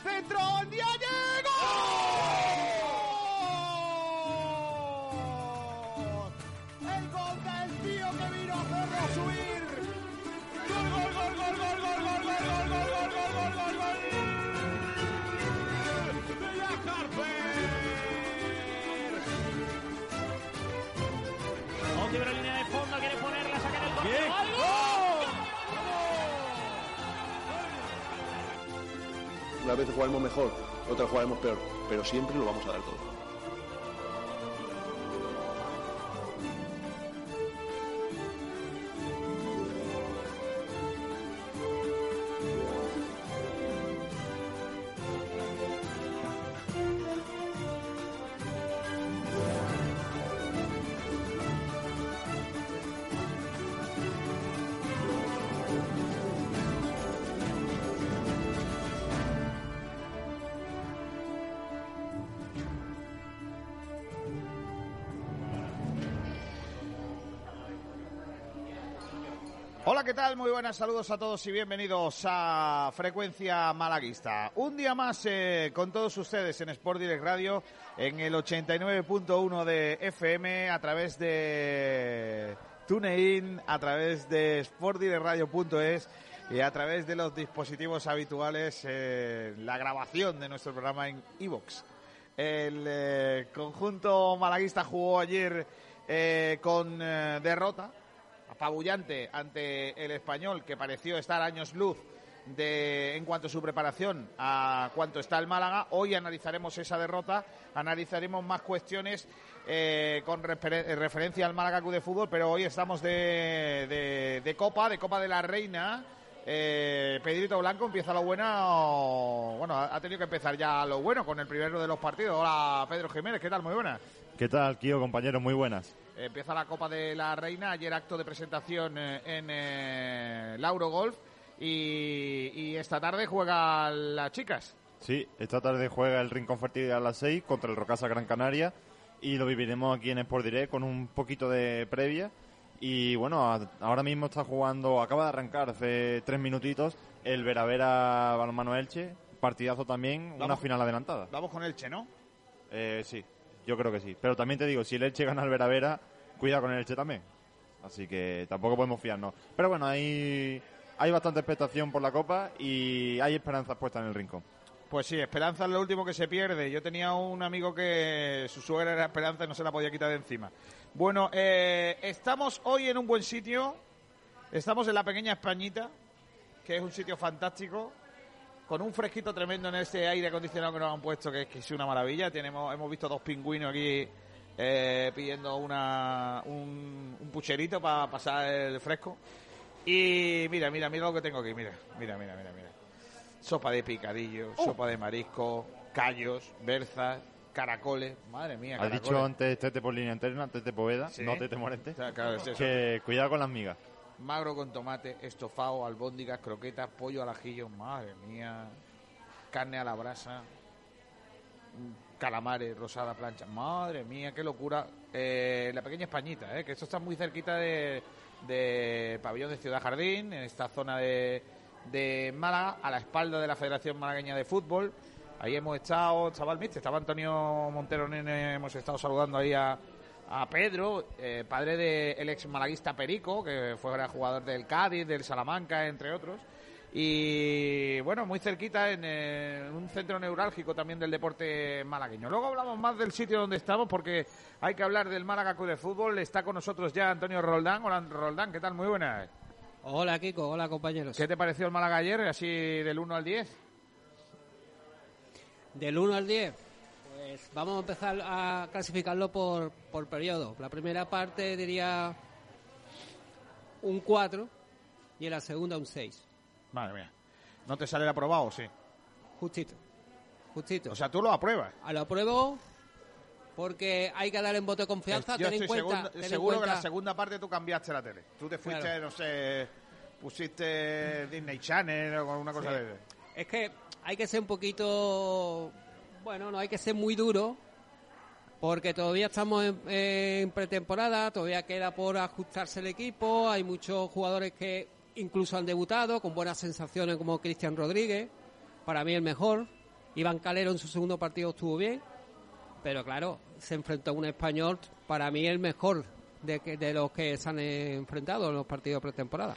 centro, Diaye. Vez jugaremos mejor, otra jugaremos peor, pero siempre lo vamos a dar todo. Buenas saludos a todos y bienvenidos a Frecuencia Malaguista. Un día más eh, con todos ustedes en Sport Direct Radio en el 89.1 de FM a través de TuneIn, a través de sportdirectradio.es y a través de los dispositivos habituales eh, la grabación de nuestro programa en iVoox. El eh, conjunto malaguista jugó ayer con derrota apabullante ante el español que pareció estar años luz de en cuanto a su preparación a cuanto está el Málaga. Hoy analizaremos esa derrota, analizaremos más cuestiones eh, con refer- referencia al Málaga Club de Fútbol, pero hoy estamos de, de, Copa, de Copa de la Reina. Eh, Pedrito Blanco empieza lo bueno, bueno, ha ha tenido que empezar ya lo bueno con el primero de los partidos. Hola Pedro Jiménez, ¿qué tal? Muy buenas. ¿Qué tal, Kio, compañeros? Muy buenas. Empieza la Copa de la Reina, ayer acto de presentación eh, en eh, Lauro Golf y, y esta tarde juegan las chicas. Sí, esta tarde juega el Rincón Fertilidad a las 6 contra el Rocasa Gran Canaria y lo viviremos aquí en Sport Direct con un poquito de previa. Y bueno, a- ahora mismo está jugando, acaba de arrancar hace tres minutitos el Veravera Balonmano Elche, partidazo también, una final adelantada. Vamos con Elche, ¿no? Eh, sí, yo creo que sí. Pero también te digo, si el Elche gana al Veravera, cuida con el Elche también. Así que tampoco podemos fiarnos. Pero bueno, hay, hay bastante expectación por la Copa y hay esperanzas puestas en el Rincón. Pues sí, Esperanza es lo último que se pierde. Yo tenía un amigo que su suegra era Esperanza y no se la podía quitar de encima. Bueno, eh, estamos hoy en un buen sitio. Estamos en la pequeña Españita, que es un sitio fantástico, con un fresquito tremendo en este aire acondicionado que nos han puesto, que es, que es una maravilla. Tenemos, hemos visto dos pingüinos aquí eh, pidiendo una, un, un pucherito para pasar el fresco. Y mira, mira, mira lo que tengo aquí, mira, mira, mira, mira, mira. Sopa de picadillo, Oh. sopa de marisco, callos, berzas, caracoles. Madre mía, Has caracoles. dicho antes Tete por línea interna, Tete Poveda, Sí. no Tete Morente. O sea, claro, es. Que cuidado con las migas. Magro con tomate, estofado, albóndigas, croquetas, pollo al ajillo, madre mía. Carne a la brasa, mm, calamares, rosada plancha. Madre mía, qué locura. Eh, la pequeña Españita, eh, que esto está muy cerquita de, de Pabellón de Ciudad Jardín, en esta zona de, de Málaga, a la espalda de la Federación Malagueña de Fútbol. Ahí hemos estado, chaval, viste, estaba Antonio Montero Nene, hemos estado saludando ahí a, a Pedro, eh, padre del ex malaguista Perico, que fue gran jugador del Cádiz, del Salamanca, entre otros. Y bueno, muy cerquita en, eh, un centro neurálgico también del deporte malagueño. Luego hablamos más del sitio donde estamos porque hay que hablar del Málaga Club de Fútbol. Está con nosotros ya Antonio Roldán. Hola Roldán, ¿qué tal? Muy buenas. Hola Kiko, hola compañeros. ¿Qué te pareció el Málaga ayer, así del 1 al 10? Del 1 al 10, pues vamos a empezar a clasificarlo por, por periodo. La primera parte diría un 4 y en la segunda un 6. Madre mía. ¿No te sale el aprobado, sí? Justito. Justito. O sea, tú lo apruebas. a lo apruebo porque hay que dar en voto de confianza. Yo ten en estoy cuenta, ten en seguro que en cuenta- la segunda parte tú cambiaste la tele. Tú te fuiste, Claro. no sé, pusiste Disney Channel o alguna cosa Sí. de... Es que hay que ser un poquito, bueno, no hay que ser muy duro, porque todavía estamos en, pretemporada, todavía queda por ajustarse el equipo, hay muchos jugadores que incluso han debutado con buenas sensaciones como Cristian Rodríguez, para mí el mejor. Iván Calero en su segundo partido estuvo bien, pero claro, se enfrentó a un español, para mí el mejor de, que- de los que se han enfrentado en los partidos pretemporada.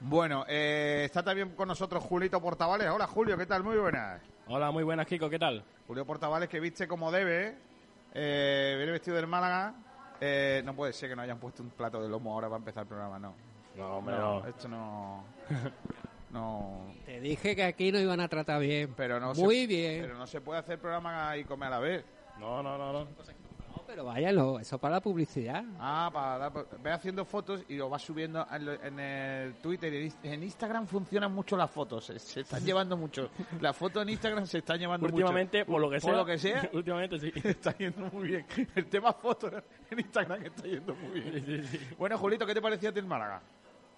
Bueno, eh, está también con nosotros Julito Portavales. Hola Julio, ¿qué tal? Muy buenas. Hola, muy buenas, Kiko, ¿qué tal? Julio Portavales que viste como debe, eh, viene vestido del Málaga. Eh, no puede ser que no hayan puesto un plato de lomo ahora para empezar el programa, no. No, hombre, No, no. esto no... No... Te dije que aquí nos iban a tratar bien. Pero no Muy se, bien. Pero no se puede hacer programa y comer a la vez. No, no, no, no. Pero váyanlo, eso para la publicidad. Ah, para dar, ve haciendo fotos y lo vas subiendo en, lo- en el Twitter. y En Instagram funcionan mucho las fotos. Se, se están llevando mucho. Las fotos en Instagram se están llevando Últimamente, mucho. por lo que sea. Por lo que sea, últimamente sí. está yendo muy bien. El tema fotos en Instagram está yendo muy bien. Sí, sí, sí. Bueno, Julito, ¿qué te pareció a ti el Málaga?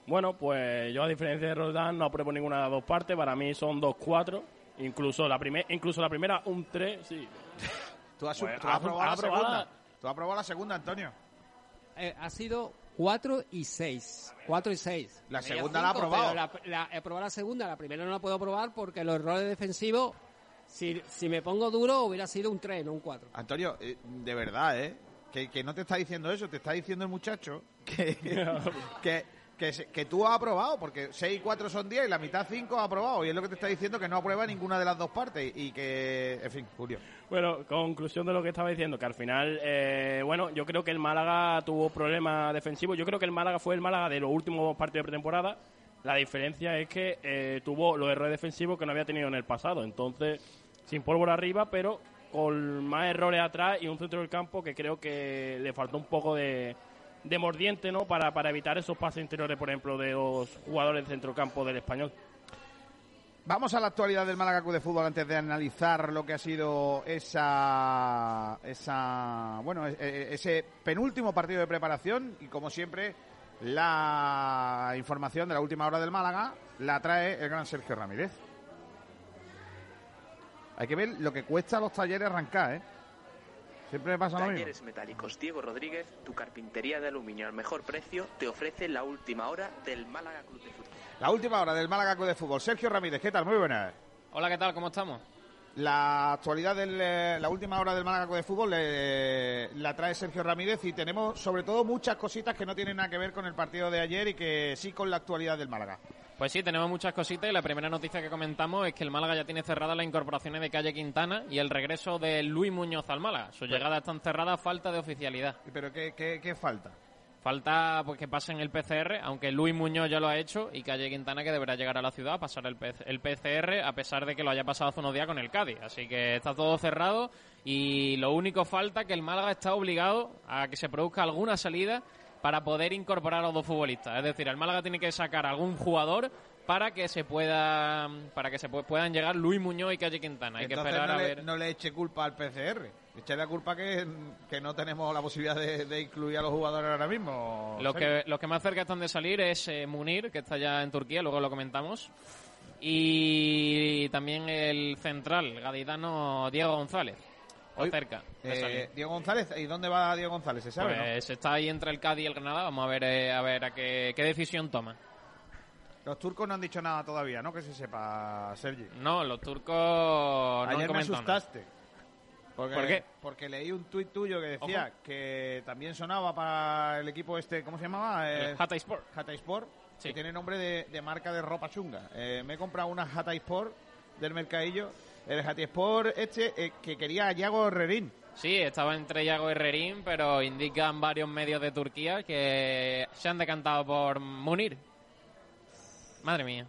Bueno, pues yo a diferencia de Roldán no apruebo ninguna de las dos partes. Para mí son dos cuatro. Incluso la, primer, incluso la primera, un tres, sí. ¿Tú has, Pues, tú has ha- aprobado ha la segunda? ¿Tú has aprobado la segunda, Antonio? Eh, ha sido 4 y 6. 4 y 6. La segunda la ha aprobado. La, la- he aprobado la segunda, la primera no la puedo aprobar porque los errores defensivos, si, si me pongo duro, hubiera sido un 3, no un 4. Antonio, eh, de verdad, ¿eh? Que, que no te está diciendo eso, te está diciendo el muchacho que, que, que, que tú has aprobado, porque 6 y 4 son 10 y la mitad 5 ha aprobado, y es lo que te está diciendo que no aprueba ninguna de las dos partes, y que, en fin, Julio. Bueno, conclusión de lo que estaba diciendo, que al final, eh, bueno, yo creo que el Málaga tuvo problemas defensivos. Yo creo que el Málaga fue el Málaga de los últimos partidos de pretemporada. La diferencia es que eh, tuvo los errores defensivos que no había tenido en el pasado. Entonces, sin pólvora arriba, pero con más errores atrás y un centro del campo que creo que le faltó un poco de, de mordiente, ¿no? Para, para evitar esos pases interiores, por ejemplo, de los jugadores de centro campo del español. Vamos a la actualidad del Málaga Club de Fútbol antes de analizar lo que ha sido esa, esa bueno, e- e- ese penúltimo partido de preparación y como siempre la información de la última hora del Málaga la trae el gran Sergio Ramírez. Hay que ver lo que cuesta a los talleres arrancar, ¿eh? Siempre me pasa lo mismo. Talleres Metálicos Diego Rodríguez, tu carpintería de aluminio al mejor precio, te ofrece la última hora del Málaga Club de Fútbol. La última hora del Málaga Club de Fútbol. Sergio Ramírez, ¿qué tal? Muy buenas. Hola, ¿qué tal? ¿Cómo estamos? La actualidad de la última hora del Málaga Club de Fútbol eh, la trae Sergio Ramírez y tenemos sobre todo muchas cositas que no tienen nada que ver con el partido de ayer y que sí con la actualidad del Málaga. Pues sí, tenemos muchas cositas y la primera noticia que comentamos es que el Málaga ya tiene cerradas las incorporaciones de Calle Quintana y el regreso de Luis Muñoz al Málaga. Su llegada están cerradas, falta de oficialidad. Pero ¿qué, qué, qué falta? Falta pues que pasen el PCR, aunque Luis Muñoz ya lo ha hecho y Calle Quintana que deberá llegar a la ciudad a pasar el, el PCR a pesar de que lo haya pasado hace unos días con el Cádiz. Así que está todo cerrado y lo único falta que el Málaga está obligado a que se produzca alguna salida para poder incorporar a los dos futbolistas. Es decir, el Málaga tiene que sacar algún jugador para que se pueda para que se pu- puedan llegar Luis Muñoz y Calle Quintana. Hay que Entonces esperar no, a le, ver. no le eche culpa al PCR. Eche la culpa que, que no tenemos la posibilidad de, de incluir a los jugadores ahora mismo. Los que, los que más cerca están de salir es eh, Munir, que está ya en Turquía, luego lo comentamos. Y también el central, gaditano Diego González. Hoy- cerca Eh. Diego González, ¿y dónde va Diego González? ¿Se sabe? no? Pues está ahí entre el Cádiz y el Granada. Vamos a ver eh, a ver a qué, qué decisión toma. Los turcos no han dicho nada todavía, ¿no? Que se sepa, Sergi. No, los turcos no han Ayer me comentado nada. asustaste. Porque, ¿Por qué? Porque leí un tuit tuyo que decía que también sonaba para el equipo este, ¿cómo se llamaba? El Eh, Hatay Sport. Hatay Sport, Sí. que tiene nombre de, de marca de ropa chunga. Eh, me he comprado una Hatay Sport del mercadillo. El Hatay Sport este eh, que quería a Yago Herrerín. Sí, estaba entre Yago y Herrerín, pero indican varios medios de Turquía que se han decantado por Munir. Madre mía.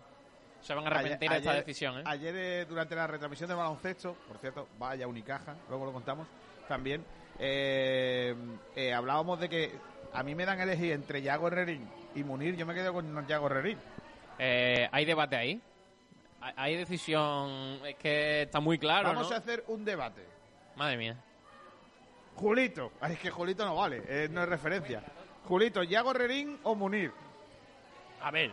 Se van a arrepentir de esta Ayer- decisión, ¿eh? Ayer, eh, durante la retransmisión del baloncesto, por cierto, vaya Unicaja, luego lo contamos también, eh, hablábamos de que a mí me dan elegir entre Yago Herrerín y Munir, yo me quedo con Yago Herrerín. Eh, ¿Hay debate ahí? ¿Hay- ¿Hay decisión? Es que está muy claro, Vamos ¿no? a hacer un debate. Madre mía. Julito, Ay, es que Julito no vale, eh, no es referencia. Julito, ¿Yago Herrerín o Munir? A ver,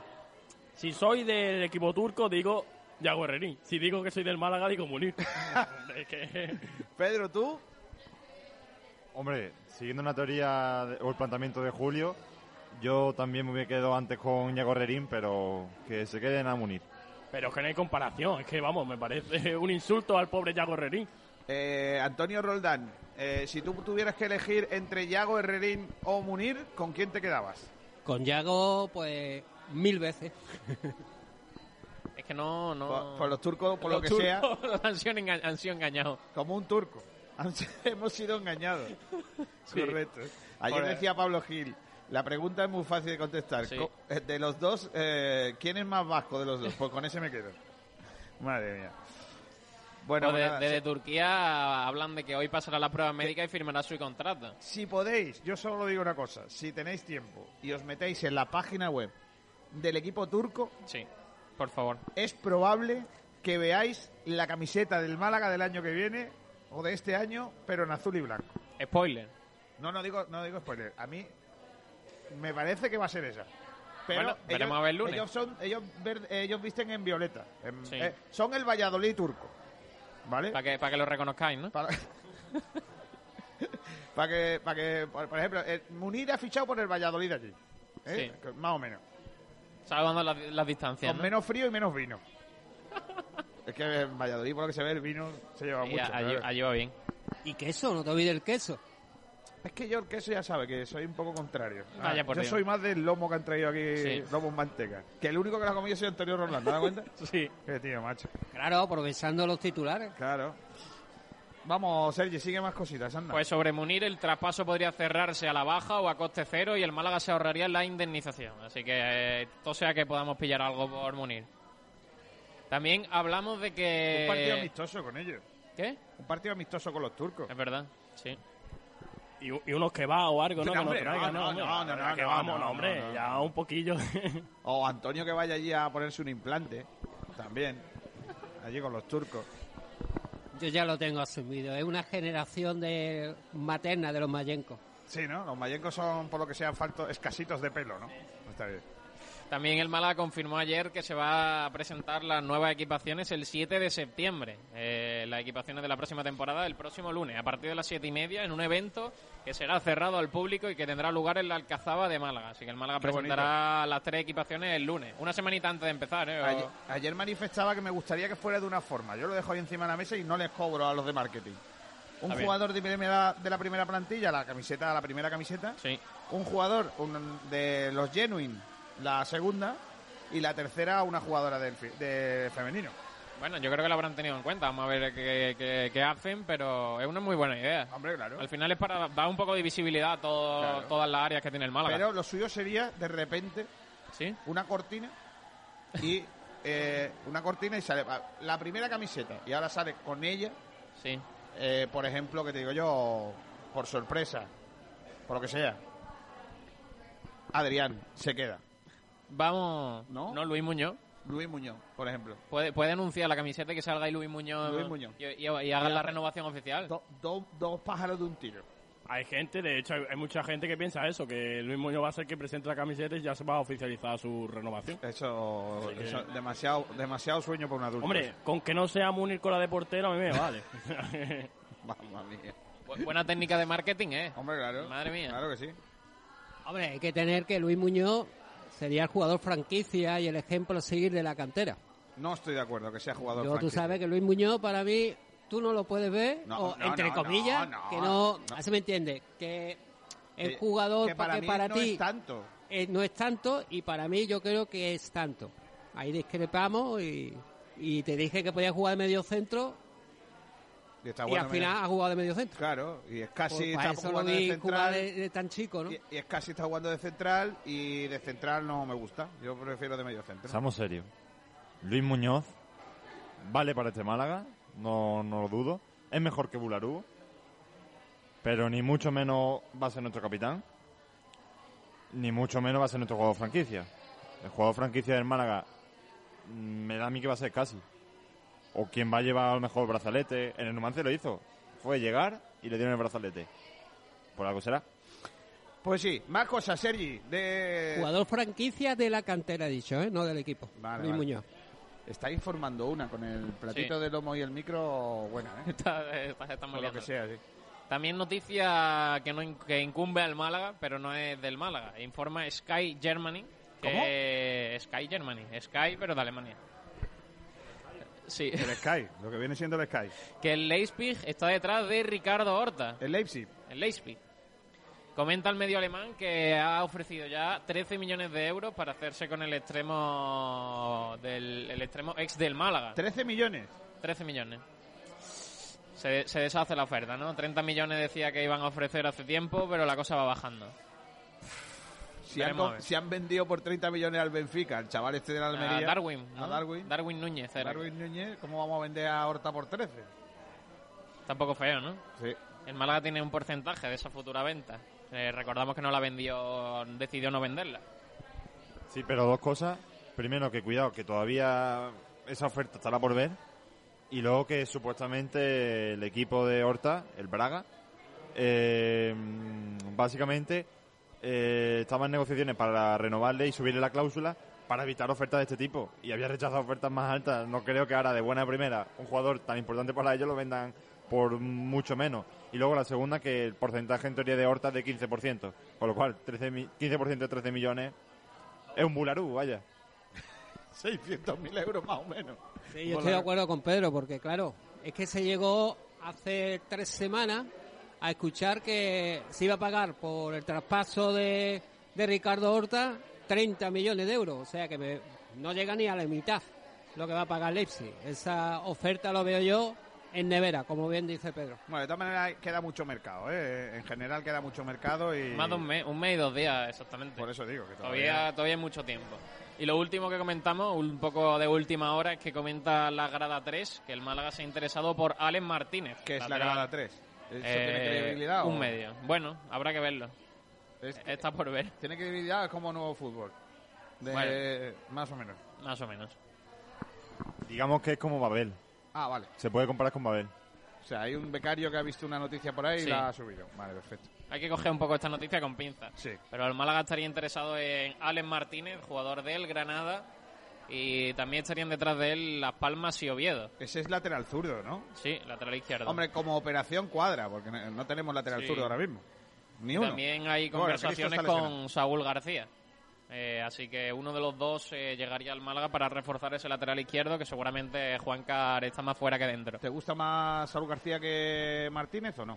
si soy del equipo turco, digo Yago Herrerín. Si digo que soy del Málaga, digo Munir. es que... Pedro, ¿tú? Hombre, siguiendo una teoría de- o el planteamiento de Julio, yo también me hubiera quedado antes con Iago Herrerín, pero que se queden a Munir. Pero es que no hay comparación, es que vamos, me parece un insulto al pobre Yago Herrerín. Eh, Antonio Roldán, eh, si tú tuvieras que elegir entre Yago Herrerín o Munir, ¿con quién te quedabas? Con Yago, pues mil veces. Es que no... no... Por, por los turcos, por lo que sea, han sido, enga- han sido engañados. como un turco. Han- Hemos sido engañados. Sí. Correcto. Ayer Por- decía Pablo Gil, la pregunta es muy fácil de contestar. Sí. Eh, De los dos, eh, ¿quién es más vasco de los dos? Pues con ese me quedo. Madre mía. Bueno, Pues de- desde si- Turquía hablan de que hoy pasará la prueba médica y firmará su contrato. si podéis, yo solo digo una cosa, si tenéis tiempo y os metéis en la página web del equipo turco, Sí, por favor. es probable que veáis la camiseta del Málaga del año que viene o de este año, pero en azul y blanco. Spoiler. No, no digo, no digo spoiler. A mí me parece que va a ser esa. Pero Bueno, veremos ellos, a ver el lunes. Ellos, son, ellos, ver- ellos visten en violeta. En- Sí. eh, son el Valladolid turco. ¿Vale? Para que, para que lo reconozcáis, ¿no? Para para que, para que, por, por ejemplo, el Munir ha fichado por el Valladolid allí. ¿eh? Sí. Más o menos. Salvando las, distancias, Con ¿no? menos frío y menos vino. es que en Valladolid, por lo que se ve, el vino se lleva Y mucho. allí, allí va bien. Y queso, no te olvides el queso. Es que yo el queso ya sabe que soy un poco contrario. Vaya por yo Dios. soy más del lomo que han traído aquí, Sí. lomo en manteca. Que el único que lo ha comido ha sido Antonio Rolando, ¿te das cuenta? Sí. Qué tío, macho. Claro, aprovechando los titulares. Claro. Vamos, Sergi, sigue más cositas, anda. Pues sobre Munir, el traspaso podría cerrarse a la baja o a coste cero y el Málaga se ahorraría la indemnización. Así que eh, todo sea que podamos pillar algo por Munir. También hablamos de que... Un partido amistoso con ellos. ¿Qué? Un partido amistoso con los turcos. Es verdad, sí. Y, y unos que va o algo, ¿no? No, que hombre, traigan, no, no, hombre. no, no, no, que no, vamos, no, no, hombre, no, no. ya un poquillo. O Antonio que vaya allí a ponerse un implante. También. Allí con los turcos. Yo ya lo tengo asumido. Es una generación de materna de los mayencos. Sí, ¿no? Los mayencos son, por lo que sean, falto, escasitos de pelo, ¿no? Está bien. También el Málaga confirmó ayer que se va a presentar las nuevas equipaciones el 7 de septiembre. Eh, las equipaciones de la próxima temporada el próximo lunes, a partir de las 7 y media, en un evento que será cerrado al público y que tendrá lugar en la Alcazaba de Málaga. Así que el Málaga Qué presentará las tres equipaciones el lunes. Una semanita antes de empezar, ¿eh? O- Ayer, ayer manifestaba que me gustaría que fuera de una forma. Yo lo dejo ahí encima de la mesa y no les cobro a los de marketing. Un Está jugador de, primera- de la primera plantilla, la camiseta, la primera camiseta. Sí. Un jugador un- de los Genuine, la segunda. Y la tercera, una jugadora del fi- de femenino. Bueno, yo creo que lo habrán tenido en cuenta. Vamos a ver qué, qué- qué hacen, pero es una muy buena idea. Hombre, claro. Al final es para dar un poco de visibilidad a todo- Claro. todas las áreas que tiene el Málaga. Pero lo suyo sería, de repente, ¿Sí? una cortina y eh, una cortina y sale la primera camiseta y ahora sale con ella Sí. eh, por ejemplo que te digo yo por sorpresa por lo que sea Adrián se queda Vamos. ¿No? No, Luis Muñoz. Luis Muñoz por ejemplo Puede, puede anunciar la camiseta y que salga ahí Luis Muñoz, Luis Muñoz. y, y- y hagan la renovación oficial. Do- do- dos pájaros de un tiro hay gente, de hecho, hay, hay mucha gente que piensa eso, que Luis Muñoz va a ser que presente la camiseta y ya se va a oficializar su renovación. eso, que- eso demasiado demasiado sueño para un adulto Hombre, con que no sea Munir con la de portero, a mí me vale. Mamma mía. Bu- buena técnica de marketing, ¿eh? hombre claro Madre mía. claro que sí Hombre, hay que tener que Luis Muñoz sería el jugador franquicia y el ejemplo a seguir de la cantera. no estoy de acuerdo que sea jugador Yo, tú franquicia. sabes que Luis Muñoz para mí tú no lo puedes ver No, o no, entre no, comillas no, no, que no, no. así me entiende que el jugador que para que para no ti es tanto eh, no es tanto y para mí yo creo que es tanto. Ahí discrepamos y, y te dije que podía jugar de medio centro y, está y bueno, al final mira. ha jugado de medio centro. Claro, y es casi Pues está jugando de central. de, de tan chico, ¿no? Y, y es casi está jugando de central y de central no me gusta. Yo prefiero de medio centro. Seamos serios. Luis Muñoz vale para este Málaga, no, no lo dudo. Es mejor que Bularú, pero ni mucho menos va a ser nuestro capitán, ni mucho menos va a ser nuestro jugador franquicia. El jugador franquicia del Málaga mm, me da a mí que va a ser casi. O quien va a llevar el mejor brazalete. En el Numancia lo hizo. Fue llegar y le dieron el brazalete. Por algo será. Pues sí, más cosas, Sergi. De... Jugador franquicia de la cantera, he dicho, ¿eh? no del equipo. Vale, Luis vale. Muñoz. Está informando una con el platito Sí. de lomo y el micro. Buena, ¿eh? Está- está- está Por lo que sea, sí. También noticia que no que incumbe al Málaga, pero no es del Málaga. Informa Sky Germany. Que Sky Germany. Sky, pero de Alemania. Sí, El Sky, lo que viene siendo el Sky. que el Leipzig está detrás de Ricardo Horta. El Leipzig. El Leipzig. Comenta el medio alemán que ha ofrecido ya 13 millones de euros para hacerse con el extremo del el extremo ex del Málaga. 13 millones. 13 millones. Se, se deshace la oferta, ¿no? 30 millones decía que iban a ofrecer hace tiempo, pero la cosa va bajando. Si han, si han vendido por 30 millones al Benfica, el chaval este de la Almería. A Darwin, ¿no? A Darwin. Darwin Núñez, era. Darwin Núñez, ¿cómo vamos a vender a Horta por 13? Tampoco feo, ¿no? Sí. El Málaga tiene un porcentaje de esa futura venta. Eh, recordamos que no la vendió, decidió no venderla. Sí, pero dos cosas. Primero, que cuidado, que todavía esa oferta estará por ver. Y luego que supuestamente el equipo de Horta, el Braga, eh, básicamente eh, estaba en negociaciones para renovarle y subirle la cláusula para evitar ofertas de este tipo. Y había rechazado ofertas más altas. No creo que ahora, de buena primera, un jugador tan importante para ellos lo vendan por mucho menos. Y luego la segunda, que el porcentaje en teoría de Horta es de 15%. Con lo cual, 13 mi- 15% de 13 millones es un bularú, vaya. 600.000 euros más o menos. Sí, yo estoy de acuerdo con Pedro, porque claro, es que se llegó hace tres semanas a escuchar que se iba a pagar por el traspaso de, de Ricardo Horta 30 millones de euros, o sea que me- no llega ni a la mitad lo que va a pagar Leipzig. Esa oferta lo veo yo en nevera, como bien dice Pedro. Bueno, de todas maneras queda mucho mercado, ¿eh? En general queda mucho mercado y... Más de un mes, un mes y dos días exactamente. Por eso digo que Todavía, todavía... todavía hay mucho tiempo. Y lo último que comentamos, un poco de última hora, es que comenta la grada 3 que el Málaga se ha interesado por Allen Martínez. ¿Qué es la grada 3? ¿Eso Eh, tiene credibilidad? Un o- medio. Bueno, habrá que verlo. Es- Está por ver, ¿Tiene credibilidad? Es como nuevo fútbol. De- Bueno. Más o menos. más o menos. Digamos que es como Babel. Ah, vale. Se puede comparar con Babel. O sea, hay un becario que ha visto una noticia por ahí y Sí. la ha subido. Vale, perfecto. Hay que coger un poco esta noticia con pinzas. Sí. Pero el Málaga estaría interesado en Allen Martínez, jugador del Granada. Y también estarían detrás de él Las Palmas y Oviedo. Ese es lateral zurdo, ¿no? Sí, lateral izquierdo. Hombre, como operación cuadra, porque no tenemos lateral Sí. zurdo ahora mismo. Ni uno. También hay conversaciones con Saúl García. Eh, así que uno de los dos eh, llegaría al Málaga para reforzar ese lateral izquierdo, que seguramente Juan Car está más fuera que dentro. ¿Te gusta más Saúl García que Martínez o no?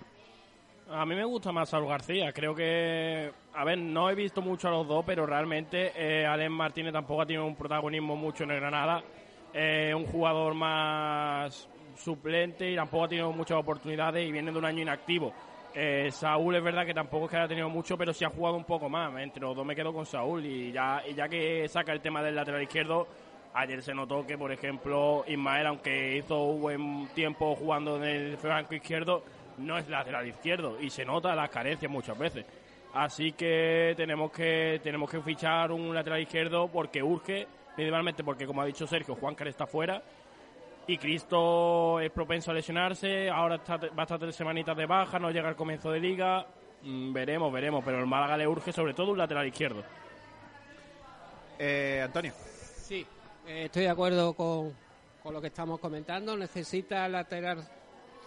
A mí me gusta más Saúl García. Creo que, a ver, no he visto mucho a los dos, pero realmente eh, Martínez tampoco ha tenido un protagonismo mucho en el Granada. Es un jugador más suplente y tampoco ha tenido muchas oportunidades y viene de un año inactivo. Eh, Saúl es verdad que tampoco es que haya tenido mucho, pero sí ha jugado un poco más. Entre los dos me quedo con Saúl y ya, y ya que saca el tema del lateral izquierdo, ayer se notó que, por ejemplo, Ismael, aunque hizo un buen tiempo jugando en el flanco izquierdo, no es lateral izquierdo y se nota las carencias muchas veces. Así que tenemos que tenemos que fichar un lateral izquierdo porque urge, principalmente porque, como ha dicho Sergio, Juancar está fuera y Cristo es propenso a lesionarse, ahora está, va a estar tres semanitas de baja, no llega al comienzo de liga, Mm, veremos, veremos, pero el Málaga le urge sobre todo un lateral izquierdo. Eh, Antonio. Sí, eh, estoy de acuerdo con, con lo que estamos comentando. Necesita lateral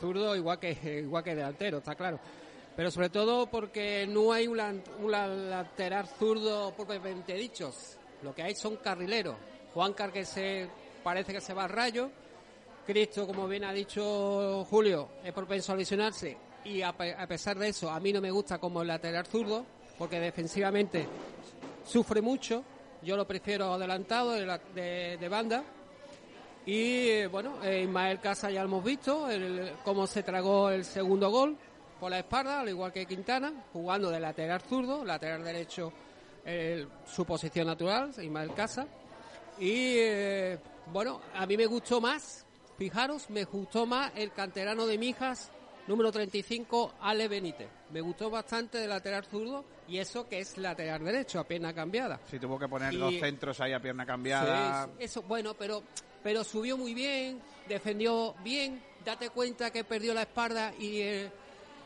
zurdo igual que igual que delantero, está claro. Pero sobre todo porque no hay un, un la- lateral zurdo propiamente dichos. Lo que hay son carrileros. Juancar que se parece que se va al rayo. Cristo, como bien ha dicho Julio, es propenso a lesionarse. Y a, pe- a pesar de eso, a mí no me gusta como lateral zurdo, porque defensivamente sufre mucho. Yo lo prefiero adelantado de, la- de- de banda. Y eh, bueno, eh, Ismael Casa ya lo hemos visto, el- cómo se tragó el segundo gol por la espalda, al igual que Quintana, jugando de lateral zurdo, lateral derecho, eh, su posición natural, Ismael Casa. Y eh, bueno, a mí me gustó más, fijaros, me gustó más el canterano de Mijas, número 35, Ale Benítez. Me gustó bastante de lateral zurdo y eso que es lateral derecho, a pierna cambiada. Si tuvo que poner Y- dos centros ahí a pierna cambiada. Sí, sí, eso, bueno, pero, pero subió muy bien, defendió bien. Date cuenta que perdió la espalda y eh,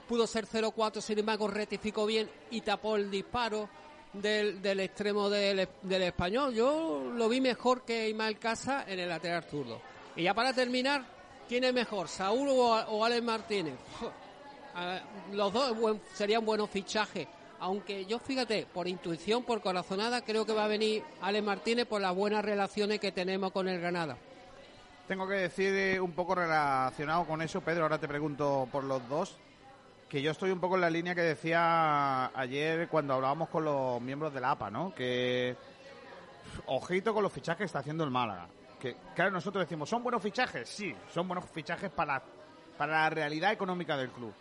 pudo ser 0-4, sin embargo rectificó bien y tapó el disparo del, extremo del, español. Yo lo vi mejor que Ismael Casa en el lateral zurdo. Y ya para terminar, ¿quién es mejor, Saúl o, o Alex Martínez? Los dos serían buenos fichajes. Aunque yo, fíjate, por intuición, por corazonada, creo que va a venir Alex Martínez por las buenas relaciones que tenemos con el Granada. Tengo que decir eh, un poco relacionado con eso, Pedro, ahora te pregunto por los dos, que yo estoy un poco en la línea que decía ayer cuando hablábamos con los miembros de la APA, ¿no? Que ojito con los fichajes que está haciendo el Málaga. Que claro, nosotros decimos, ¿son buenos fichajes? Sí, son buenos fichajes para, para la realidad económica del club.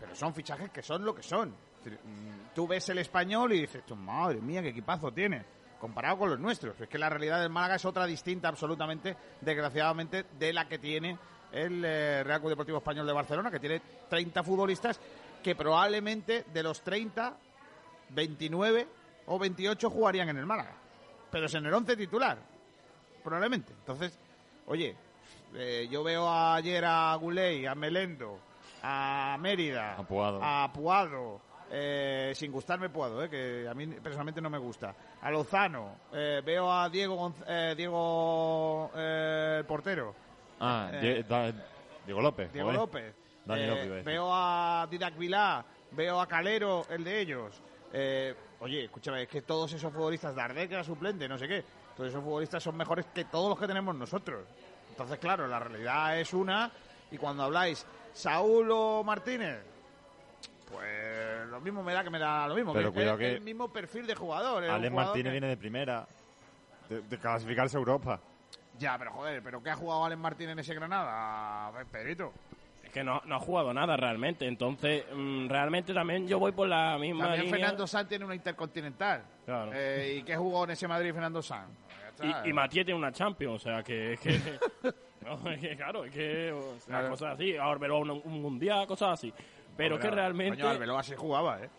Pero son fichajes que son lo que son. Mm, Tú ves el español y dices, "Tú, madre mía, qué equipazo tiene. Comparado con los nuestros. Es que la realidad del Málaga es otra distinta, absolutamente, desgraciadamente, de la que tiene el eh, Real Club Deportivo Español de Barcelona, que tiene 30 futbolistas que probablemente de los 30, 29 o 28 jugarían en el Málaga. Pero es en el 11 titular, probablemente. Entonces, oye, eh, yo veo ayer a Guley, a Melendo, a Mérida, A Puado. a Puado, eh, sin gustarme Puado, eh, que a mí personalmente no me gusta, a Lozano, eh, veo a Diego, Gonz- eh, Diego eh, el portero, Ah, Eh, da- Diego López. Diego joder. López. Eh, López, veo a Didac Vilá, veo a Calero, el de ellos. Eh, oye, escúchame, es que todos esos futbolistas, Dardé, que era suplente, no sé qué, todos esos futbolistas son mejores que todos los que tenemos nosotros. Entonces, claro, la realidad es una, y cuando habláis Saúl o Martínez, pues lo mismo me da que me da lo mismo. Pero que cuidado es que el mismo perfil de jugador. Alex jugador Martínez que- viene de primera. De, de clasificarse a Europa. Ya, pero joder, ¿pero qué ha jugado Alex Martínez en ese Granada, Pedrito? Es que no, no ha jugado nada realmente. Entonces, mm, realmente también yo voy por la misma También línea. Fernando Sanz tiene una intercontinental. Claro. Eh, ¿Y qué jugó en ese Madrid Fernando Sanz? Y, y Matías tiene una Champions, o sea que es que. no, es que claro, es que. O sea, Claro. cosas así. Un, un mundial, cosas así. Pero Joder, que realmente. Coño, Arbeloa sí jugaba, ¿eh?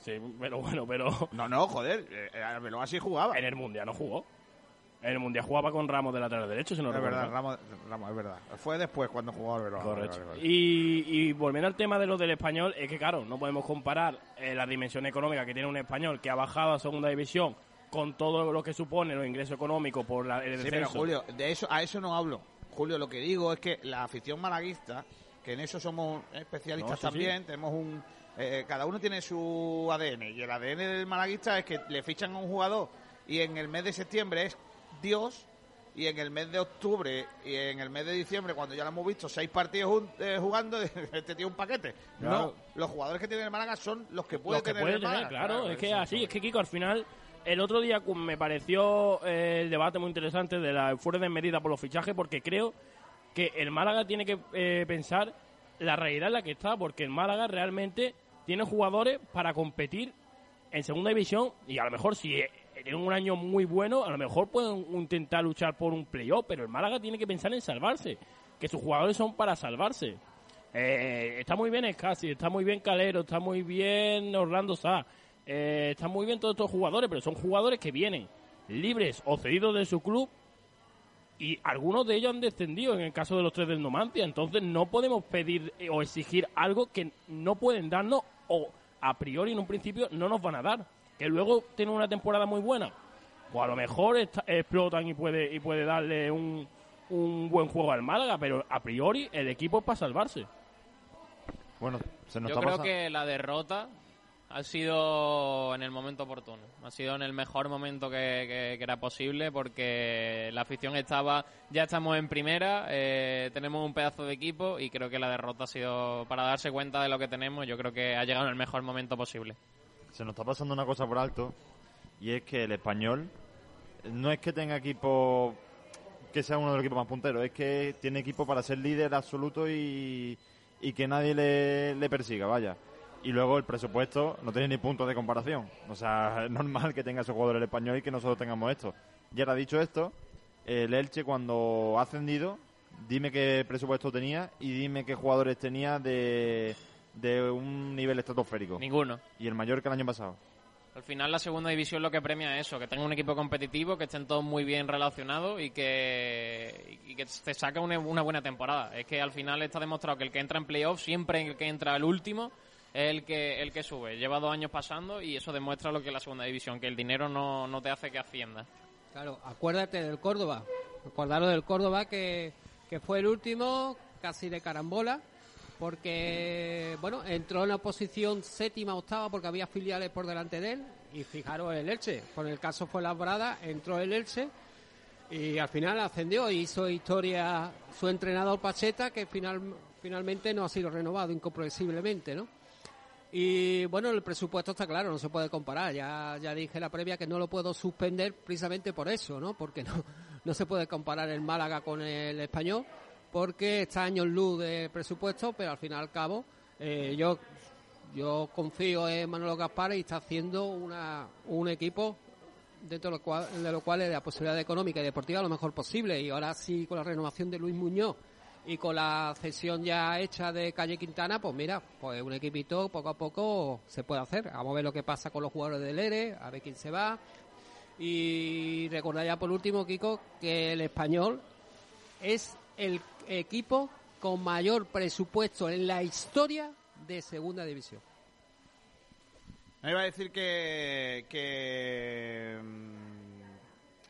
Sí, pero bueno, pero. No, no, joder. eh, Arbeloa sí jugaba. En el mundial no jugó. En el mundial jugaba con Ramos de lateral derecho, si no es recuerdo verdad, mal. Ramos, Ramos, es verdad. Fue después cuando jugó Arbeloa. Correcto. Vale, vale, vale. Y, y volviendo al tema de lo del español, es que claro, no podemos comparar eh, la dimensión económica que tiene un español que ha bajado a segunda división con todo lo que supone los ingresos económicos por la, el Sí, descenso. pero Julio, de eso, a eso no hablo. Julio, lo que digo es que la afición malaguista, que en eso somos especialistas No, sí, también, tenemos un... eh, cada uno tiene su ADN y el ADN del malaguista es que le fichan a un jugador y en el mes de septiembre es Dios y en el mes de octubre y en el mes de diciembre, cuando ya lo hemos visto seis partidos eh, jugando, este tío un paquete. Claro. No, los jugadores que tiene el Málaga son los que puede Los que tener puede el tener, Málaga. claro, es que así, es que Kiko al final, el otro día me pareció eh, el debate muy interesante de la fuera de medida por los fichajes, porque creo que el Málaga tiene que eh, pensar la realidad en la que está, porque el Málaga realmente tiene jugadores para competir en segunda división y a lo mejor si eh, tienen un año muy bueno, a lo mejor pueden intentar luchar por un playoff, pero el Málaga tiene que pensar en salvarse, que sus jugadores son para salvarse. Eh, está muy bien Escasi, está muy bien Calero, está muy bien Orlando Sá, eh, están muy bien todos estos jugadores, pero son jugadores que vienen libres o cedidos de su club y algunos de ellos han descendido en el caso de los tres del Numancia. Entonces no podemos pedir eh, o exigir algo que no pueden darnos o a priori en un principio no nos van a dar. Que luego tienen una temporada muy buena. Pues a lo mejor esta- explotan y puede, y puede darle un, un buen juego al Málaga, pero a priori el equipo es para salvarse. Bueno, se nos Yo está creo pasando. que la derrota ha sido en el momento oportuno. Ha sido en el mejor momento que, era posible porque la afición estaba... Ya estamos en primera, eh, tenemos un pedazo de equipo y creo que la derrota ha sido para darse cuenta de lo que tenemos. Yo creo que ha llegado en el mejor momento posible. Se nos está pasando una cosa por alto. Y es que el español no es que tenga equipo que sea uno de los equipos más punteros, es que tiene equipo para ser líder absoluto y, que nadie le persiga, vaya. Y luego el presupuesto no tiene ni punto de comparación. O sea, es normal que tenga ese jugador el español y que nosotros tengamos esto. Y ahora dicho esto, el Elche cuando ha ascendido, dime qué presupuesto tenía y dime qué jugadores tenía de, de un nivel estratosférico. Ninguno. Y el mayor que el año pasado. Al final la segunda división lo que premia es eso, que tenga un equipo competitivo, que estén todos muy bien relacionados y que, y que te saca una, una buena temporada. Es que al final está demostrado que el que entra en playoff, siempre el que entra el último, es el que, el que sube. Lleva dos años pasando y eso demuestra lo que es la segunda división, que el dinero no, no te hace que asciendas. Claro, acuérdate del Córdoba. Acordaros del Córdoba que, que fue el último, casi de carambola, porque, bueno, entró en la posición séptima, octava, porque había filiales por delante de él. Y fijaros el Elche, por el caso fue Labrada, entró el Elche Y al final ascendió y hizo historia su entrenador Pacheta, que final, finalmente no ha sido renovado incomprensiblemente, ¿no? Y bueno, el presupuesto está claro, no se puede comparar. Ya, ya dije la previa que no lo puedo suspender precisamente por eso, ¿no? Porque no, no se puede comparar el Málaga con el español, porque está años luz de presupuesto, pero al fin y al cabo, eh, yo, yo confío en Manolo Gaspar y está haciendo una, un equipo dentro de lo cual, de lo cual es la posibilidad económica y deportiva lo mejor posible. Y ahora sí, con la renovación de Luis Muñoz y con la cesión ya hecha de Calle Quintana, pues mira, pues un equipito poco a poco se puede hacer. Vamos a ver lo que pasa con los jugadores del ERE, a ver quién se va. Y recordar ya por último, Kiko, que el español es el equipo con mayor presupuesto en la historia de Segunda División. Me iba a decir que, que, mm,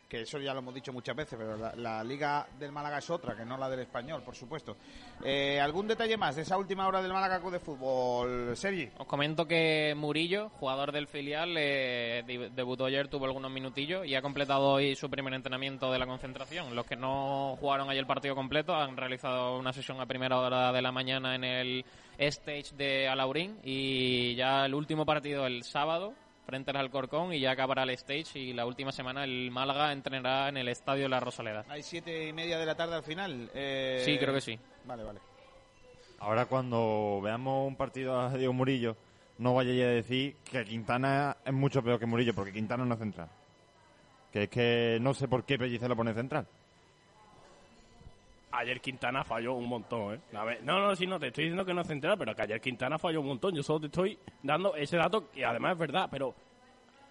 que eso ya lo hemos dicho muchas veces, pero la, Liga del Málaga es otra, que no la del Español, por supuesto. Eh, ¿Algún detalle más de esa última hora del Málaga de Fútbol, Sergi? Os comento que Murillo, jugador del filial, eh, de- debutó ayer, tuvo algunos minutillos y ha completado hoy su primer entrenamiento de la concentración. Los que no jugaron ayer el partido completo han realizado una sesión a primera hora de la mañana en el stage de Alaurín y ya el último partido el sábado frente al Alcorcón y ya acabará el stage y la última semana el Málaga entrenará en el estadio de la Rosaleda. Hay siete y media de la tarde al final. Eh, Sí, creo que sí. Vale, vale. Ahora cuando veamos un partido a Diego Murillo, no vayáis a decir que Quintana es mucho peor que Murillo, porque Quintana no es central. Que es que no sé por qué Pellicer lo pone central. Ayer Quintana falló un montón, ¿eh? No, no, sí, no, te estoy diciendo que no es central, pero que ayer Quintana falló un montón. Yo solo te estoy dando ese dato que además es verdad, pero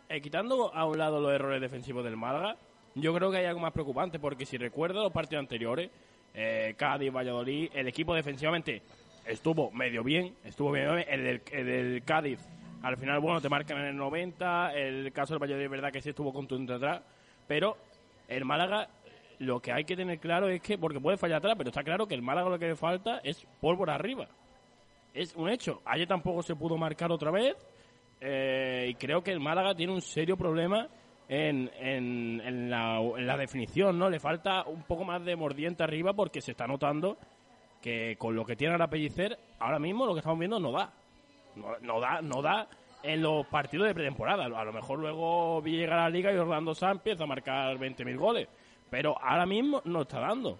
eh, quitando a un lado los errores defensivos del Málaga, yo creo que hay algo más preocupante, porque si recuerdo los partidos anteriores, eh, Cádiz, Valladolid, el equipo defensivamente estuvo medio bien, estuvo bien, el del, el del Cádiz, al final, bueno, te marcan en el 90, el caso del Valladolid es verdad que sí estuvo contundente atrás, pero el Málaga lo que hay que tener claro es que, porque puede fallar atrás, pero está claro que el Málaga lo que le falta es pólvora arriba. Es un hecho. Ayer tampoco se pudo marcar otra vez. eh, y creo que el Málaga tiene un serio problema en, en, la, en la definición, ¿no? Le falta un poco más de mordiente arriba porque se está notando que con lo que tiene ahora Pellicer, ahora mismo lo que estamos viendo no da. No, no da, no da en los partidos de pretemporada. A lo mejor luego llega a la liga y Orlando Sanz empieza a marcar 20.000 goles. Pero ahora mismo no está dando.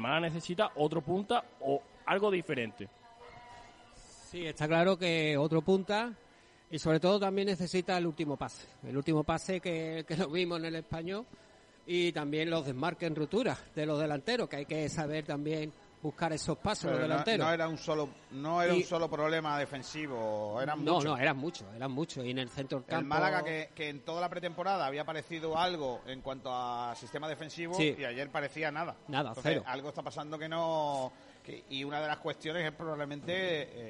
Málaga necesita otro punta o algo diferente. Sí, está claro que otro punta y sobre todo también necesita el último pase. El último pase que, que lo vimos en el español y también los desmarques en ruptura de los delanteros, que hay que saber también buscar esos pasos los no, delanteros. no era un solo no era Y- un solo problema defensivo, eran no, muchos. no, eran muchos, eran muchos. Y en el centro del campo... El Málaga que, que en toda la pretemporada había parecido algo en cuanto a sistema defensivo Sí. y ayer parecía nada. Nada, Entonces, cero. algo está pasando que no que- y una de las cuestiones es probablemente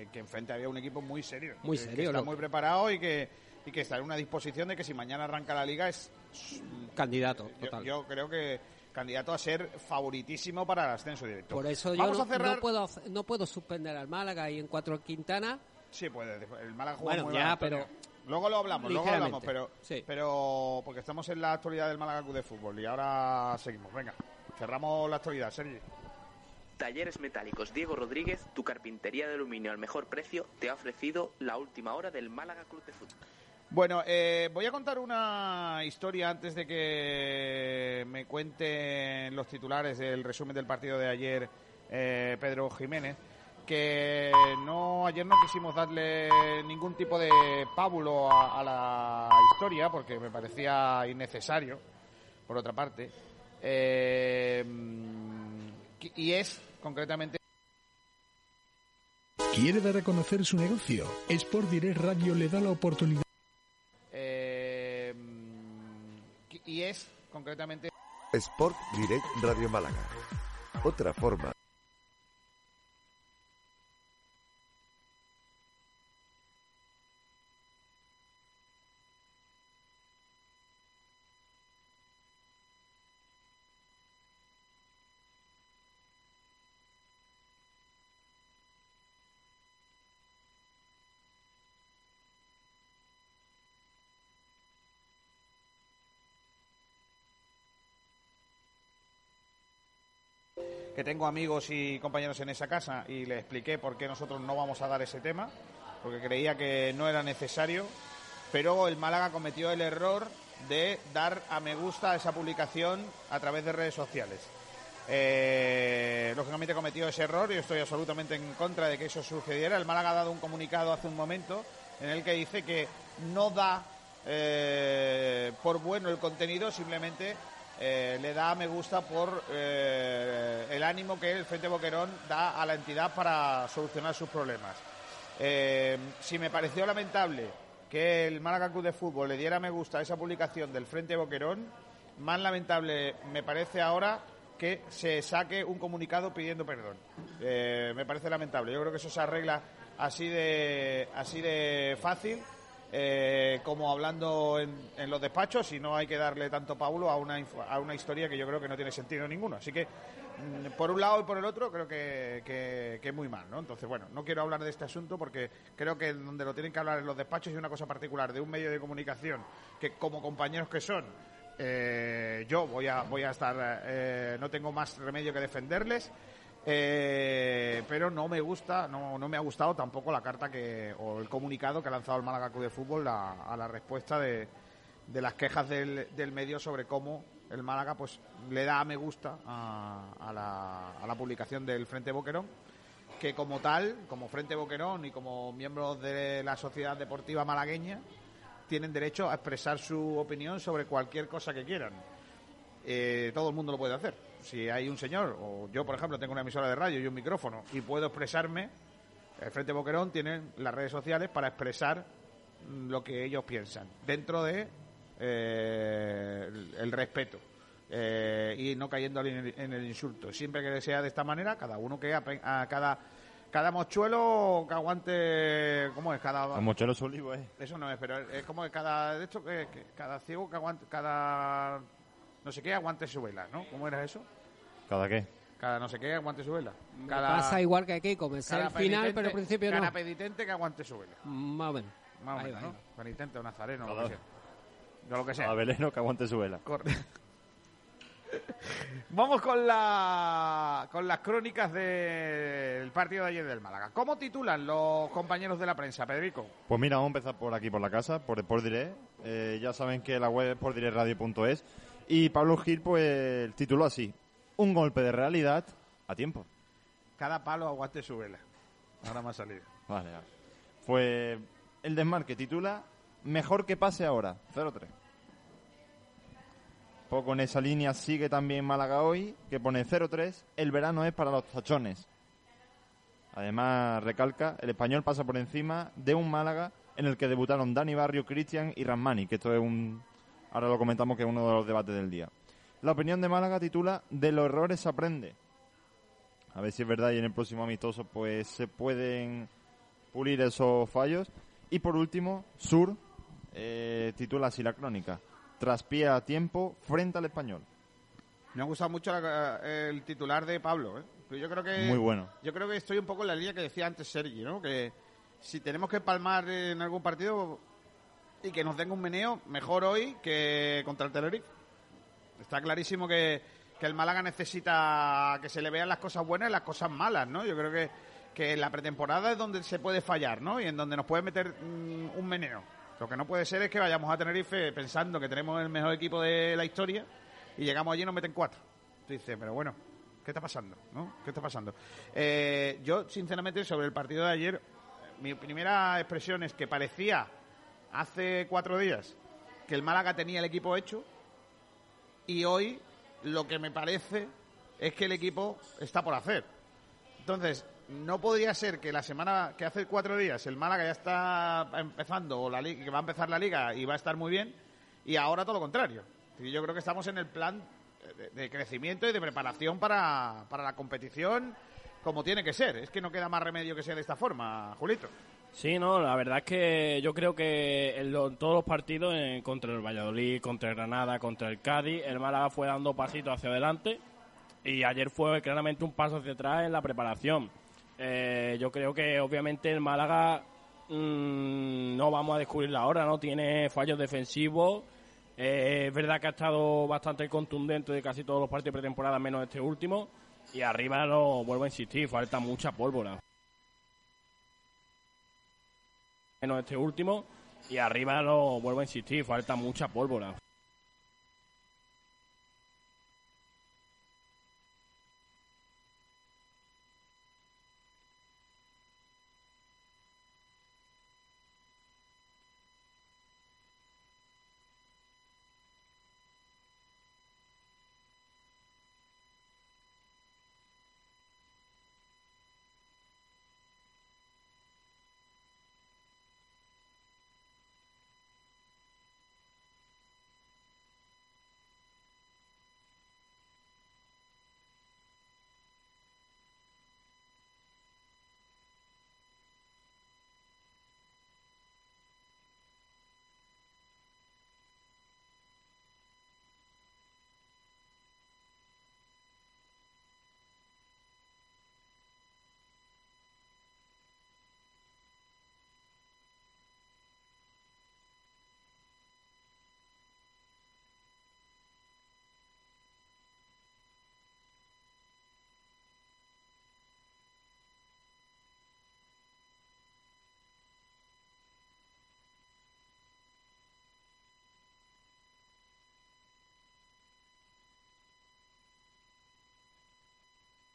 eh, que enfrente había un equipo muy serio, Muy que- que serio, está muy preparado y que y que está en una disposición de que si mañana arranca la liga es Candidato, yo, total. yo creo que candidato a ser favoritísimo para el ascenso directo. Por eso Vamos yo a no, cerrar no puedo, no puedo suspender al Málaga y en cuatro Quintana. Sí, puede. El Málaga juega Bueno, muy ya, pero Luego lo hablamos, luego ligeramente, hablamos, pero, sí. pero porque estamos en la actualidad del Málaga Club de Fútbol y ahora seguimos. Venga, cerramos la actualidad, Sergi. Talleres Metálicos Diego Rodríguez, tu carpintería de aluminio al mejor precio, te ha ofrecido la última hora del Málaga Club de Fútbol. Bueno, eh, voy a contar una historia antes de que me cuenten los titulares del resumen del partido de ayer eh, Pedro Jiménez, que no ayer no quisimos darle ningún tipo de pábulo a, la historia porque me parecía innecesario, por otra parte, Eh, y es concretamente ¿Quiere dar a conocer su negocio? Sport Direct Radio le da la oportunidad. Y es concretamente Sport Direct Radio Málaga. Otra forma que tengo amigos y compañeros en esa casa y le expliqué por qué nosotros no vamos a dar ese tema, porque creía que no era necesario, pero el Málaga cometió el error de dar a me gusta a esa publicación a través de redes sociales. Eh, lógicamente cometió ese error y estoy absolutamente en contra de que eso sucediera. El Málaga ha dado un comunicado hace un momento en el que dice que no da eh, por bueno el contenido, simplemente eh, le da me gusta por eh, el ánimo que el Frente Boquerón da a la entidad para solucionar sus problemas. Eh, si me pareció lamentable que el Málaga Club de Fútbol le diera me gusta a esa publicación del Frente Boquerón, más lamentable me parece ahora que se saque un comunicado pidiendo perdón. Me parece lamentable. Yo creo que eso se arregla así de, así de fácil. Eh, como hablando en, los despachos y no hay que darle tanto Paulo a una, a una historia que yo creo que no tiene sentido ninguno. Así que, mm, por un lado y por el otro, creo que, que, que es muy mal, ¿no? Entonces, bueno, no quiero hablar de este asunto porque creo que donde lo tienen que hablar en los despachos y una cosa particular de un medio de comunicación que, como compañeros que son, eh, yo voy a, voy a estar, eh, no tengo más remedio que defenderles. Eh, pero no me gusta, no, me ha gustado tampoco la carta que o el comunicado que ha lanzado el Málaga Club de Fútbol a, a la respuesta de, de las quejas del, del medio sobre cómo el Málaga pues le da a me gusta a, a la, a la publicación del Frente Boquerón que como tal, como Frente Boquerón y como miembros de la sociedad deportiva malagueña tienen derecho a expresar su opinión sobre cualquier cosa que quieran. Eh, todo el mundo lo puede hacer. Si hay un señor, o yo por ejemplo tengo una emisora de radio y un micrófono y puedo expresarme, el Frente Boquerón tiene las redes sociales para expresar mm, lo que ellos piensan, dentro de eh, el, el respeto. eh, y no cayendo en el, insulto. Siempre que sea de esta manera, cada uno que ape- a cada cada mochuelo que aguante, ¿cómo es? Cada Los mochelos olivos, eh. eso no es, pero es como que cada de esto que, que cada ciego que aguante, cada no sé qué aguante su vela, ¿no? ¿Cómo era eso? ¿Cada qué? Cada no sé qué aguante su vela. Cada, pasa igual que aquí, comencé cada el final, penitente- pero al principio cada no. penitente que aguante su vela. Más o menos. Más o menos, ¿no? Penitente o nazareno, lo Cada- que sea. De lo que sea. Cada veleno que aguante su vela. Corre. Vamos con la con las crónicas del partido de ayer del Málaga. ¿Cómo titulan los compañeros de la prensa, Pedrico? Pues mira, vamos a empezar por aquí, por la casa, por Sport Direct. Eh, ya saben que la web es sportdirectradio.es. Y Pablo Gil, pues, tituló así: Un golpe de realidad a tiempo. Cada palo aguante su vela. Ahora me ha salido. Vale, vale. Pues el desmarque titula Mejor que pase ahora, 0-3. Poco en esa línea sigue también Málaga hoy, que pone 0-3. El verano es para los tachones. Además, recalca, el español pasa por encima de un Málaga en el que debutaron Dani Barrio, Cristian y Ramani, que esto es un... Ahora lo comentamos que es uno de los debates del día. La opinión de Málaga titula De los errores se aprende. A ver si es verdad y en el próximo amistoso pues se pueden pulir esos fallos. Y por último, Sur eh, titula así la crónica. Traspía a tiempo frente al español. Me ha gustado mucho la- el titular de Pablo. ¿eh? Yo creo que Muy bueno. Yo creo que estoy un poco en la línea que decía antes Sergi, ¿no? Que si tenemos que palmar en algún partido y que nos den un meneo, mejor hoy que contra el Tenerife. Está clarísimo que, que el Málaga necesita que se le vean las cosas buenas y las cosas malas, ¿no? Yo creo que, que la pretemporada es donde se puede fallar, ¿no? Y en donde nos puede meter mm, un meneo. Lo que no puede ser es que vayamos a Tenerife pensando que tenemos el mejor equipo de la historia y llegamos allí y nos meten cuatro. Tú dices, pero bueno, ¿qué está pasando? ¿no? ¿Qué está pasando? Eh, yo, sinceramente, sobre el partido de ayer, mi primera expresión es que parecía hace cuatro días que el Málaga tenía el equipo hecho y hoy lo que me parece es que el equipo está por hacer. Entonces, no podría ser que la semana que hace cuatro días el Málaga ya está empezando, o la que va a empezar la liga y va a estar muy bien, y ahora todo lo contrario. Yo creo que estamos en el plan de, de crecimiento y de preparación para, para la competición como tiene que ser. Es que no queda más remedio que sea de esta forma, Julito. Sí, no, la verdad es que yo creo que en, lo- todos los partidos, en- contra el Valladolid, contra el Granada, contra el Cádiz, el Málaga fue dando pasitos hacia adelante y ayer fue claramente un paso hacia atrás en la preparación. Eh, yo creo que obviamente el Málaga mm, no vamos a descubrirlo ahora, ¿no? Tiene fallos defensivos. Eh, es verdad que ha estado bastante contundente de casi todos los partidos de pretemporada, menos este último. y arriba lo vuelvo a insistir, falta mucha pólvora. Menos este último y arriba lo vuelvo a insistir, falta mucha pólvora.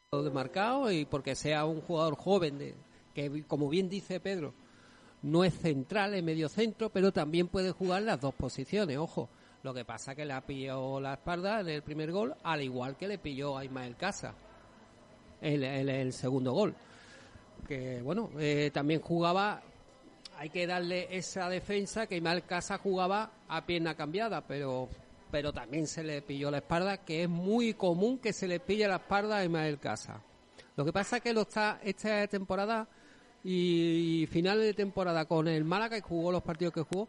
Demarcado y porque sea un jugador joven de, que como bien dice Pedro no es central es medio centro pero también puede jugar las dos posiciones ojo. Lo que pasa que le ha pillado la espalda en el primer gol al igual que le pilló a Ismael Casa el, el segundo gol. Que bueno eh, también jugaba hay que darle esa defensa que Ismael Casa jugaba a pierna cambiada pero pero también se le pilló la espalda, que es muy común que se le pille la espalda a Ismael Casa. Lo que pasa es que lo está esta temporada y, final de temporada con el Málaga, que jugó los partidos que jugó,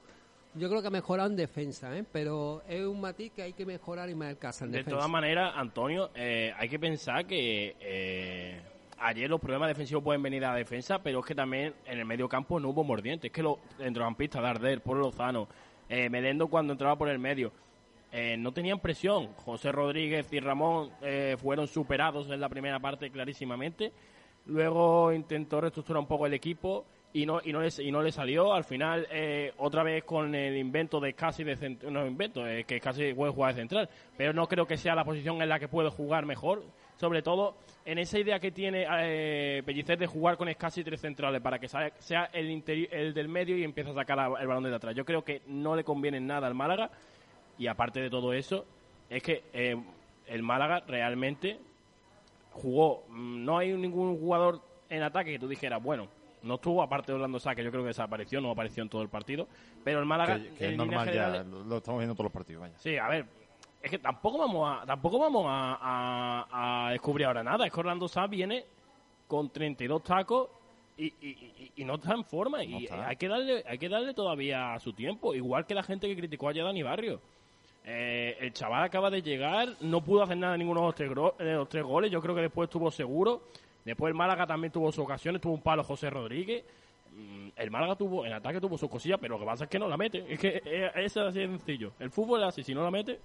yo creo que ha mejorado en defensa, ¿eh? pero es un matiz que hay que mejorar Ismael Casa en de defensa. De todas maneras, Antonio, eh, hay que pensar que eh, ayer los problemas defensivos pueden venir a la defensa, pero es que también en el medio campo no hubo mordientes. Es que los centrocampistas, Darder, Polo Lozano, eh, Medendo cuando entraba por el medio, eh, no tenían presión. José Rodríguez y Ramón eh, fueron superados en la primera parte clarísimamente. Luego intentó reestructurar un poco el equipo y no y no le, y no le salió. Al final, eh, otra vez con el invento de casi de no invento, que casi puede jugar de central. Pero no creo que sea la posición en la que puede jugar mejor. Sobre todo en esa idea que tiene Pellicer de jugar con casi tres centrales para que sea el, el del medio y empiece a sacar el balón de atrás. Yo creo que no le conviene nada al Málaga y aparte de todo eso, es que eh, el Málaga realmente jugó. Mm, no hay ningún jugador en ataque que tú dijeras, bueno, no estuvo aparte de Orlando Sá, que yo creo que desapareció, no apareció en todo el partido. Pero el Málaga. Que, es normal ya, lo estamos viendo todos los partidos, vaya. Sí, a ver. Es que tampoco vamos a tampoco vamos a, descubrir ahora nada. Es que Orlando Sá viene con 32 tacos y, y, y, no está en forma. y hay que darle hay que darle todavía su tiempo. Igual que la gente que criticó a Dani Barrio. Eh, el chaval acaba de llegar, no pudo hacer nada en ninguno de los, tres, los tres goles, yo creo que después estuvo seguro. Después el Málaga también tuvo sus ocasiones, tuvo un palo José Rodríguez. Mm, el Málaga tuvo, en ataque tuvo sus cosillas, pero lo que pasa es que no la mete. Es que es, así de sencillo. El fútbol es así, si no la mete.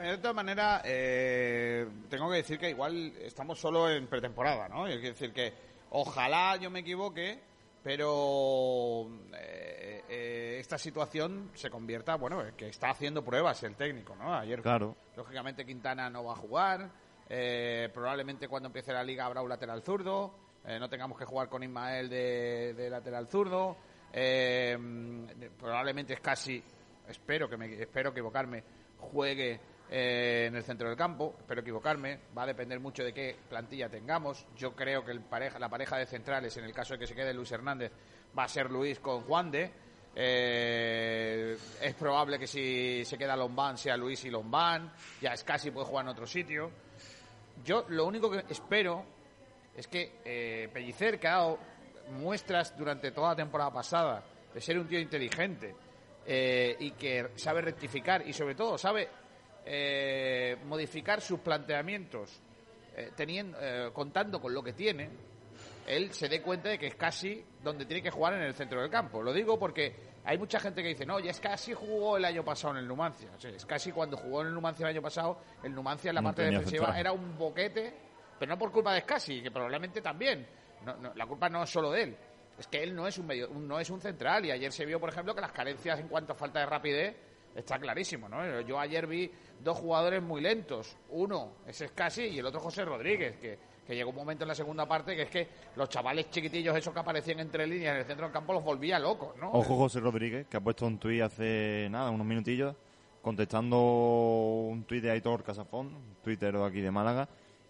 de todas maneras, eh, tengo que decir que igual estamos solo en pretemporada, ¿no? Es decir que ojalá yo me equivoque, pero eh, eh, esta situación se convierta, bueno, que está haciendo pruebas el técnico, ¿no? Ayer, claro. lógicamente, Quintana no va a jugar. Eh, probablemente cuando empiece la liga habrá un lateral zurdo. no tengamos que jugar con Ismael de, lateral zurdo. probablemente es casi, espero que me, espero equivocarme, juegue eh, en el centro del campo. Espero equivocarme. Va a depender mucho de qué plantilla tengamos. Yo creo que la pareja de centrales, en el caso de que se quede Luis Hernández, va a ser Luis con Juan de. Eh, es probable que si se queda Lombán sea Luis y Lombán. Ya es casi puede jugar en otro sitio. Yo lo único que espero es que eh, Pellicer, que ha dado muestras durante toda la temporada pasada de ser un tío inteligente y que sabe rectificar y sobre todo sabe eh, modificar sus planteamientos eh, teniendo, eh, contando con lo que tiene, él se dé cuenta de que es casi donde tiene que jugar en el centro del campo. Lo digo porque hay mucha gente que dice, no, ya es casi jugó el año pasado en el Numancia. es casi cuando jugó en el Numancia el año pasado, el Numancia en la parte defensiva era un boquete Pero no por culpa de Scassi, que probablemente también. No, no, la culpa no es solo de él. Es que él no es un medio, no es un central y ayer se vio, por ejemplo, que las carencias en cuanto a falta de rapidez está clarísimo, ¿no? Yo ayer vi dos jugadores muy lentos. Uno es Scassi y el otro José Rodríguez, que, que llegó un momento en la segunda parte que es que los chavales chiquitillos esos que aparecían entre líneas en el centro del campo los volvía locos, ¿no? Ojo José Rodríguez, que ha puesto un tuit hace nada, unos minutillos, contestando un tuit de Aitor Casafón, un tuitero de aquí de Málaga,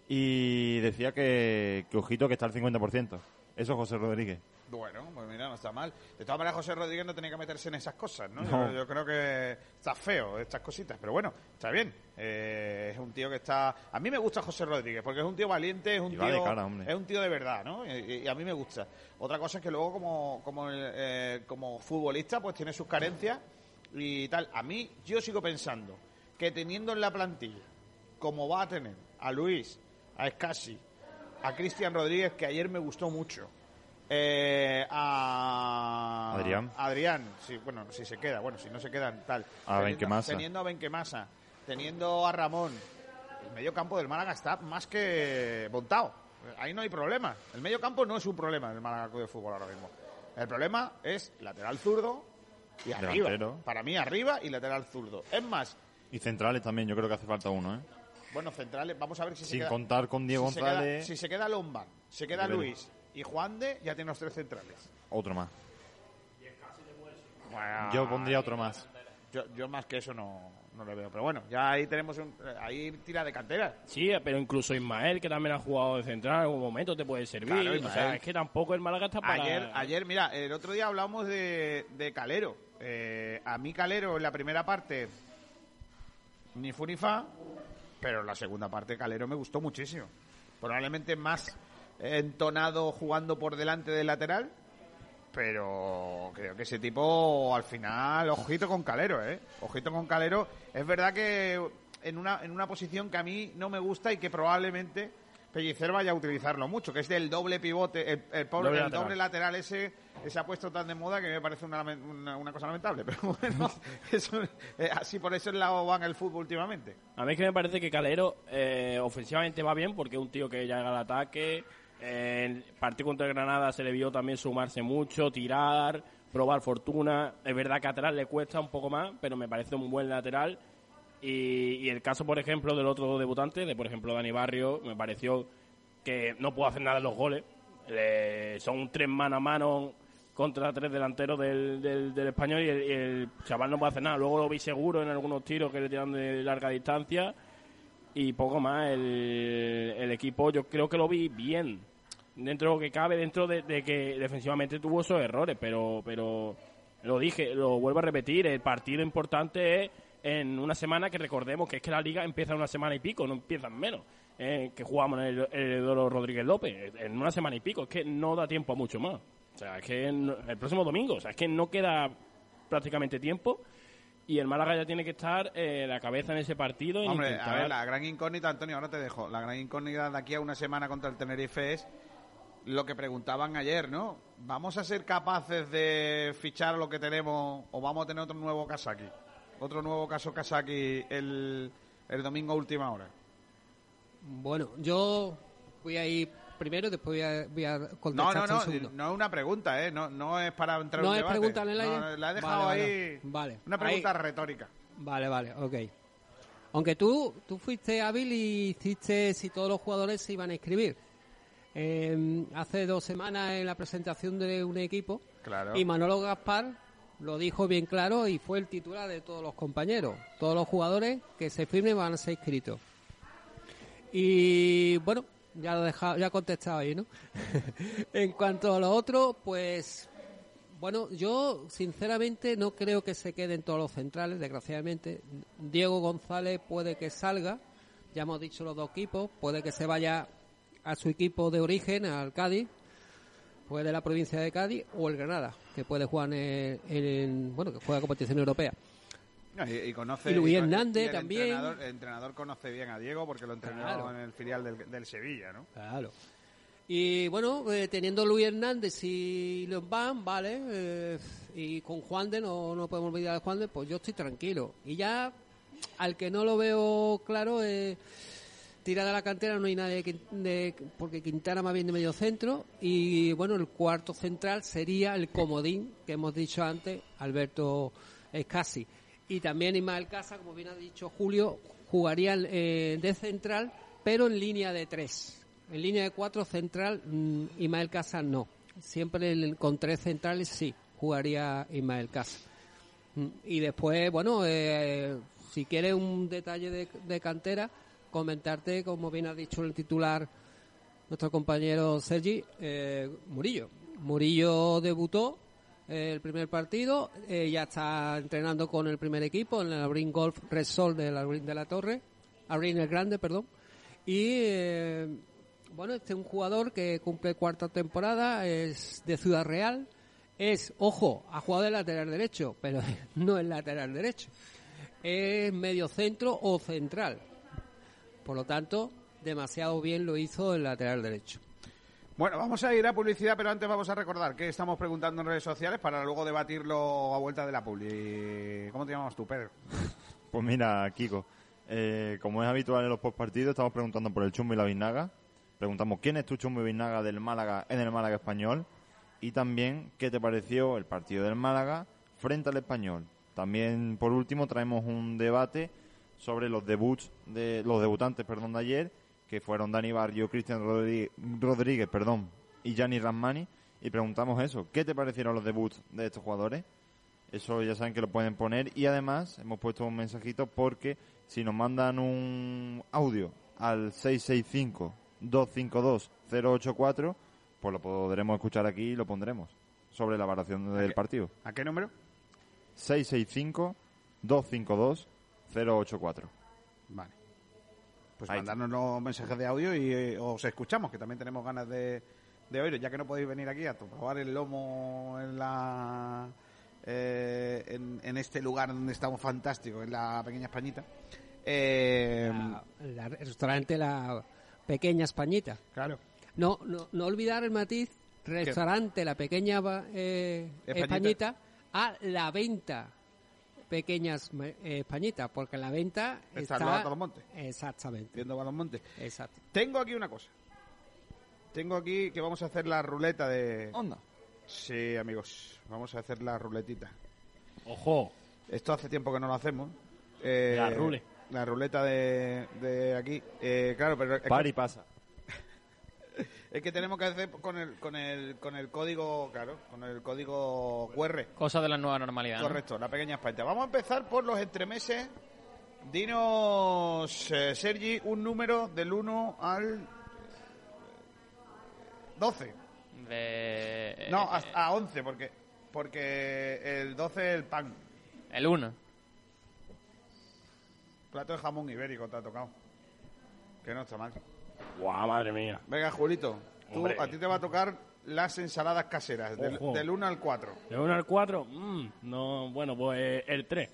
y decía que, que ojito que está al 50%. Eso es José Rodríguez. Bueno, pues mira, no está mal. De todas maneras, José Rodríguez no tenía que meterse en esas cosas, ¿no? No. Yo, yo creo que está feo estas cositas, pero bueno, está bien. Eh, es un tío que está... A mí me gusta José Rodríguez, porque es un tío valiente, es un tío... de cara, hombre. es un tío de verdad, ¿no? Y, y a mí me gusta. Otra cosa es que luego como, como, eh, como futbolista, pues tiene sus carencias y tal. A mí, yo sigo pensando que teniendo en la plantilla, como va a tener a Luis, a Escasi, a Cristian Rodríguez, que ayer me gustó mucho, eh, a Adrián. Adrián, sí, bueno, si se queda, bueno, si no se quedan, tal. A Teniendo-. Teniendo a Benquemasa, teniendo a Ramón, el medio campo del Málaga está más que montado. Ahí no hay problema. El medio campo no es un problema del Málaga Club de Fútbol ahora mismo. El problema es lateral zurdo y arriba. Delantero. Para mí arriba y lateral zurdo. Es más, Y centrales también, yo creo que hace falta uno, ¿eh? bueno, centrales, vamos a ver si se Sin queda... contar con Diego si se queda- si se queda Lomba, se queda Rivero. Luis y Juan de, ya tiene los tres centrales. otro más. Bueno, Yo pondría otro más. Yo, yo más que eso no, no le veo. Pero bueno, ya ahí tenemos un, eh, ahí tira de cantera. Sí, pero incluso Ismael, que también ha jugado de central, en algún momento te puede servir. Claro, o Ismael. sea, es que tampoco el Málaga está para... Ayer, ayer, mira, el otro día hablamos de, de Calero. Eh, a mí Calero en la primera parte ni fu ni fa, pero en la segunda parte Calero me gustó muchísimo. Probablemente más entonado jugando por delante del lateral, pero creo que ese tipo al final, ojito con Calero, ¿eh? Ojito con Calero. Es verdad que en una, en una posición que a mí no me gusta y que probablemente Pellicer vaya a utilizarlo mucho, que es del doble pivote, el, el pobre- Doble el lateral. doble lateral ese se ha puesto tan de moda que me parece una, una, una cosa lamentable. Pero bueno, eso, eh, así por eso es la van el fútbol últimamente. A mí es que me parece que Calero eh, ofensivamente va bien porque es un tío que llega al ataque. Eh, el partido contra el Granada se le vio también sumarse mucho, tirar, probar fortuna. Es verdad que atrás le cuesta un poco más, pero me parece un buen lateral. Y, y el caso, por ejemplo, del otro debutante, de por ejemplo Dani Barrio, me pareció que no pudo hacer nada en los goles. Le- son tres mano a mano contra tres delanteros del, del, del español y el chaval no puede hacer nada. Luego lo vi seguro en algunos tiros que le tiran de larga distancia y poco más. El, el equipo yo creo que lo vi bien. Dentro de lo que cabe, dentro de, que defensivamente tuvo esos errores, pero, pero lo dije, lo vuelvo a repetir, el partido importante es en una semana que recordemos que es que la liga empieza en una semana y pico, no empieza en menos. eh, que jugamos en el, el Eduardo Rodríguez López, en una semana y pico, es que no da tiempo a mucho más. O sea, es que el próximo domingo, o sea, es que no queda prácticamente tiempo y el Málaga ya tiene que estar eh, la cabeza en ese partido. en Hombre, a ver, la gran incógnita, Antonio, ahora te dejo. La gran incógnita de aquí a una semana contra el Tenerife es lo que preguntaban ayer, ¿no? ¿Vamos a ser capaces de fichar lo que tenemos o vamos a tener otro nuevo Kasaki? Otro nuevo caso Kasaki el, el domingo a última hora. Bueno, yo voy a ir primero, después voy a, voy a No, contestar no, no, segundo. no es una pregunta, ¿eh? No, no es para entrar en ¿No un es debate. pregunta en el aire? No, la he dejado Vale, ahí. vale. Vale. Una pregunta Ahí. retórica. Vale, vale, ok. Aunque tú, tú fuiste hábil y hiciste si todos los jugadores se iban a inscribir. Eh, hace dos semanas en la presentación de un equipo Claro. y Manolo Gaspar lo dijo bien claro y fue el titular de todos los compañeros. Todos los jugadores que se firmen van a ser inscritos. Y bueno, ya lo he dejado, ya he contestado ahí, ¿no? en cuanto a lo otro, pues bueno, yo sinceramente no creo que se queden todos los centrales, desgraciadamente. Diego González puede que salga, ya hemos dicho los dos equipos, puede que se vaya a su equipo de origen, al Cádiz, puede de la provincia de Cádiz, o el Granada, que puede jugar en, en- bueno, que juega competición europea. Y, y conoce, Y Luis Hernández el también. Entrenador, el entrenador conoce bien a Diego porque lo entrenó Claro. en el filial del, del Sevilla, ¿no? Claro. Y bueno, eh, teniendo Luis Hernández y Lombán, vale, eh, y con Juan de, no, no podemos olvidar de Juan de, pues yo estoy tranquilo. Y ya, al que no lo veo claro, es tira de la cantera no hay nadie de, porque Quintana más bien de medio centro y bueno, el cuarto central sería el comodín que hemos dicho antes, Alberto Escasi. Y también Ismael Casa, como bien ha dicho Julio, jugaría eh, de central, pero en línea de tres. En línea de cuatro central, mm, Ismael Casa no. Siempre con tres centrales sí, jugaría Ismael Casa. Mm, Y después, bueno, eh, si quieres un detalle de, cantera, comentarte, como bien ha dicho el titular, nuestro compañero Sergi, eh, Murillo. Murillo debutó el primer partido, eh, ya está entrenando con el primer equipo en el Abril Golf Resol de la Abril de la Torre, Abril el Grande, perdón. Y eh, bueno, este es un jugador que cumple cuarta temporada, es de Ciudad Real, es, ojo, ha jugado de lateral derecho, pero no es lateral derecho, es medio centro o central. Por lo tanto, demasiado bien lo hizo el lateral derecho. Bueno, vamos a ir a publicidad, pero antes vamos a recordar que estamos preguntando en redes sociales para luego debatirlo a vuelta de la publi. ¿Cómo te llamas tú, Pedro? Pues mira, Kiko, eh, como es habitual en los postpartidos, estamos preguntando por el Chumbo y la Vinaga. Preguntamos quién es tu Chumbo y Vinaga del Málaga en el Málaga español. Y también qué te pareció el partido del Málaga frente al español. También, por último, traemos un debate sobre los debuts de los debutantes, perdón, de ayer, que fueron Dani Barrio, Cristian Rodríguez, Rodríguez, perdón, y Gianni Ramani. Y preguntamos eso, ¿qué te parecieron los debuts de estos jugadores? Eso ya saben que lo pueden poner. Y además hemos puesto un mensajito porque si nos mandan un audio al 665-252-084, pues lo podremos escuchar aquí y lo pondremos sobre la valoración del qué? partido. ¿A qué número? 665-252-084. Vale. Pues los mensajes de audio y eh, os escuchamos, que también tenemos ganas de, de oíros, ya que no podéis venir aquí a probar el lomo en la eh, en, en este lugar donde estamos fantásticos, en la pequeña Españita. Eh, La- el restaurante La Pequeña Españita. claro. No, no, no olvidar el matiz, restaurante La Pequeña eh, Españita. Españita a la venta Pequeñas eh, Españita, porque la venta Está está... lado de Talamonte. Exactamente, Viendo Balonmonte. exacto. Tengo aquí una cosa. Tengo aquí que vamos a hacer la ruleta de... Onda. Sí, amigos, vamos a hacer la ruletita. Ojo. Esto hace tiempo que no lo hacemos. Eh, La rule. La ruleta de, de aquí. Eh, claro, pero Par y pasa. Es que tenemos que hacer con el, con el, con el código, claro, con el código QR. Cosa de la nueva normalidad. ¿no? Correcto, la pequeña España. Vamos a empezar por los entremeses. Dinos, eh, Sergi, un número del 1 al 12. De... No, hasta a 11, porque, porque el 12 es el pan. El 1. Plato de jamón ibérico te ha tocado. Que no está mal. Guau, madre mía. Venga, Julito, tú, Hombre. a ti te va a tocar las ensaladas caseras, del, Ojo. del 1 al 4. ¿De 1 al 4? Mm, no, bueno, pues el 3.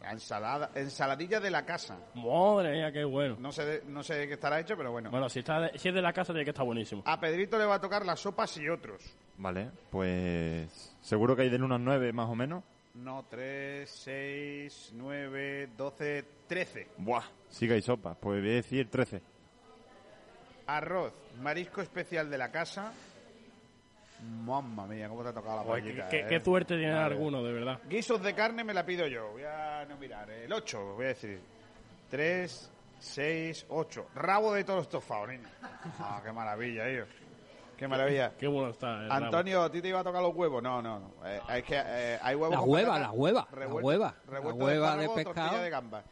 La ensalada, ensaladilla de la casa. Madre mía, qué bueno. No sé, de- no sé de qué estará hecho, pero bueno. Bueno, si, está de- si es de la casa, tiene que estar buenísimo. A Pedrito le va a tocar las sopas y otros. Vale, pues seguro que hay del 1 al 9 más o menos. No, 3, 6, 9, 12, 13. Buah, sí que hay sopa. Pues voy a decir 13. Arroz, marisco especial de la casa. Mamma mía, cómo te ha tocado la paellita, qué- eh. qué suerte tiene Madre. alguno, de verdad. Guisos de carne me la pido yo. Voy a no mirar. El 8, voy a decir. 3, 6, 8. Rabo de todos estofados, niño. Ah, qué maravilla, tío. Qué maravilla. Qué bueno está. Antonio, ¿a ti te iba a tocar los huevos? No, no, no. Eh, es que eh, hay huevos La hueva, la hueva, la hueva. revuelto La hueva de espárrago, pescado. de gamba.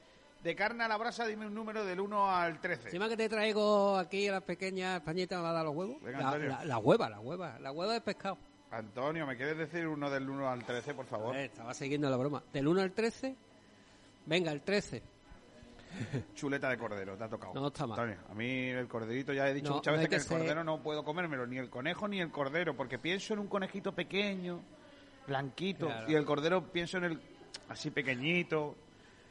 De carne a la brasa, dime un número del 1 al 13. Encima que te traigo aquí a la pequeña Españita me va a dar los huevos. Venga, la, la- la hueva, la hueva, la hueva de pescado. Antonio, ¿me quieres decir uno del 1 al 13, por favor? Eh, estaba siguiendo la broma. Del 1 al 13, venga, el 13. Chuleta de cordero, te ha tocado. No está mal. Antonio, a mí el corderito ya he dicho No, muchas veces que, que el ser- cordero no puedo comérmelo, ni el conejo ni el cordero, porque pienso en un conejito pequeño, blanquito, Claro. y el cordero pienso en el así pequeñito,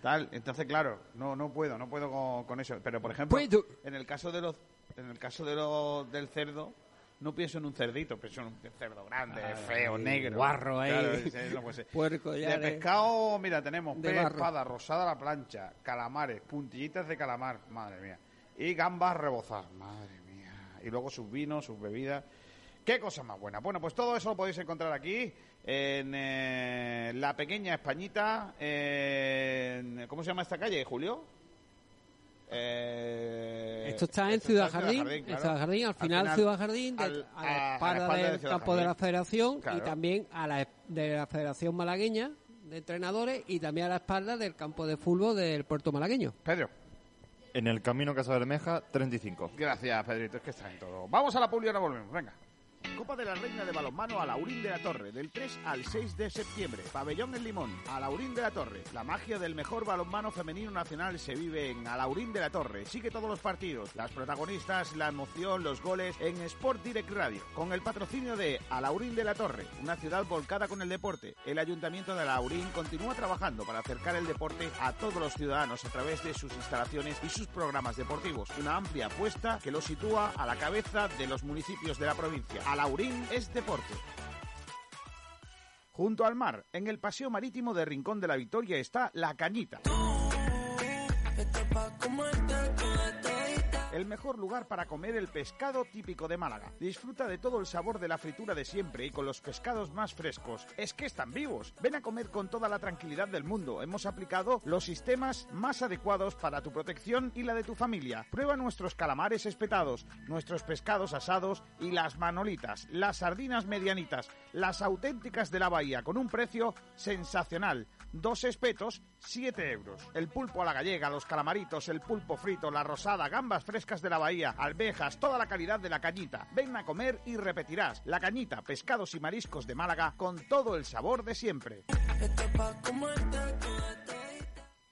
tal. Entonces, claro, no no puedo, no puedo con, con eso. Pero por ejemplo, Puedo. en el caso de los, en el caso de los del cerdo. No pienso en un cerdito, pienso en un cerdo grande, Ay, feo, negro. guarro ahí. Claro, no puede ser. Puerco ya De pescado, mira, tenemos pez, espada, rosada a la plancha, calamares, puntillitas de calamar, madre mía. y gambas rebozadas. Madre mía. Y luego sus vinos, sus bebidas. Qué cosa más buena. Bueno, pues todo eso lo podéis encontrar aquí en eh, la pequeña Españita. en- ¿Cómo se llama esta calle, Julio? Eh, Esto está en esto Ciudad Jardín, claro. en Ciudad Jardín, al final Ciudad Jardín, de- al- a a- la a la espalda espalda del campo de la Jardín. Federación Claro. y también a la de la Federación Malagueña de Entrenadores y también a la espalda del campo de fútbol del Puerto Malagueño. Pedro. En el camino Casa Bermeja, 35. Gracias, Pedrito, es que está en todo. Vamos a la publi y ahora volvemos, venga. Copa de la Reina de Balonmano a Laurín de la Torre, del 3 al 6 de septiembre. Pabellón El Limón, a Laurín de la Torre. La magia del mejor balonmano femenino nacional se vive en Alaurín de la Torre. Sigue todos los partidos, las protagonistas, la emoción, los goles en Sport Direct Radio. Con el patrocinio de Alaurín de la Torre, una ciudad volcada con el deporte. El Ayuntamiento de Alaurín continúa trabajando para acercar el deporte a todos los ciudadanos a través de sus instalaciones y sus programas deportivos. Una amplia apuesta que lo sitúa a la cabeza de los municipios de la provincia. Es deporte. Junto al mar, en el paseo marítimo de Rincón de la Victoria está La Cañita. El mejor lugar para comer el pescado típico de Málaga. Disfruta de todo el sabor de la fritura de siempre y con los pescados más frescos. Es que están vivos. Ven a comer con toda la tranquilidad del mundo. Hemos aplicado los sistemas más adecuados para tu protección y la de tu familia. Prueba nuestros calamares espetados, nuestros pescados asados y las manolitas, las sardinas medianitas, las auténticas de la bahía con un precio sensacional. Dos espetos, 7 euros. El pulpo a la gallega, los calamaritos, el pulpo frito, la rosada, gambas frescas de la bahía, alvejas, toda la calidad de la cañita. Ven a comer y repetirás. La cañita, pescados y mariscos de Málaga con todo el sabor de siempre.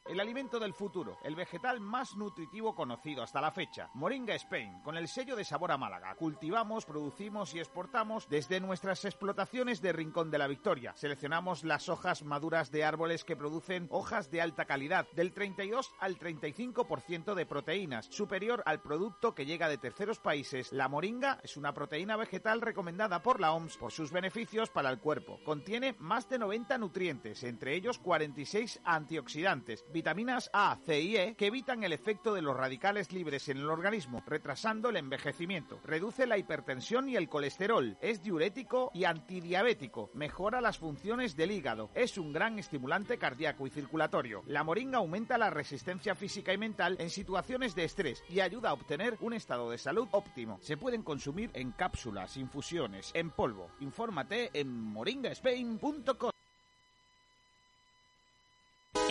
El alimento del futuro, el vegetal más nutritivo conocido hasta la fecha. Moringa Spain, con el sello de sabor a Málaga. Cultivamos, producimos y exportamos desde nuestras explotaciones de Rincón de la Victoria. Seleccionamos las hojas maduras de árboles que producen hojas de alta calidad, del 32 al 35% de proteínas, superior al producto que llega de terceros países. La moringa es una proteína vegetal recomendada por la OMS por sus beneficios para el cuerpo. Contiene más de 90 nutrientes, entre ellos 46 antioxidantes, vitaminas A, C y E que evitan el efecto de los radicales libres en el organismo, retrasando el envejecimiento. Reduce la hipertensión y el colesterol, es diurético y antidiabético, mejora las funciones del hígado, es un gran estimulante cardíaco y circulatorio. La moringa aumenta la resistencia física y mental en situaciones de estrés y ayuda a obtener un estado de salud óptimo. Se pueden consumir en cápsulas, infusiones, en polvo. Infórmate en moringaspain.com.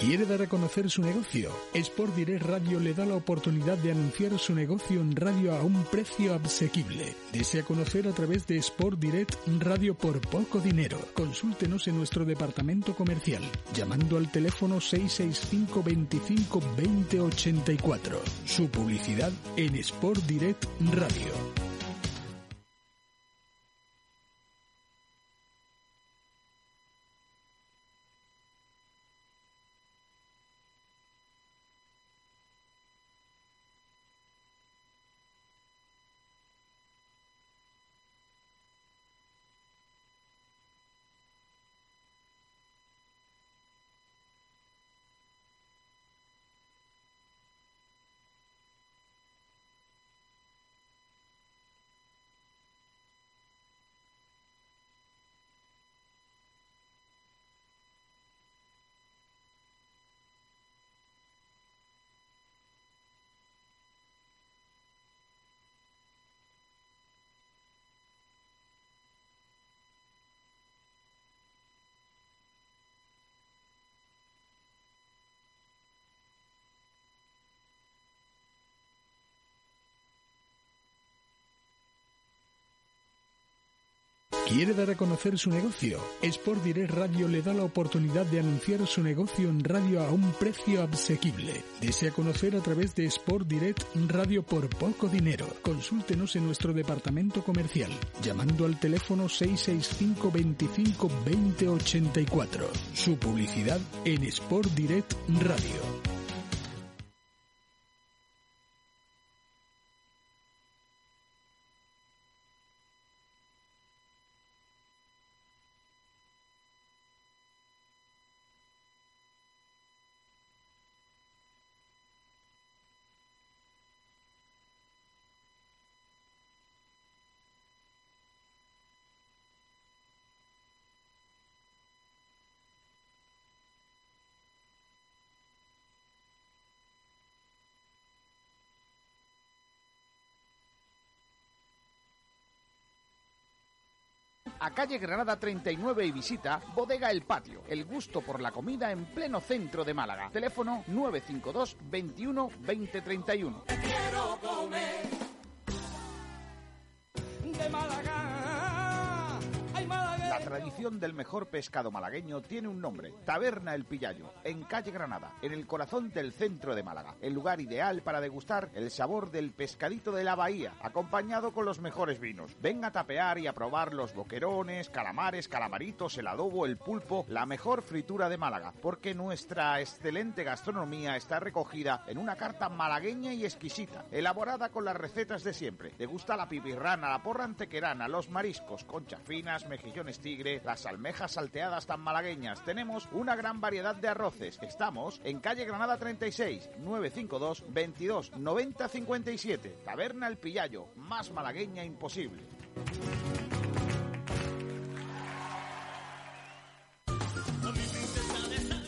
¿Quiere dar a conocer su negocio? Sport Direct Radio le da la oportunidad de anunciar su negocio en radio a un precio asequible. Desea conocer a través de Sport Direct Radio por poco dinero. Consúltenos en nuestro departamento comercial llamando al teléfono 665 25 20 84. Su publicidad en Sport Direct Radio. ¿Quiere dar a conocer su negocio? Sport Direct Radio le da la oportunidad de anunciar su negocio en radio a un precio asequible. Desea conocer a través de Sport Direct Radio por poco dinero. Consúltenos en nuestro departamento comercial llamando al teléfono 665 25 20 84. Su publicidad en Sport Direct Radio. A calle Granada 39 y visita Bodega El Patio, el gusto por la comida en pleno centro de Málaga. Teléfono 952 21 20 31. Quiero comer de Málaga. La tradición del mejor pescado malagueño tiene un nombre, Taberna El Pillayo, en calle Granada, en el corazón del centro de Málaga. El lugar ideal para degustar el sabor del pescadito de la bahía, acompañado con los mejores vinos. Venga a tapear y a probar los boquerones, calamares, calamaritos, el adobo, el pulpo, la mejor fritura de Málaga, porque nuestra excelente gastronomía está recogida en una carta malagueña y exquisita, elaborada con las recetas de siempre. Degusta la pipirrana, la porra antequerana, los mariscos, conchas finas, mejillones tigre, las almejas salteadas tan malagueñas. Tenemos una gran variedad de arroces. Estamos en calle Granada 36, 952 22 90 57. Taberna El Pillayo, más malagueña imposible.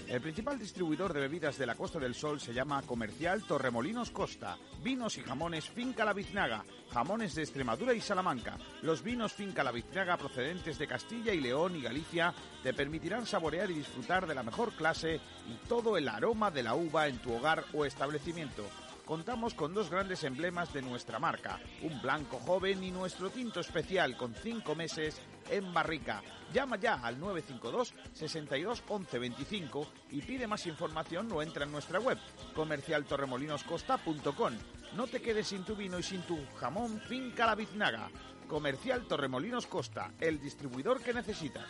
El principal distribuidor de bebidas de la Costa del Sol se llama Comercial Torremolinos Costa. Vinos y jamones Finca La Biznaga. Jamones de Extremadura y Salamanca. Los vinos Finca La Biznaga procedentes de Castilla y León y Galicia te permitirán saborear y disfrutar de la mejor clase y todo el aroma de la uva en tu hogar o establecimiento contamos con dos grandes emblemas de nuestra marca, un blanco joven y nuestro tinto especial con cinco meses en barrica. Llama ya al 952 62 11 25 y pide más información o entra en nuestra web comercialtorremolinoscosta.com. No te quedes sin tu vino y sin tu jamón Finca La Biznaga. Comercial Torremolinos Costa, el distribuidor que necesitas.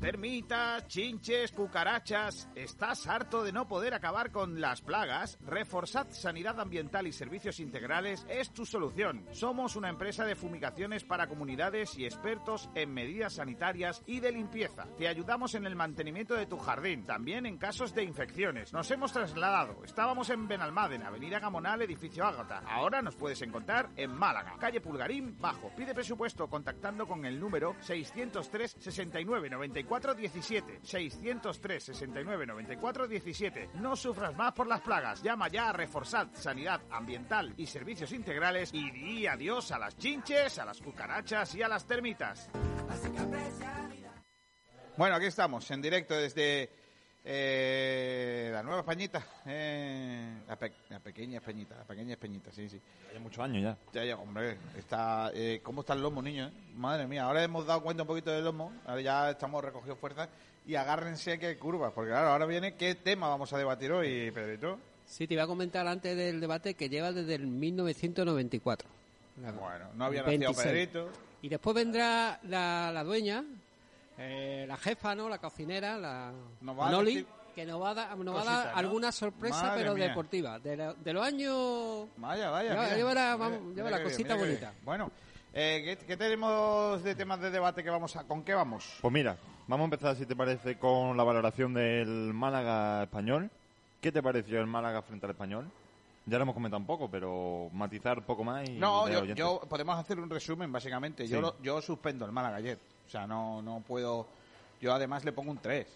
Termitas, chinches, cucarachas. ¿Estás harto de no poder acabar con las plagas? Reforzad Sanidad Ambiental y Servicios Integrales es tu solución. Somos una empresa de fumigaciones para comunidades y expertos en medidas sanitarias y de limpieza. Te ayudamos en el mantenimiento de tu jardín, también en casos de infecciones. Nos hemos trasladado. Estábamos en Benalmádena, Avenida Gamonal, edificio Ágata. Ahora nos puedes encontrar en Málaga, calle Pulgarín, bajo. Pide presupuesto contactando con el número 603 69 94 17 603 69 94 17. No sufras más por las plagas. Llama ya a Reforzad Sanidad Ambiental y Servicios Integrales y di adiós a las chinches, a las cucarachas y a las termitas. Bueno, aquí estamos en directo desde eh, la Nueva Españita, eh, la, pe- la pequeña Españita, la pequeña Españita, sí, sí. Hay muchos años ya. Ya, ya, hombre, está, eh, ¿cómo está el lomo, niño? eh? Madre mía, ahora hemos dado cuenta un poquito del lomo, ahora ya estamos recogiendo fuerzas y agárrense que hay curvas, porque claro, ahora viene qué tema vamos a debatir hoy, Pedrito. Sí, te iba a comentar antes del debate que lleva desde el 1994. Bueno, no había El nacido 26. Pedrito. Y después vendrá la, la dueña, eh, la jefa, ¿no? La cocinera, la Nos va a Manoli, decir que nos va a dar, nos va a dar alguna sorpresa, Madre pero mía. deportiva. De, la- de los años... Vaya, vaya. Lleva- mira, lleva la- mira, vamos, mira lleva la qué bien, cosita bonita. Bueno, eh, ¿qué, qué tenemos de temas de debate que vamos a, con qué vamos? Pues mira, vamos a empezar, si te parece, con la valoración del Málaga español. ¿Qué te pareció el Málaga frente al español? Ya lo hemos comentado un poco, pero matizar un poco más y... No, yo, podemos hacer un resumen, básicamente. Yo, lo- yo suspendo el Málaga ayer. O sea, no, no puedo... Yo además le pongo un 3.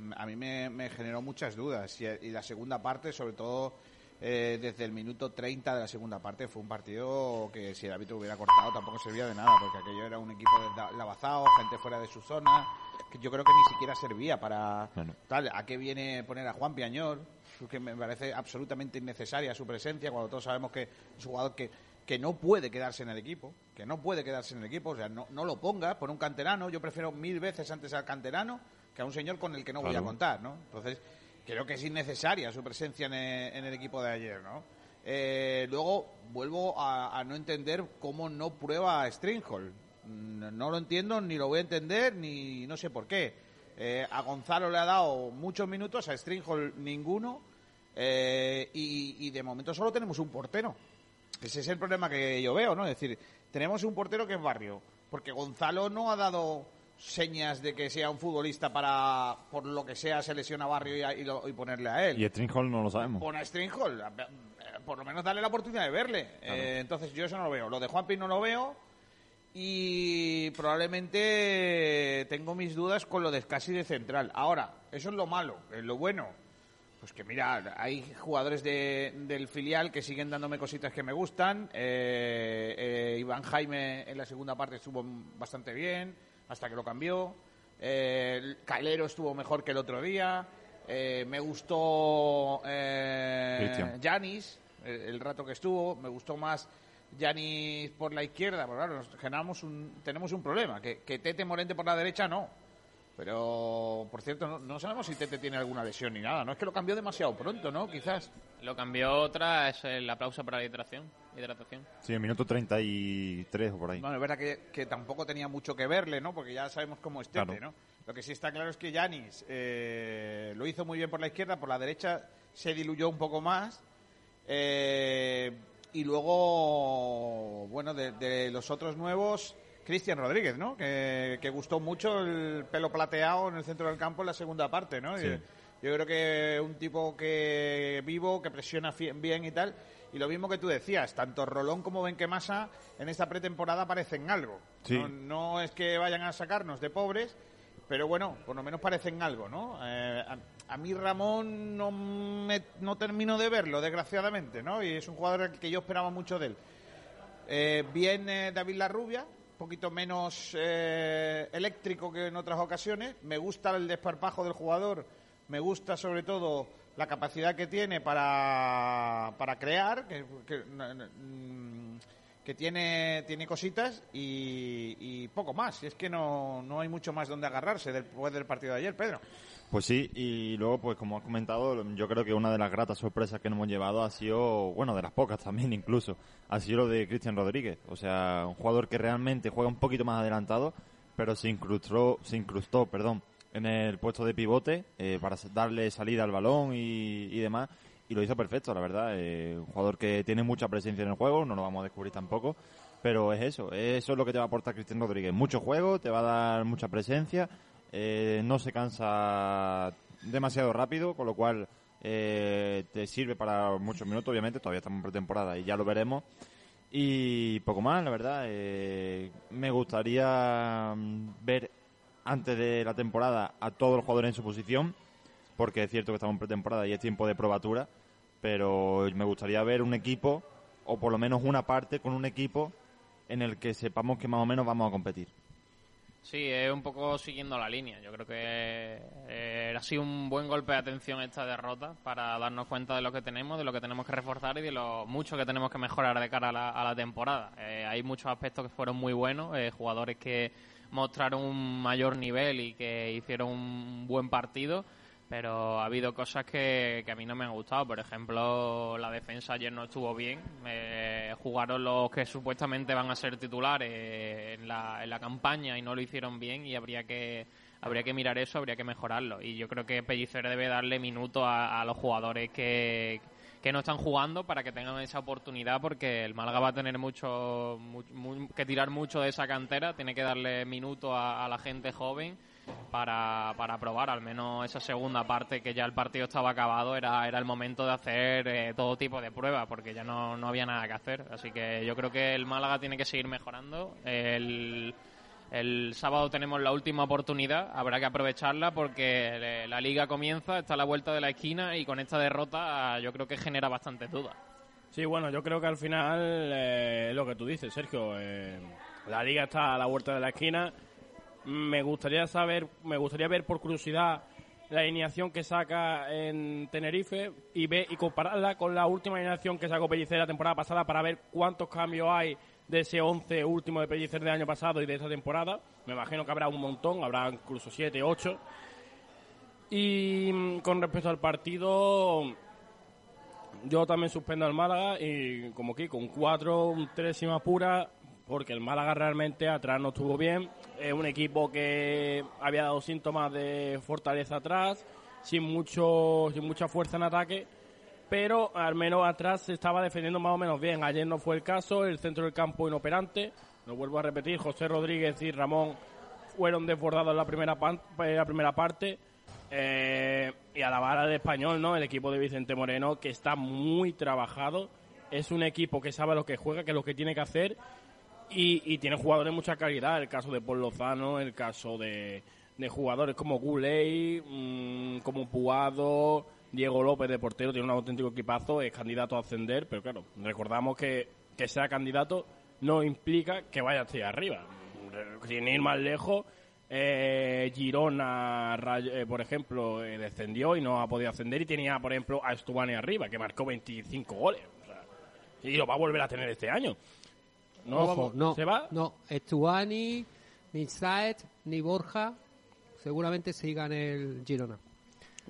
Mm, A mí me, me generó muchas dudas. Y, y la segunda parte, sobre todo eh, desde el minuto 30 de la segunda parte, fue un partido que si el árbitro hubiera cortado tampoco servía de nada, porque aquello era un equipo de lavazado, gente fuera de su zona, que yo creo que ni siquiera servía para tal. ¿A qué viene poner a Juan Piañor? Que me parece absolutamente innecesaria su presencia cuando todos sabemos que es un jugador que, que no puede quedarse en el equipo, que no puede quedarse en el equipo, o sea, no, no lo ponga por un canterano, yo prefiero mil veces antes al canterano que a un señor con el que no voy a contar, ¿no? Entonces, creo que es innecesaria su presencia en el, en el equipo de ayer, ¿no? Eh, luego vuelvo a, a no entender cómo no prueba a Stringhold. Mm, No lo entiendo, ni lo voy a entender, ni no sé por qué. Eh, a Gonzalo le ha dado muchos minutos, a Stringhold ninguno, eh, y, y de momento solo tenemos un portero. Ese es el problema que yo veo, ¿no? Es decir, tenemos un portero que es barrio, porque Gonzalo no ha dado señas de que sea un futbolista para, por lo que sea, se lesiona a Barrio y, a- y lo- y ponerle a él. Y Stringhall no lo sabemos. Pon a Stringhall, a- por lo menos darle la oportunidad de verle. Eh, entonces yo eso no lo veo. Lo de Juanpi no lo veo y probablemente tengo mis dudas con lo de casi de central. Ahora, eso es lo malo, es lo bueno. Pues que mira, hay jugadores de- del filial que siguen dándome cositas que me gustan. Eh, eh, Iván Jaime en la segunda parte estuvo bastante bien, hasta que lo cambió. Eh, Calero estuvo mejor que el otro día. Eh, me gustó eh. Yanis, el, el rato que estuvo. Me gustó más Yanis por la izquierda. Pero claro, nos generamos un, tenemos un problema, que, que Tete Morente por la derecha no. Pero, por cierto, no, no sabemos si Tete tiene alguna lesión ni nada. No es que lo cambió demasiado pronto, ¿no? Quizás. Lo cambió otra, es el aplauso para la hidratación. hidratación. Sí, en minuto 33 o por ahí. Bueno, es verdad que, que tampoco tenía mucho que verle, ¿no? Porque ya sabemos cómo es Tete, Claro. ¿no? Lo que sí está claro es que Yanis eh, lo hizo muy bien por la izquierda, por la derecha se diluyó un poco más. Eh, y luego, bueno, de, de los otros nuevos, Cristian Rodríguez, ¿no? Que, que gustó mucho el pelo plateado en el centro del campo en la segunda parte, ¿no? Sí. Yo creo que un tipo que vivo, que presiona bien y tal. Y lo mismo que tú decías, tanto Rolón como Benquemasa en esta pretemporada parecen algo. Sí. No, no es que vayan a sacarnos de pobres, pero bueno, por lo menos parecen algo, ¿no? Eh, a, a mí Ramón no, me- no termino de verlo, desgraciadamente, ¿no? Y es un jugador que yo esperaba mucho de él. Eh, bien eh, David Larrubia, un poquito menos eh, eléctrico que en otras ocasiones. Me gusta el desparpajo del jugador, me gusta sobre todo la capacidad que tiene para, para crear, que, que, mm, que tiene, tiene cositas y, poco más. Y es que no, no hay mucho más donde agarrarse después del partido de ayer, Pedro. Pues sí, y luego, pues como has comentado, yo creo que una de las gratas sorpresas que nos hemos llevado ha sido, bueno, de las pocas también incluso, ha sido lo de Cristian Rodríguez. O sea, un jugador que realmente juega un poquito más adelantado, pero se incrustó, se incrustó, perdón, en el puesto de pivote eh, para darle salida al balón y, y demás. Y lo hizo perfecto, la verdad. Eh, un jugador que tiene mucha presencia en el juego, no lo vamos a descubrir tampoco. Pero es eso, eso es lo que te va a aportar Cristian Rodríguez. Mucho juego, te va a dar mucha presencia, eh, no se cansa demasiado rápido, con lo cual eh, te sirve para muchos minutos, obviamente, todavía estamos en pretemporada y ya lo veremos. Y poco más, la verdad. eh, me gustaría mm, ver antes de la temporada a todos los jugadores en su posición, porque es cierto que estamos en pretemporada y es tiempo de probatura, pero me gustaría ver un equipo, o por lo menos una parte con un equipo en el que sepamos que más o menos vamos a competir. Sí, es un poco siguiendo la línea. Yo creo que eh, ha sido un buen golpe de atención esta derrota para darnos cuenta de lo que tenemos, de lo que tenemos que reforzar y de lo mucho que tenemos que mejorar de cara a la, a la temporada. Eh, hay muchos aspectos que fueron muy buenos, eh, jugadores que mostraron un mayor nivel y que hicieron un buen partido, pero ha habido cosas que, que a mí no me han gustado. Por ejemplo, la defensa ayer no estuvo bien. Eh, jugaron los que supuestamente van a ser titulares en, la, en la campaña y no lo hicieron bien y habría que habría que mirar eso, habría que mejorarlo. Y yo creo que Pellicer debe darle minutos a, los jugadores que, que no están jugando para que tengan esa oportunidad porque el Málaga va a tener mucho, mu- mu- que tirar mucho de esa cantera, tiene que darle minutos a, a la gente joven para, para probar al menos esa segunda parte que ya el partido estaba acabado era, era el momento de hacer eh, todo tipo de pruebas porque ya no, no había nada que hacer así que yo creo que el Málaga tiene que seguir mejorando el, el sábado tenemos la última oportunidad habrá que aprovecharla porque eh, la liga comienza está a la vuelta de la esquina y con esta derrota yo creo que genera bastantes dudas Sí, bueno, yo creo que al final eh, lo que tú dices, Sergio, eh, la liga está a la vuelta de la esquina. Me gustaría saber, me gustaría ver por curiosidad la alineación que saca en Tenerife y ver y compararla con la última alineación que sacó Pellicer la temporada pasada para ver cuántos cambios hay de ese 11 último de Pellicer del año pasado y de esta temporada. Me imagino que habrá un montón, habrá incluso 7, 8. Y mm, con respecto al partido, yo también suspendo al Málaga y como aquí con 4, un 3 y más pura, porque el Málaga realmente atrás no estuvo bien. Es un equipo que había dado síntomas de fortaleza atrás, sin mucho sin mucha fuerza en ataque, pero al menos atrás se estaba defendiendo más o menos bien. Ayer no fue el caso, el centro del campo inoperante. Lo vuelvo a repetir, José Rodríguez y Ramón fueron desbordados en la primera, pan- la primera parte. Eh, y a la vara de español, ¿no? El equipo de Vicente Moreno, que está muy trabajado. Es un equipo que sabe lo que juega, que es lo que tiene que hacer. Y, tiene jugadores de mucha calidad. El caso de Paul Lozano, el caso de, de jugadores como Guley, mm, como Puado, Diego López de portero tiene un auténtico equipazo, es candidato a ascender, pero claro, recordamos que, que sea candidato no implica que vaya hacia arriba. Sin ir más lejos, eh, Girona, eh, por ejemplo, eh, descendió y no ha podido ascender y tenía, por ejemplo, a Estubani arriba, que marcó 25 goles. Y lo va a volver a tener este año. No, Ojo, no, ¿Se va? no, Estuani, ni Saet, ni Borja, seguramente sigan el Girona.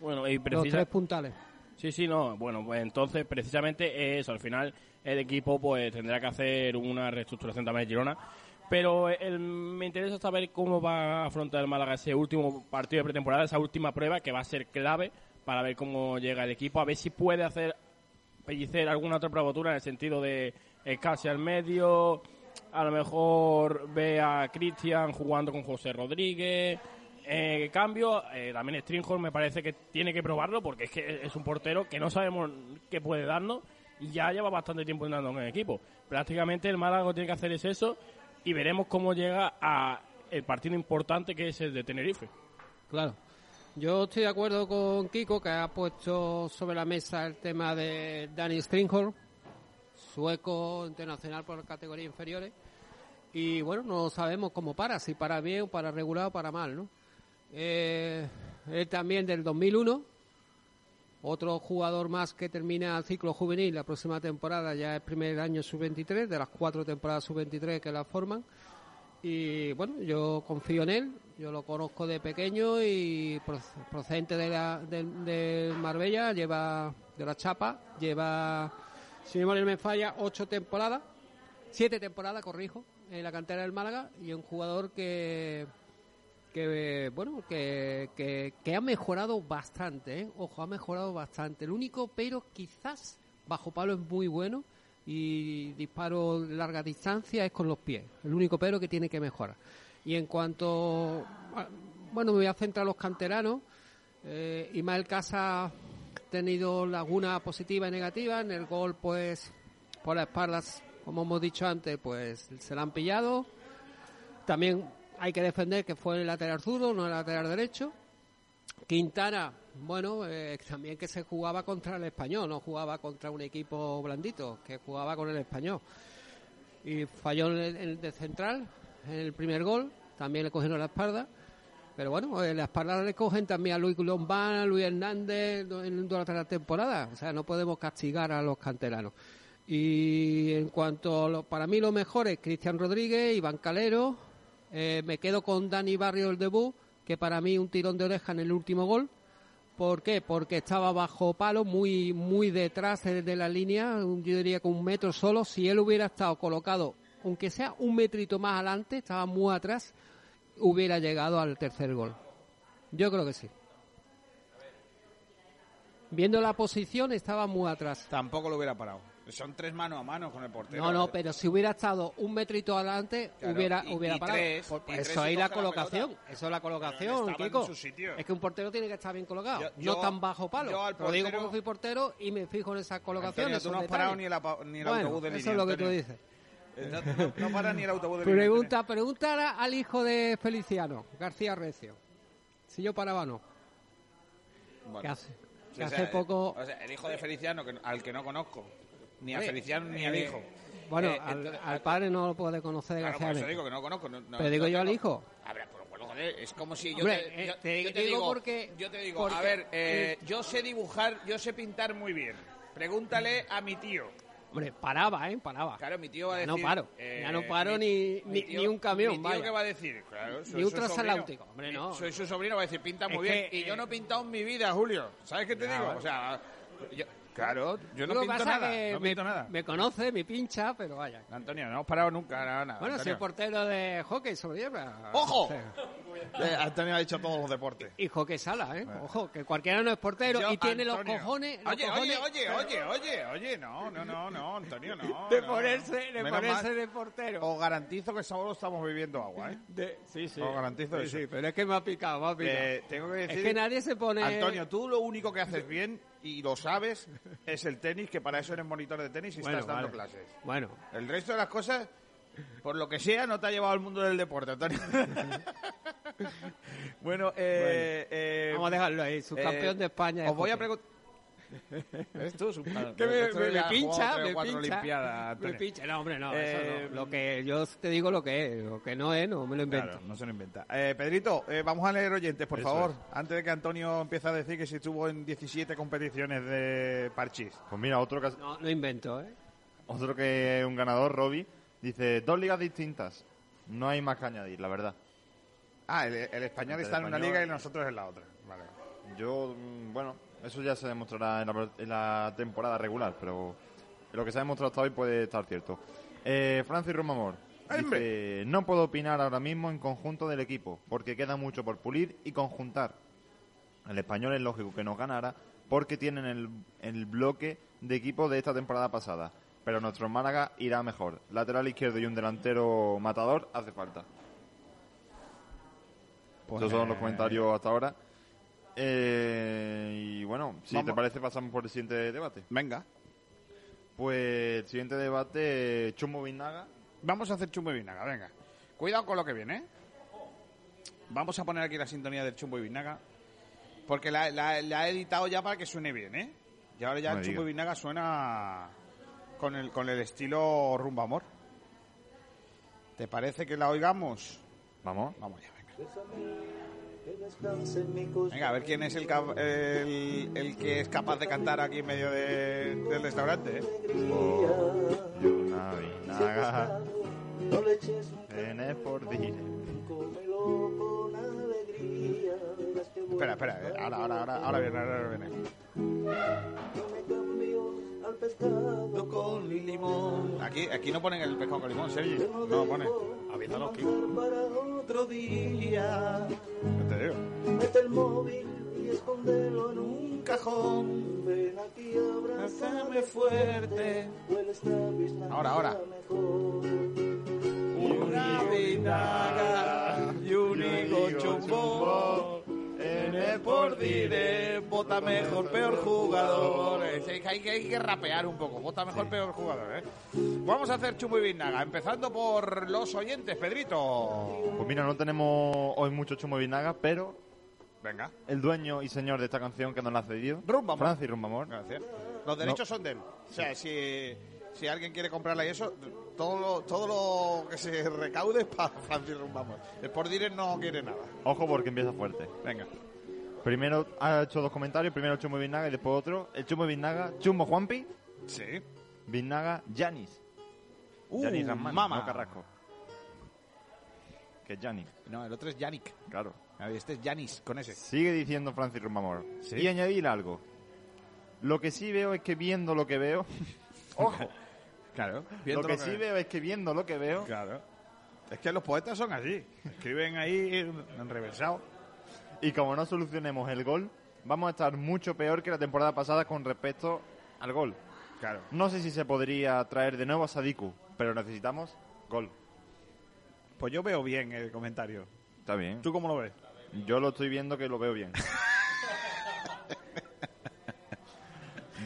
Bueno, y Los precisa- tres puntales. Sí, sí, no. Bueno, pues entonces precisamente eso. Al final el equipo pues tendrá que hacer una reestructuración también de Girona. Pero el- me interesa saber cómo va a afrontar el Málaga ese último partido de pretemporada, esa última prueba que va a ser clave para ver cómo llega el equipo, a ver si puede hacer pellicer alguna otra probatura en el sentido de eh, casi al medio, a lo mejor ve a Cristian jugando con José Rodríguez. Eh, cambio, eh, también Stringholm me parece que tiene que probarlo porque es que es un portero que no sabemos qué puede darnos y ya lleva bastante tiempo entrando en el equipo. Prácticamente el Málaga lo que tiene que hacer es eso y veremos cómo llega a el partido importante que es el de Tenerife. Claro. Yo estoy de acuerdo con Kiko, que ha puesto sobre la mesa el tema de Danny Stringholm, sueco internacional por categorías inferiores. Y bueno, no sabemos cómo para, si para bien, para regular o para mal, ¿no? Eh, él también del 2001, otro jugador más que termina el ciclo juvenil la próxima temporada, ya es primer año sub-23, de las cuatro temporadas sub-23 que la forman. Y bueno, yo confío en él, yo lo conozco de pequeño y proc- procedente de, la, de, de Marbella, lleva de la Chapa, lleva, si memoria me falla, ocho temporadas, siete temporadas, corrijo, en la cantera del Málaga y un jugador que, que bueno, que, que, ha mejorado bastante, ¿eh? ojo, ha mejorado bastante. El único pero quizás bajo palo es muy bueno y disparo larga distancia es con los pies. El único pero que tiene que mejorar. Y en cuanto, a- bueno, me voy a centrar en los canteranos. Eh, Ismael Casa tenido laguna positiva y negativa. En el gol, pues, por las espaldas, como hemos dicho antes, pues se la han pillado. También hay que defender que fue el lateral zurdo, no el lateral derecho. Quintana, bueno, eh, también que se jugaba contra el español, no jugaba contra un equipo blandito, que jugaba con el español. Y falló en el, en el de central, en el primer gol, también le cogieron la espalda. Pero bueno, en la espalda le cogen también a Luis Lombán, Luis Hernández durante la temporada. O sea, no podemos castigar a los canteranos. Y en cuanto para mí lo mejor es Cristian Rodríguez, Iván Calero. Eh, me quedo con Dani Barrio el debut, que para mí un tirón de oreja en el último gol. ¿Por qué? Porque estaba bajo palo, muy muy detrás de, la línea, yo diría que un metro solo. Si él hubiera estado colocado, aunque sea un metrito más adelante, estaba muy atrás, hubiera llegado al tercer gol. Yo creo que sí. Viendo la posición, estaba muy atrás. Tampoco lo hubiera parado. Son tres mano a mano con el portero. No, no, pero si hubiera estado un metrito adelante, Claro, hubiera, y- hubiera y parado. tres, Por- y eso es la colocación. Eso es la colocación, Kiko. Es que un portero tiene que estar bien colocado. Yo- no tan bajo palo. yo al Te lo digo portero- porque fui portero y me fijo en esas colocaciones. Antonio, tú no has parado ni el, ni el Bueno, autobús de línea. Eso es lo que tú dices. Eh, No, para ni el autobús de. Pregunta, pregunta al hijo de Feliciano, García Recio. Si yo paraba, no. Bueno. Que hace, que o poco. o sea, el hijo de Feliciano, que, al que no conozco. Ni a Feliciano ni al eh, hijo. Bueno, Eh, al, padre no lo puede conocer, Claro, por eso digo que no conozco. no- no- Pero digo yo al hijo. Es como si yo Hombre, te, eh, yo- te yo te digo digo, porque- yo te digo, porque- a ver, eh, yo sé dibujar, yo sé pintar muy bien. Pregúntale a mi tío. Hombre, paraba, ¿eh? Paraba. Claro, mi tío va a Ya decir... no paro. eh, ya no paro mi- ni, mi ni, tío- ni un camión, Mi tío vaya. que va a decir, claro, soy Ni un su transatlántico. sobrino. Hombre, no. Soy su sobrino, va a decir, pinta muy Es bien. que, y yo eh, no he pintado en mi vida, Julio. ¿Sabes qué te Ya, digo? vale. O sea, yo- claro, yo no Lo que pinto pasa nada. que No me, pinto nada. me conoce, me pincha, pero vaya. Antonio, no hemos parado nunca, nada, nada. Bueno, soy Antonio. portero de hockey sobre hierba. ¡Ojo! Eh, Antonio ha dicho todos los deportes. Y hockey sala, ¿eh? Ojo, que cualquiera no es portero Yo, y tiene Antonio. los cojones. los Oye, oye, cojones oye, oye, oye, oye, no, no, no, no, Antonio, no. De no. ponerse, de Menos ponerse mal. de portero. Os garantizo que sábado estamos bebiendo agua, ¿eh? De- sí, sí. Os garantizo Sí, eso. sí, pero es que me ha picado, me ha picado. Eh, tengo que decir... es que nadie se pone. Antonio, tú lo único que haces bien, y lo sabes, es el tenis, que para eso eres monitor de tenis y Bueno, estás dando vale. clases. Bueno, El resto de las cosas, por lo que sea, no te ha llevado al mundo del deporte, Antonio. bueno, eh, eh, vamos a dejarlo ahí. Subcampeón eh, de España. Os voy a preguntar... Que me, pincha, me pincha, me pincha. No, hombre, no, Eh, eso no. Lo que yo te digo lo que es, lo que no es, no me lo invento. Claro, no se lo inventa. Eh, Pedrito, eh, vamos a leer oyentes, por Eso favor. es. Antes de que Antonio empiece a decir que si estuvo en 17 competiciones de parchís. Pues mira, otro que, No, no invento, ¿eh? otro que es un ganador, Robbie, dice, dos ligas distintas. No hay más que añadir, la verdad. Ah, el, el español El está en una liga y nosotros en la otra. Vale. Yo, mm, bueno, eso ya se demostrará en la, en la temporada regular, pero lo que se ha demostrado hasta hoy puede estar cierto. Eh, Francis Romamor dice, no puedo opinar ahora mismo en conjunto del equipo, porque queda mucho por pulir y conjuntar. El español es lógico que nos ganara, porque tienen el, el bloque de equipo de esta temporada pasada. Pero nuestro Málaga irá mejor. Lateral izquierdo y un delantero matador hace falta. Pues, Esos son los comentarios hasta ahora. Eh, y bueno, si Vamos. te parece, pasamos por el siguiente debate. Venga. Pues el siguiente debate, Chumbo Vinaga. Vamos a hacer chumbo y vinaga, venga. Cuidado con lo que viene, ¿eh? Vamos a poner aquí la sintonía del chumbo y vinaga. Porque la, la- la he editado ya para que suene bien, ¿eh? Y ahora ya No el chumbo y digas. vinaga suena con el, con el estilo rumba amor. ¿Te parece que la oigamos? Vamos. Vamos ya, venga. Venga, a ver quién es el, el, el que es capaz de cantar aquí en medio de- del restaurante, ¿eh? Espera, espera, eh. ahora, ahora, ahora, ahora viene, ahora viene. Pescado con limón. Aquí, aquí no ponen el pescado con limón, Sergi. No lo ponen. Avísalo, aquí. Para otro día. No te digo. Mete el móvil y escóndelo en un cajón. Ven aquí, abrázame fuerte. Ahora, ahora. Una vinaga y un higo chumbo. El por dire, vota mejor, peor jugador. Hay, que hay que rapear un poco. Vota mejor, peor jugador, ¿eh? Vamos a hacer chumbo y vinaga, empezando por los oyentes, Pedrito. Pues mira, no tenemos hoy mucho Chumbo Vinaga, pero Venga. el dueño y señor de esta canción que nos la ha cedido, Rumba, Amor. Francis Rumbamor, Gracias. Los derechos son de él. O sea, si, si alguien quiere comprarla y eso, todo lo, todo lo que se recaude es para Francis Rumbamos. El por dire no quiere nada. ojo porque empieza fuerte. Venga. Primero ha hecho dos comentarios, primero Chumbo Vinaga y después otro. El Chumbo Vinaga, Chumbo Juanpi, Sí. Vinaga Yanis. Uh, Yanis mama. no Carrasco. Que es Yanis, No, el otro es Yannick. claro. A ver, Este es Yanis, con ese. Sigue diciendo Francis Rumamor. Sí. Y añadir algo. Lo que sí veo es que viendo lo que veo, ojo, Claro. lo que sí veo es que viendo lo que veo, Claro. Es que los poetas son así. Escriben ahí en reversado. Y como no solucionemos el gol, vamos a estar mucho peor que la temporada pasada con respecto al gol. Claro. No sé si se podría traer de nuevo a Sadiku, pero necesitamos gol. Pues yo veo bien el comentario. Está bien. ¿Tú cómo lo ves? Yo lo estoy viendo que lo veo bien.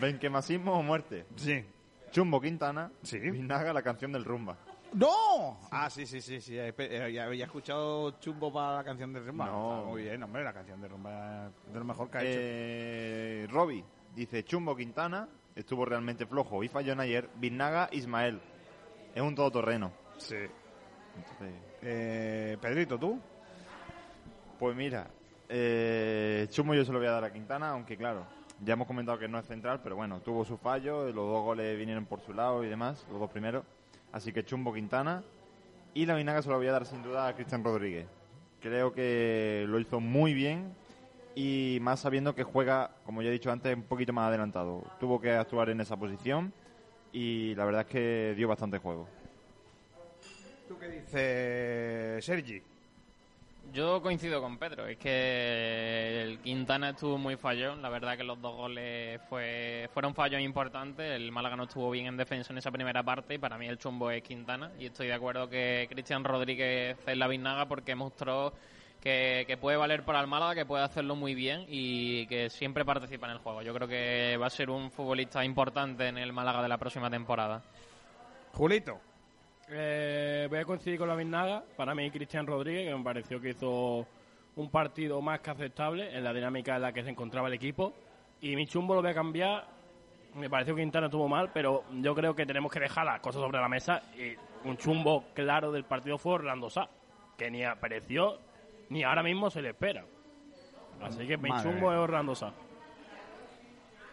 ¿Ven que masismo o muerte? Sí. Chumbo Quintana, Sí. Vinaga, la canción del rumba. ¡No! Ah, sí, sí, sí, sí. eh, Ya había escuchado Chumbo para la canción de Rumba. No. Está muy bien, hombre, la canción de Rumba de lo mejor que ha hecho. Eh, Robbie dice Chumbo Quintana estuvo realmente flojo y falló en ayer. Vinaga Ismael es un todoterreno. Sí. Entonces, Eh, Pedrito, ¿tú? pues mira, eh, Chumbo yo se lo voy a dar a Quintana, aunque claro, ya hemos comentado que no es central, pero bueno, tuvo su fallo, los dos goles vinieron por su lado y demás, los dos primeros. Así que Chumbo Quintana y la Vinaga se lo voy a dar sin duda a Cristian Rodríguez. Creo que lo hizo muy bien y más sabiendo que juega, como ya he dicho antes, un poquito más adelantado. Tuvo que actuar en esa posición y la verdad es que dio bastante juego. ¿Tú qué dices, Sergi? Yo coincido con Pedro, es que el Quintana estuvo muy fallón, la verdad que los dos goles fue, fueron fallos importantes, el Málaga no estuvo bien en defensa en esa primera parte y para mí el chumbo es Quintana y estoy de acuerdo que Cristian Rodríguez es la porque mostró que, que puede valer para el Málaga, que puede hacerlo muy bien y que siempre participa en el juego. Yo creo que va a ser un futbolista importante en el Málaga de la próxima temporada. Julito. Eh, voy a coincidir con la Vinaga. Para mí, Cristian Rodríguez, que me pareció que hizo un partido más que aceptable en la dinámica en la que se encontraba el equipo. y mi chumbo lo voy a cambiar. Me pareció que Quintana estuvo mal, pero yo creo que tenemos que dejar las cosas sobre la mesa. Y un chumbo claro del partido fue Orlando Sá, que ni apareció ni ahora mismo se le espera. Así que mi Madre chumbo es Orlando Sá.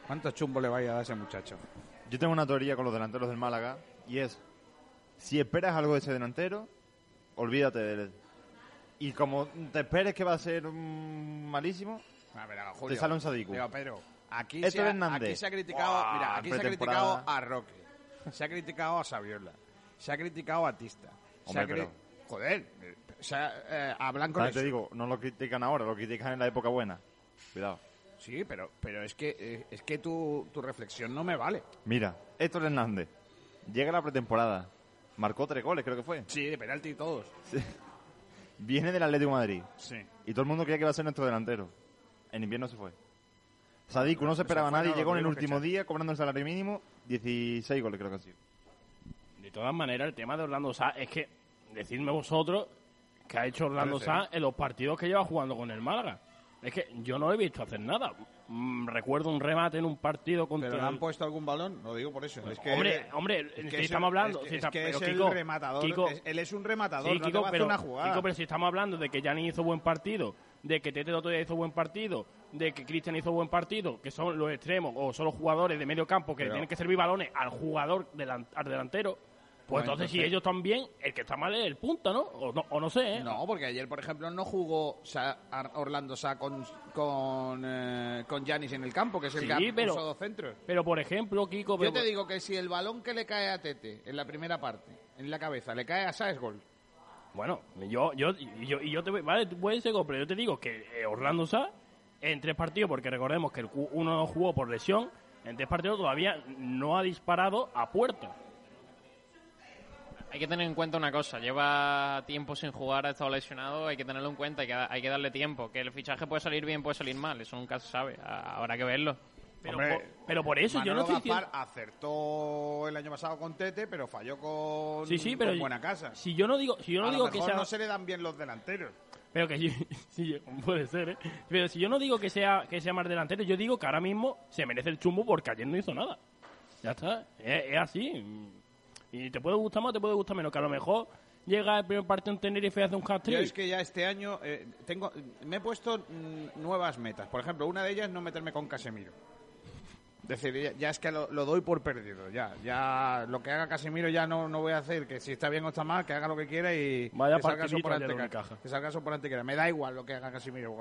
¿Cuánto chumbo le vaya a dar a ese muchacho? Yo tengo una teoría con los delanteros del Málaga y es, si esperas algo de ese delantero, olvídate de él. Y como te esperes que va a ser malísimo, A ver, a te sale un sadiku. Digo, Pedro, aquí, se ha, Hernández. aquí se ha criticado, mira, aquí se ha criticado a Roque, se ha criticado a Saviola, se ha criticado a Tista, se Hombre, ha cri- pero- joder, se ha, eh, a Blanco te digo, no lo critican ahora, lo critican en la época buena. Cuidado. Sí, pero, pero es que eh, es que tu, tu reflexión no me vale. Mira, Héctor Hernández, llega la pretemporada, marcó tres goles, creo que fue. Sí, de penalti y todos. Viene del Atlético de Madrid. Sí. Y todo el mundo creía que iba a ser nuestro delantero. En invierno se fue. Sadiku no se esperaba a nadie, llegó en el último día cobrando el salario mínimo, 16 goles creo que ha sido. De todas maneras, el tema de Orlando Sá es que, decidme vosotros, que ha hecho Orlando. Sá en los partidos que lleva jugando con el Málaga. Es que yo no lo he visto hacer nada. Mm, recuerdo un remate en un partido contra... Pero le han puesto algún balón, lo digo por eso. Es que hombre, él- hombre, es que estamos el- hablando... Es, si es está- que pero es Kiko, el rematador. Kiko, es- él es un rematador, Sí, no te Kiko, va a hacer pero, una jugada. Kiko, pero si estamos hablando de que Yanni hizo buen partido, de que Tete día hizo buen partido, de que Cristian hizo buen partido, que son los extremos o son los jugadores de medio campo que Pero- tienen que servir balones al jugador delan- al delantero, pues Bueno, entonces, si ellos también, el que está mal es el punta, ¿no? O no, o no sé, ¿eh? No, porque ayer, por ejemplo, no jugó Sa- Orlando Sá con con eh, con Giannis en el campo, que es el Sí, que ha pero- dos centros. Pero, por ejemplo, Kiko... Yo pero- te digo que si el balón que le cae a Tete en la primera parte, en la cabeza, le cae a Sá, es gol. Bueno, yo, yo, y yo, yo te vale, tú puedes ser gol, pero yo te digo que eh, Orlando Sá, en tres partidos, porque recordemos que el uno no jugó por lesión, en tres partidos todavía no ha disparado a puerta. Hay que tener en cuenta una cosa, lleva tiempo sin jugar, ha estado lesionado, hay que tenerlo en cuenta, hay que, hay que darle tiempo. Que el fichaje puede salir bien, puede salir mal, eso nunca se sabe, habrá que verlo. Pero, Hombre, por, pero por eso yo no estoy Gaspar diciendo... acertó el año pasado con Tete, pero falló con, Sí, sí, pero con buena casa. Si yo no digo, si yo no a digo lo que sea... no se le dan bien los delanteros. Pero que yo- sí, puede ser, ¿eh? Pero si yo no digo que sea que sea más delantero, yo digo que ahora mismo se merece el chumbo porque ayer no hizo nada. Ya está, es, es así. Y te puede gustar más, te puede gustar menos. Que a lo mejor llega el primer partido en Tenerife y hace un hat Yo es que ya este año eh, tengo, me he puesto mm, nuevas metas. Por ejemplo, una de ellas es no meterme con Casemiro. Es decir, ya, ya es que lo, lo doy por perdido. Ya, ya lo que haga Casemiro ya no, no voy a hacer. Que si está bien o está mal, que haga lo que quiera y Vaya que salga ayer en que, salga quiera. Me da igual lo que haga Casemiro.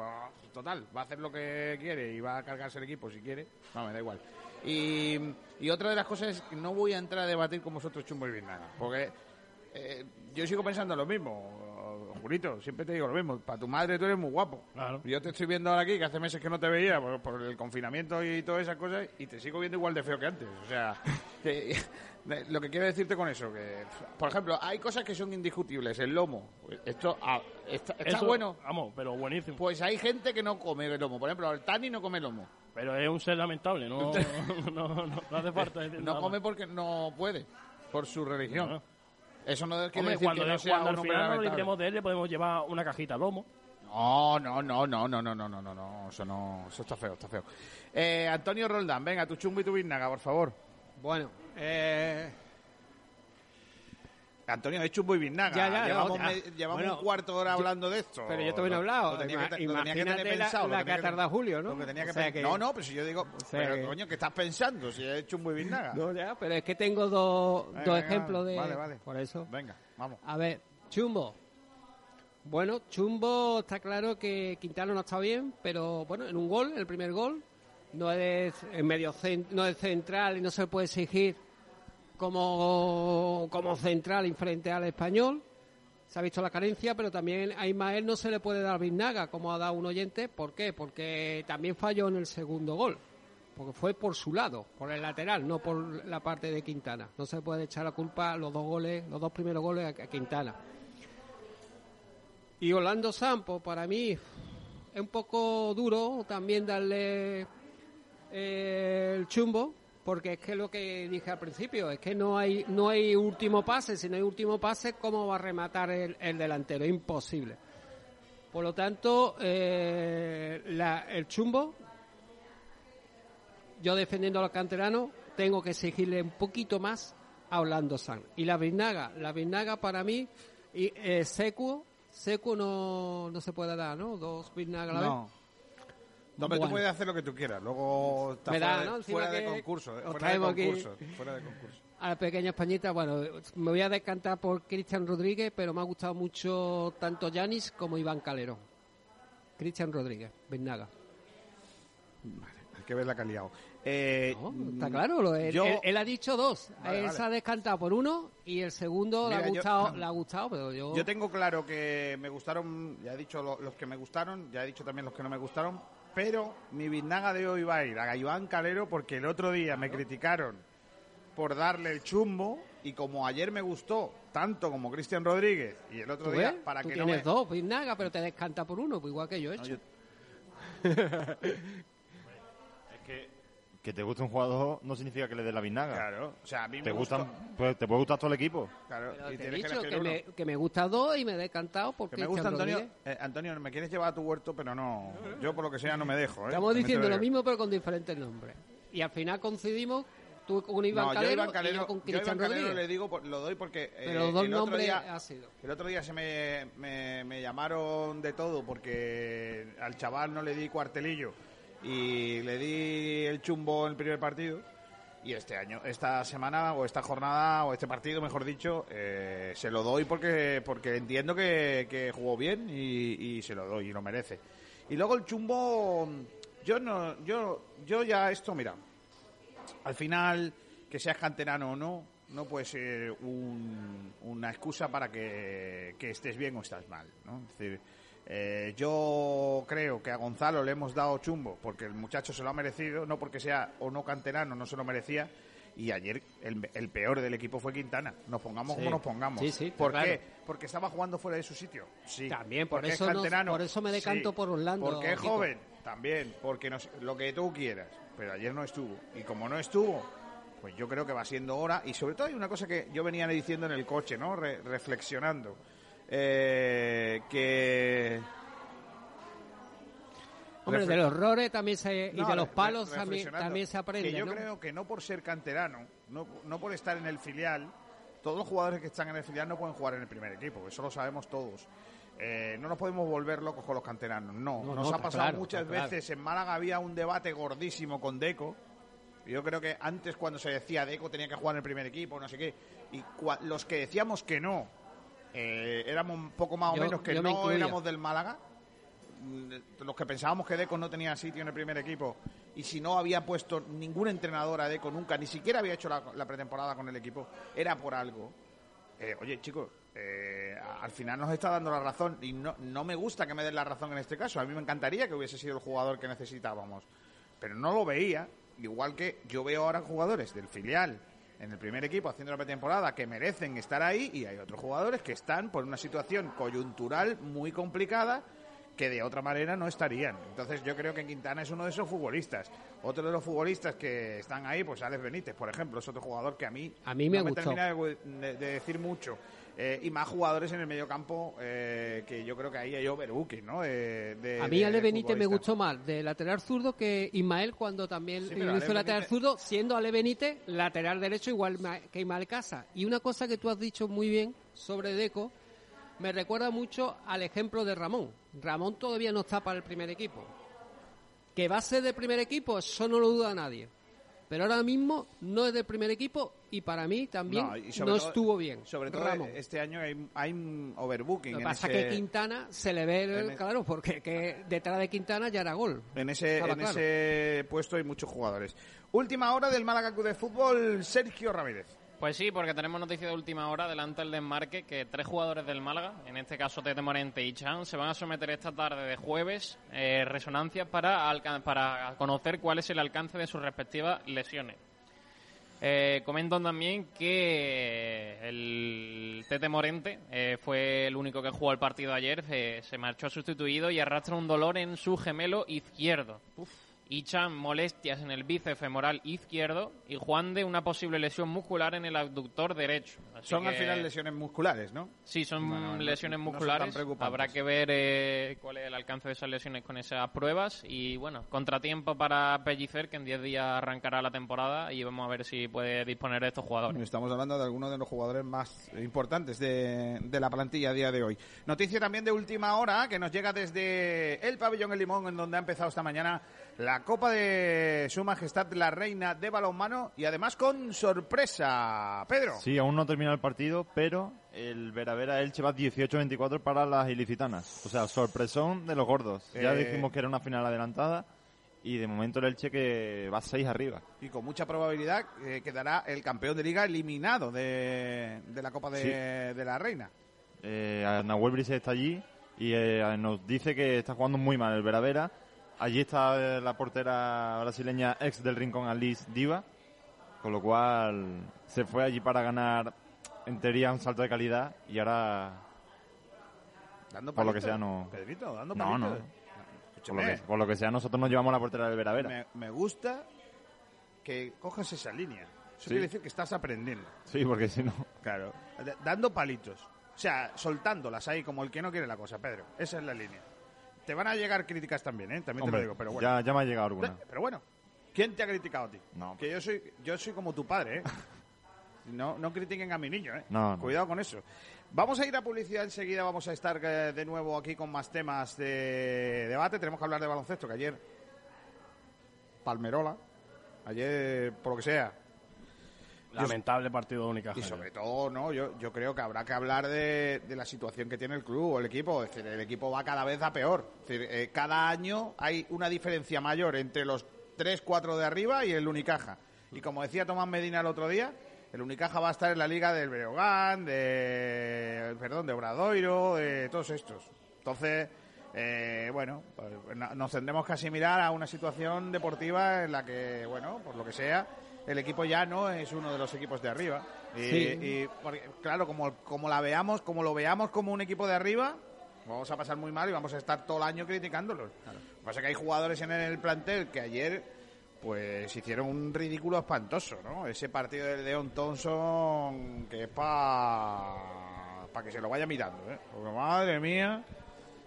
Total, va a hacer lo que quiere y va a cargarse el equipo si quiere. No, me da igual. Y, y otra de las cosas es que no voy a entrar a debatir con vosotros Chumbo y Biznaga. Porque eh, yo sigo pensando lo mismo. Julito, siempre te digo lo mismo. Para tu madre tú eres muy guapo. Claro. Yo te estoy viendo ahora aquí, que hace meses que no te veía por, por el confinamiento y todas esas cosas, y te sigo viendo igual de feo que antes. O sea, lo que quiero decirte con eso, que, por ejemplo, hay cosas que son indiscutibles. El lomo, esto ah, está, está Eso, bueno. Vamos, pero buenísimo. Pues hay gente que no come el lomo. Por ejemplo, el Tani no come lomo. Pero es un ser lamentable, no, no, no, no hace falta decir No nada come porque no puede, por su religión. No. Eso no quiere Hombre, decir cuando, que no sea cuando un al hombre final no lamentable. libremos de él, le podemos llevar una cajita lomo. No, no, no, no, no, no, no, no, no, no, eso no, eso está feo, está feo. Eh, Antonio Roldán, venga, tu chumbo y tu biznaga, por favor. Bueno, eh, Antonio, es chumbo y biznaga. Ya, ya, llevamos no, ya. me- llevamos Bueno, un cuarto de hora hablando de esto. pero yo no he Lo- hablado. lo tenía que lo tenía que tener la- pensado, lo la tenía que ha tardado Julio, ¿no? lo que tenía que O sea pen- que- No, no, pero si yo digo, sea pero, que- coño, ¿qué estás pensando? Si es chumbo y biznaga. no, ya, pero es que tengo dos, Venga, dos venga, ejemplos de... vale, vale. Por eso. Venga, vamos. A ver, Chumbo. Bueno, Chumbo está claro que Quintana no está bien, pero bueno, en un gol, el primer gol, no es en medio no es central y no se puede exigir como, como central frente al español. Se ha visto la carencia, pero también a Ismael no se le puede dar Biznaga, como ha dado un oyente. ¿Por qué? Porque también falló en el segundo gol. Porque fue por su lado, por el lateral, no por la parte de Quintana. No se puede echar la culpa los dos goles, los dos primeros goles a, a Quintana. Y Orlando Sampo, para mí, es un poco duro también darle eh, el chumbo, porque es que lo que dije al principio, es que no hay no hay último pase, si no hay último pase, ¿cómo va a rematar el, el delantero? Imposible. Por lo tanto, eh, la- el chumbo yo defendiendo a los canteranos, tengo que exigirle un poquito más a Orlando San. Y la Vinaga, la Vinaga para mí, y eh, Secuo, Secuo no, no se puede dar, ¿no? Dos Vinaga a la vez. No. Hombre, tú puedes hacer lo que tú quieras. Luego está fuera, de, ¿no? Encima fuera de que concurso. eh, Fuera de aquí. concurso. Fuera de concurso. A la pequeña Españita, bueno, me voy a decantar por Cristian Rodríguez, pero me ha gustado mucho tanto Yanis como Iván Calero. Cristian Rodríguez, Vinaga. Hay que ver la que ha liado. Eh, Está claro, lo- él, yo- él- él ha dicho dos. Vale, él vale. se ha descantado por uno y el segundo le, ha yo- gustado, le ha gustado, pero yo... Yo tengo claro que me gustaron, ya he dicho lo- los que me gustaron, ya he dicho también los que no me gustaron, pero mi biznaga de hoy va a ir a Iván Calero porque el otro día me criticaron por darle el chumbo y como ayer me gustó tanto como Cristian Rodríguez y el otro ¿Tú día para Tú que no tienes me... dos, Vinaga, pero te descanta por uno, pues igual que yo he hecho. Que te guste un jugador no significa que le dé la vinaga. Claro, o sea, a mí te me gustan, gustó. pues, te puede gustar todo el equipo. Claro, Pero y te he que dicho que me, que me gusta dos y me he descantado por Que me gusta Antonio. Eh, Antonio, me quieres llevar a tu huerto, pero no. Yo por lo que sea no me dejo. ¿eh? Estamos También te diciendo lo mismo, pero con diferentes nombres. Y al final coincidimos, tú con Iván no, Calero, yo Iván y yo con yo Cristian Iván Calero le digo, por- lo doy porque eh, Pero los dos el otro nombres día, ha sido. el otro día se me, me, me llamaron de todo porque al chaval no le di cuartelillo y le di el chumbo en el primer partido y este año, esta semana o esta jornada o este partido, mejor dicho, eh, se lo doy porque porque entiendo que, jugó bien y, y se lo doy y lo merece. Y luego el chumbo, yo no, yo, yo ya esto, mira, al final, que seas canterano o no, no puede ser un- una excusa para que, que estés bien o estás mal. ¿no? Es decir, eh, yo creo que a Gonzalo le hemos dado chumbo porque el muchacho se lo ha merecido, no porque sea o no canterano, no se lo merecía. Y ayer el, el peor del equipo fue Quintana. Nos pongamos Sí. como nos pongamos. Sí, sí, ¿Por claro. qué? Porque estaba jugando fuera de su sitio. Sí. También, por Porque eso es no- canterano. por eso me decanto por Orlando, Porque es joven. También. Porque no sé, lo que tú quieras. Pero ayer no estuvo. Y como no estuvo, pues yo creo que va siendo hora. Y sobre todo hay una cosa que yo venía diciendo en el coche, ¿no? Re- reflexionando. Eh, que. Hombre, Refle- de los errores también se, y no, de los palos también, también se aprende, Que yo ¿no? creo que no por ser canterano, no, no por estar en el filial, todos los jugadores que están en el filial no pueden jugar en el primer equipo, eso lo sabemos todos. Eh, no nos podemos volver locos con los canteranos, no. No, nos no, ha pasado claro, muchas claro. veces. En Málaga había un debate gordísimo con Deco. Yo creo que antes cuando se decía Deco tenía que jugar en el primer equipo, no sé qué, y los que decíamos que no, eh, éramos un poco más o Yo- menos que me no éramos del Málaga, mm, los que pensábamos que Deco no tenía sitio en el primer equipo y si no había puesto ningún entrenador a Deco nunca, ni siquiera había hecho la, la pretemporada con el equipo, era por algo. Eh, oye, chicos, eh, al final nos está dando la razón y no, no me gusta que me den la razón en este caso. A mí me encantaría que hubiese sido el jugador que necesitábamos, pero no lo veía. Igual que yo veo ahora jugadores del filial en el primer equipo haciendo la pretemporada que merecen estar ahí y hay otros jugadores que están por una situación coyuntural muy complicada que de otra manera no estarían. Entonces yo creo que Quintana es uno de esos futbolistas. Otro de los futbolistas que están ahí, pues Alex Benítez, por ejemplo, es otro jugador que a mí, A mí me no me termina de decir mucho. Eh, y más jugadores en el medio campo eh, que yo creo que ahí hay overbooking, ¿no? De- de- A mí de Ale Benítez me gustó más de lateral zurdo que Ismael cuando también Sí, hizo Ale lateral Benítez- zurdo, siendo Ale Benítez lateral derecho igual que Ismael Casa. Y una cosa que tú has dicho muy bien sobre Deco, me recuerda mucho al ejemplo de Ramón. Ramón todavía no está para el primer equipo. Que va a ser del primer equipo, eso no lo duda nadie. Pero ahora mismo no es del primer equipo y para mí también no, todo- estuvo bien. Sobre todo Ramón. este año hay, hay un overbooking. Lo que en pasa ese- es que Quintana se le ve, en e- claro, porque que detrás de Quintana ya era gol. En ese, Estaba en claro. ese puesto hay muchos jugadores. Última hora del Málaga Club de Fútbol, Sergio Ramírez. Pues sí, porque tenemos noticia de última hora delante del desmarque que tres jugadores del Málaga, en este caso Tete Morente y Chan, se van a someter esta tarde de jueves eh, resonancias para, para conocer cuál es el alcance de sus respectivas lesiones. Eh, comentan también que el Tete Morente eh, fue el único que jugó el partido ayer, eh, se marchó sustituido y arrastra un dolor en su gemelo izquierdo. Ichan molestias en el bíceps femoral izquierdo y Juan de una posible lesión muscular en el abductor derecho. Así Son al que- final lesiones musculares, ¿no? Sí, son Bueno, no- lesiones no musculares. preocupantes. Habrá que ver eh, cuál es el alcance de esas lesiones con esas pruebas. Y bueno, contratiempo para Pellicer, que en 10 días arrancará la temporada y vamos a ver si puede disponer de estos jugadores. Estamos hablando de algunos de los jugadores más importantes de, de la plantilla a día de hoy. Noticia también de última hora que nos llega desde el pabellón El Limón, en donde ha empezado esta mañana la Copa de Su Majestad la Reina de Balonmano y además con sorpresa. Pedro. Sí, aún no termina el partido, pero el Vera Vera Elche va 18-24 para las ilicitanas. O sea, sorpresón de los gordos. Ya Eh. dijimos que era una final adelantada y de momento el Elche que va 6 arriba. Y con mucha probabilidad eh, quedará el campeón de liga eliminado de, de la Copa de, Sí. de la Reina. Eh, Nahuel Brice está allí y eh, nos dice que está jugando muy mal el Vera Vera. Allí está eh, la portera brasileña ex del Rincón Alice Diva, con lo cual se fue allí para ganar en teoría un salto de calidad y ahora Dando por lo que sea no Pedrito, dando no por lo, que, por lo que sea nosotros nos llevamos la portera del Vera Vera Me, me gusta que cojas esa línea. Eso Sí. quiere decir que estás aprendiendo. sí porque si no Claro. Dando palitos. O sea, soltándolas ahí como el que no quiere la cosa, Pedro. Esa es la línea. Te van a llegar críticas también, ¿eh? También te lo digo, pero bueno. ya, ya me ha llegado alguna Pero bueno, ¿quién te ha criticado a ti? No. Que yo soy, yo soy como tu padre, ¿eh? No, no critiquen a mi niño, ¿eh? No, no. Cuidado con eso. Vamos a ir a publicidad enseguida, vamos a estar eh, de nuevo aquí con más temas de debate. Tenemos que hablar de baloncesto, que ayer Palmerola, ayer, por lo que sea, Lamentable partido única. y sobre todo, no, yo, yo creo que habrá que hablar de, de la situación que tiene el club o el equipo. Es decir, el equipo va cada vez a peor. Es decir, eh, cada año hay una diferencia mayor entre los 3, 4 de arriba y el Unicaja. Y como decía Tomás Medina el otro día, el Unicaja va a estar en la liga del Breogán, de, perdón, de Obradoiro, de todos estos. Entonces, eh, bueno, pues, no- nos tendremos que asimilar a una situación deportiva en la que, bueno, por lo que sea, el equipo ya no es uno de los equipos de arriba. Y, Sí. y, porque, claro, como, como la veamos, como lo veamos como un equipo de arriba, vamos a pasar muy mal y vamos a estar todo el año criticándolos. Lo que pasa es que hay jugadores en el plantel que ayer pues hicieron un ridículo espantoso, ¿no? Ese partido del Leon Thompson que es para para que se lo vaya mirando, ¿eh? Porque madre mía,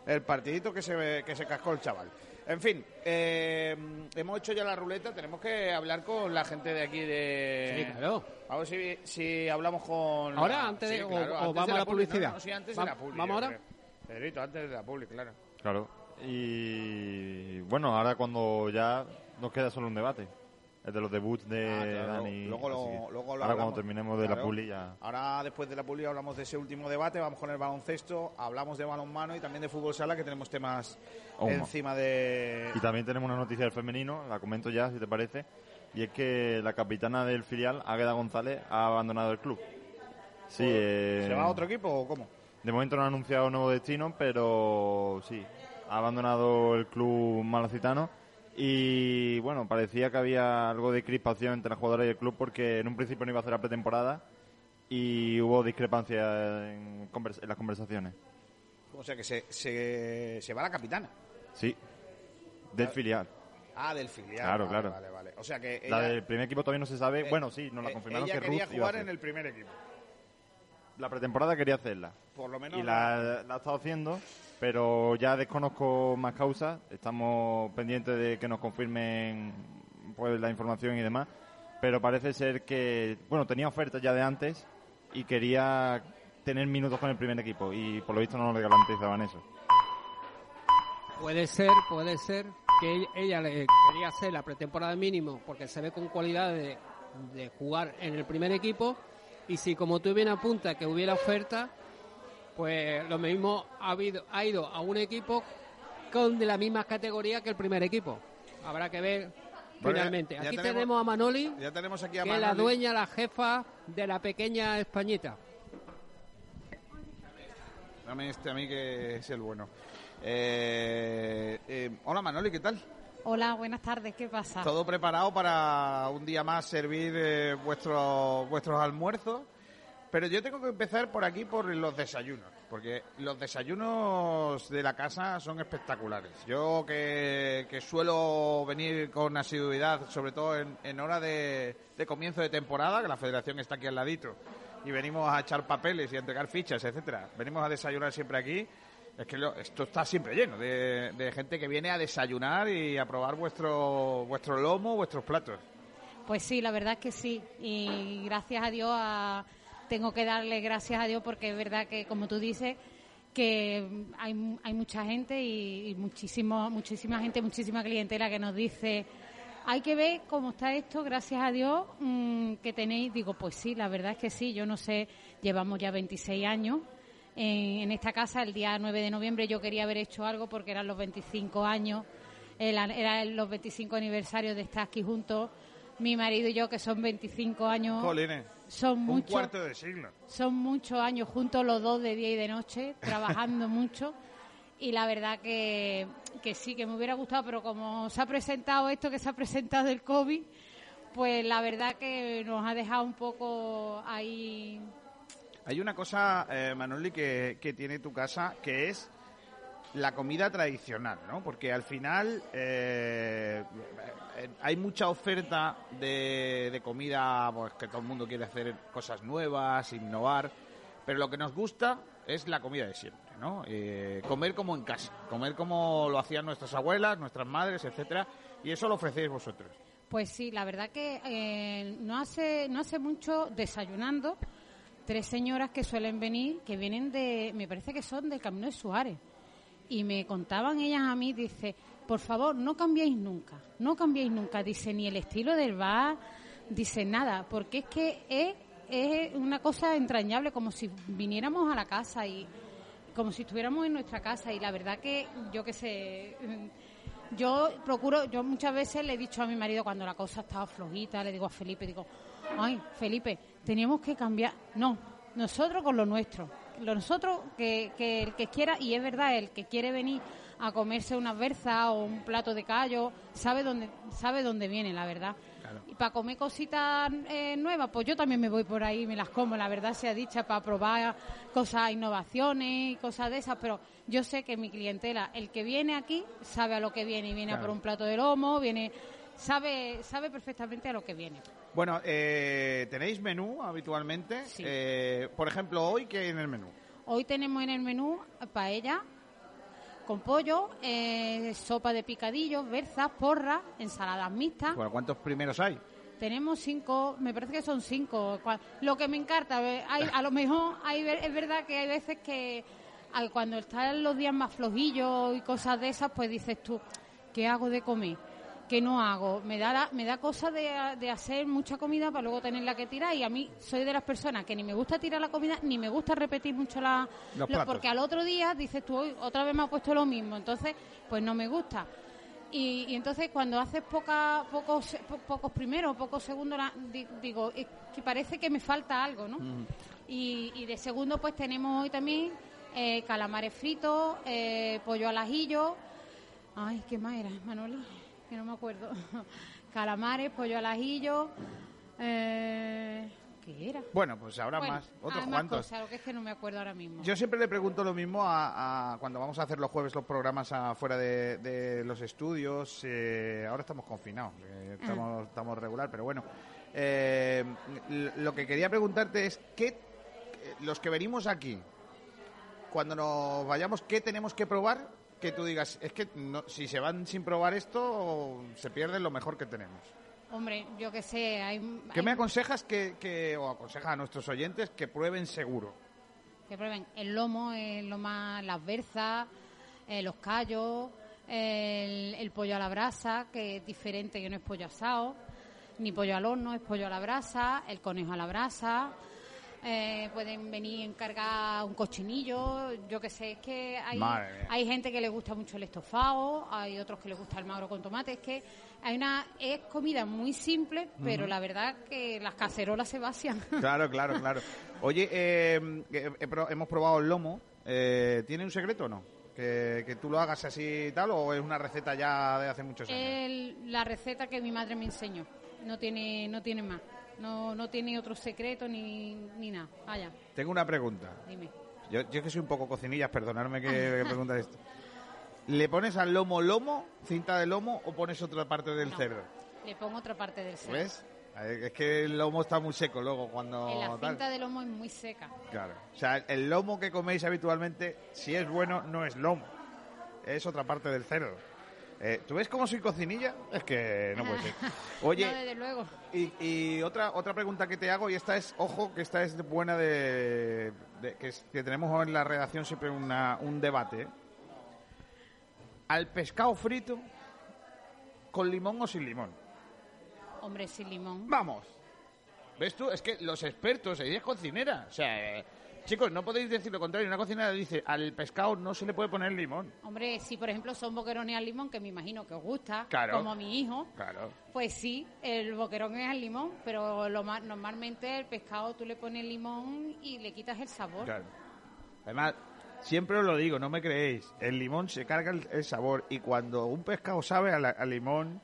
el partidito que se que se cascó el chaval. En fin, eh, hemos hecho ya la ruleta, tenemos que hablar con la gente de aquí de... Sí, claro. A ver si, si hablamos con... Ahora, la- antes de- Sí, o- claro, o antes vamos de a la publi- no, publicidad. no, sí, antes Va- de la publi, ¿vamos ahora? creo. Pedrito, antes de la publi, claro. Claro. Y bueno, ahora cuando ya nos queda solo un debate. De los debuts de Ah, claro, Dani. luego lo- luego lo ahora hablamos. cuando terminemos de la puli ya... Ahora, después de la publi, hablamos de ese último debate, vamos con el baloncesto, hablamos de balonmano y también de fútbol sala, que tenemos temas Oh, encima de... Y también tenemos una noticia del femenino, la comento ya, si te parece. Y es que la capitana del filial, Águeda González, ha abandonado el club. Sí, eh, ¿Se va a otro equipo o cómo? De momento no ha anunciado nuevo destino, pero sí, ha abandonado el club malacitano. Y bueno, parecía que había algo de crispación entre las jugadoras y el club porque en un principio no iba a hacer la pretemporada y hubo discrepancia en, convers- en las conversaciones. O sea que se, se, se va la capitana. Sí, del filial. Ah, del filial. Claro, vale, claro. Vale, vale. O sea que La ella, del primer equipo todavía no se sabe. eh, bueno, sí, nos la eh, confirmaron ella que quería Ruth iba a jugar en el primer equipo. La pretemporada quería hacerla. Por lo menos... y la, la ha estado haciendo, pero ya desconozco más causas. Estamos pendientes de que nos confirmen pues la información y demás. Pero parece ser que, bueno, tenía ofertas ya de antes y quería tener minutos con el primer equipo y por lo visto no le garantizaban eso. Puede ser, puede ser que ella- le quería hacer la pretemporada mínimo porque se ve con cualidad de, de jugar en el primer equipo y si como tú bien apuntas que hubiera oferta, pues lo mismo ha, habido, ha ido a un equipo con de la misma categoría que el primer equipo. Habrá que ver Bueno, finalmente. ya Aquí tenemos- tenemos, a Manoli, Ya tenemos aquí a que es la Manoli. dueña, la jefa de la pequeña Españita. Dame este a mí que es el bueno. Eh, eh, hola Manoli, ¿qué tal? Hola, buenas tardes, ¿qué pasa? Todo preparado para un día más servir eh, vuestros vuestros almuerzos. Pero yo tengo que empezar por aquí por los desayunos, porque los desayunos de la casa son espectaculares. Yo que, suelo venir con asiduidad, sobre todo en, en hora de, de comienzo de temporada, que la federación está aquí al ladito, y venimos a echar papeles y a entregar fichas, etcétera. Venimos a desayunar siempre aquí. Es que lo- esto está siempre lleno de, de gente que viene a desayunar y a probar vuestro, vuestro lomo, vuestros platos. Pues sí, la verdad es que sí. Y gracias a Dios, a- tengo que darle gracias a Dios porque es verdad que, como tú dices, que hay, hay mucha gente y, y muchísimo, muchísima gente, muchísima clientela que nos dice, hay que ver cómo está esto, gracias a Dios mm, que tenéis. Digo, pues sí, la verdad es que sí. Yo no sé, llevamos ya 26 años. En, esta casa, el día 9 de noviembre, yo quería haber hecho algo porque eran los 25 años, eran los 25 aniversarios de estar aquí juntos mi marido y yo, que son 25 años, Jolines, son un muchos, cuarto de siglo. son muchos años juntos los dos de día y de noche, trabajando mucho. Y la verdad que, que sí, que me hubiera gustado, pero como se ha presentado esto que se ha presentado el COVID, pues la verdad que nos ha dejado un poco ahí. Hay una cosa, eh, Manoli, que, que tiene tu casa, que es la comida tradicional, ¿no? Porque al final eh, eh, hay mucha oferta de, de comida, pues que todo el mundo quiere hacer cosas nuevas, innovar, pero lo que nos gusta es la comida de siempre, ¿no? Eh, comer como en casa, comer como lo hacían nuestras abuelas, nuestras madres, etcétera, y eso lo ofrecéis vosotros. Pues sí, la verdad que eh, no hace no hace mucho desayunando tres señoras que suelen venir, que vienen de, me parece que son del Camino de Suárez. Y me contaban ellas a mí, dice, por favor, no cambiéis nunca, no cambiéis nunca, dice, ni el estilo del bar, dice nada, porque es que es, es una cosa entrañable, como si viniéramos a la casa y como si estuviéramos en nuestra casa. Y la verdad que, yo qué sé, yo procuro, yo muchas veces le he dicho a mi marido cuando la cosa estaba flojita, le digo a Felipe, digo, ay, Felipe, teníamos que cambiar. No, nosotros con lo nuestro. Lo nosotros, que, que el que quiera, y es verdad, el que quiere venir a comerse unas berzas o un plato de callo, sabe dónde, sabe dónde viene, la verdad. Y para comer cositas eh, nuevas, pues yo también me voy por ahí, me las como, la verdad sea dicha, para probar cosas, innovaciones y cosas de esas, pero yo sé que mi clientela, el que viene aquí, sabe a lo que viene, y viene a por un plato de lomo, viene, sabe, sabe perfectamente a lo que viene. Bueno, eh, ¿tenéis menú habitualmente? Eh, por ejemplo, hoy, ¿qué hay en el menú? Hoy tenemos en el menú paella con pollo, eh, sopa de picadillos, berzas, porras, ensaladas mixtas. Bueno, ¿cuántos primeros hay? Tenemos cinco, me parece que son cinco. Lo que me encanta, eh, hay, a lo mejor hay, es verdad que hay veces que cuando están los días más flojillos y cosas de esas, pues dices tú, ¿qué hago de comer? ¿Qué no hago? Me da, la- me da cosa de, de hacer mucha comida para luego tenerla que tirar y a mí soy de las personas que ni me gusta tirar la comida ni me gusta repetir mucho la... Los lo- porque al otro día dices tú, "Hoy otra vez me ha puesto lo mismo, entonces pues no me gusta. Y, y entonces cuando haces poca, pocos, po- pocos primeros, pocos segundos, la- di- digo, es que parece que me falta algo, ¿no? Y, y de segundo pues tenemos hoy también eh, calamares fritos, eh, pollo al ajillo. Ay, ¿qué más era, Manoli? Que no me acuerdo. calamares, pollo al ajillo. Eh, ¿Qué era? Bueno, pues Bueno, más, otros hay más cuantos. cosas, lo que es que no me acuerdo ahora mismo. Yo siempre le pregunto lo mismo a, a cuando vamos a hacer los jueves los programas afuera de, de los estudios. eh, ahora estamos confinados, eh, estamos, estamos regular, pero bueno. Eh, lo que quería preguntarte es, ¿qué, los que venimos aquí, cuando nos vayamos, qué tenemos que probar? Que tú digas, es que no- si se van sin probar esto, se pierde lo mejor que tenemos. Hombre, yo que sé, hay... ¿Qué hay- me aconsejas que, que, o aconseja a nuestros oyentes que prueben seguro? que prueben el lomo, el loma, las berzas, eh, los callos, el, el pollo a la brasa, que es diferente, que no es pollo asado, ni pollo al horno, es pollo a la brasa, el conejo a la brasa. Eh, pueden venir a encargar un cochinillo, yo que sé, es que hay, hay gente que le gusta mucho el estofado, hay otros que les gusta el magro con tomate, es que hay una es comida muy simple, pero la verdad que las cacerolas se vacian. Claro, claro, claro. Oye, eh, eh, hemos probado el lomo. Eh, ¿Tiene un secreto o no? ¿Que, que tú lo hagas así y tal o es una receta ya de hace muchos años? El- la receta que mi madre me enseñó. No tiene, no tiene más. No, no tiene otro secreto ni, ni nada. Vaya, Tengo una pregunta. dime. Yo, yo que soy un poco cocinillas, perdonadme que, que pregunte esto. ¿Le pones al lomo lomo, cinta de lomo, o pones otra parte del No. cerdo? Le pongo otra parte del cerdo. ¿Ves? Eh, Es que el lomo está muy seco luego cuando... En la tal. cinta de lomo es muy seca. Claro. O sea, el lomo que coméis habitualmente, si es bueno, no es lomo. Es otra parte del cerdo. Eh, ¿Tú ves cómo soy cocinilla? Es que no puede ser. Oye, No, desde luego. y, y otra otra pregunta que te hago, y esta es, ojo, que esta es buena de... de- que, es- que tenemos en la redacción siempre una, un debate. ¿eh? ¿Al pescado frito con limón o sin limón? Hombre, sin limón. Vamos. ¿Ves tú? Es que los expertos, ella es cocinera. O sea, eh, chicos, no podéis decir lo contrario. Una cocinera dice, al pescado no se le puede poner limón. Hombre, si por ejemplo son boquerones al limón, que me imagino que os gusta, Claro. como a mi hijo, Claro. pues sí, el boquerón es al limón, pero lo más, normalmente el pescado tú le pones limón y le quitas el sabor. Claro. Además, siempre os lo digo, no me creéis. El limón se carga el, el sabor y cuando un pescado sabe a, la- a limón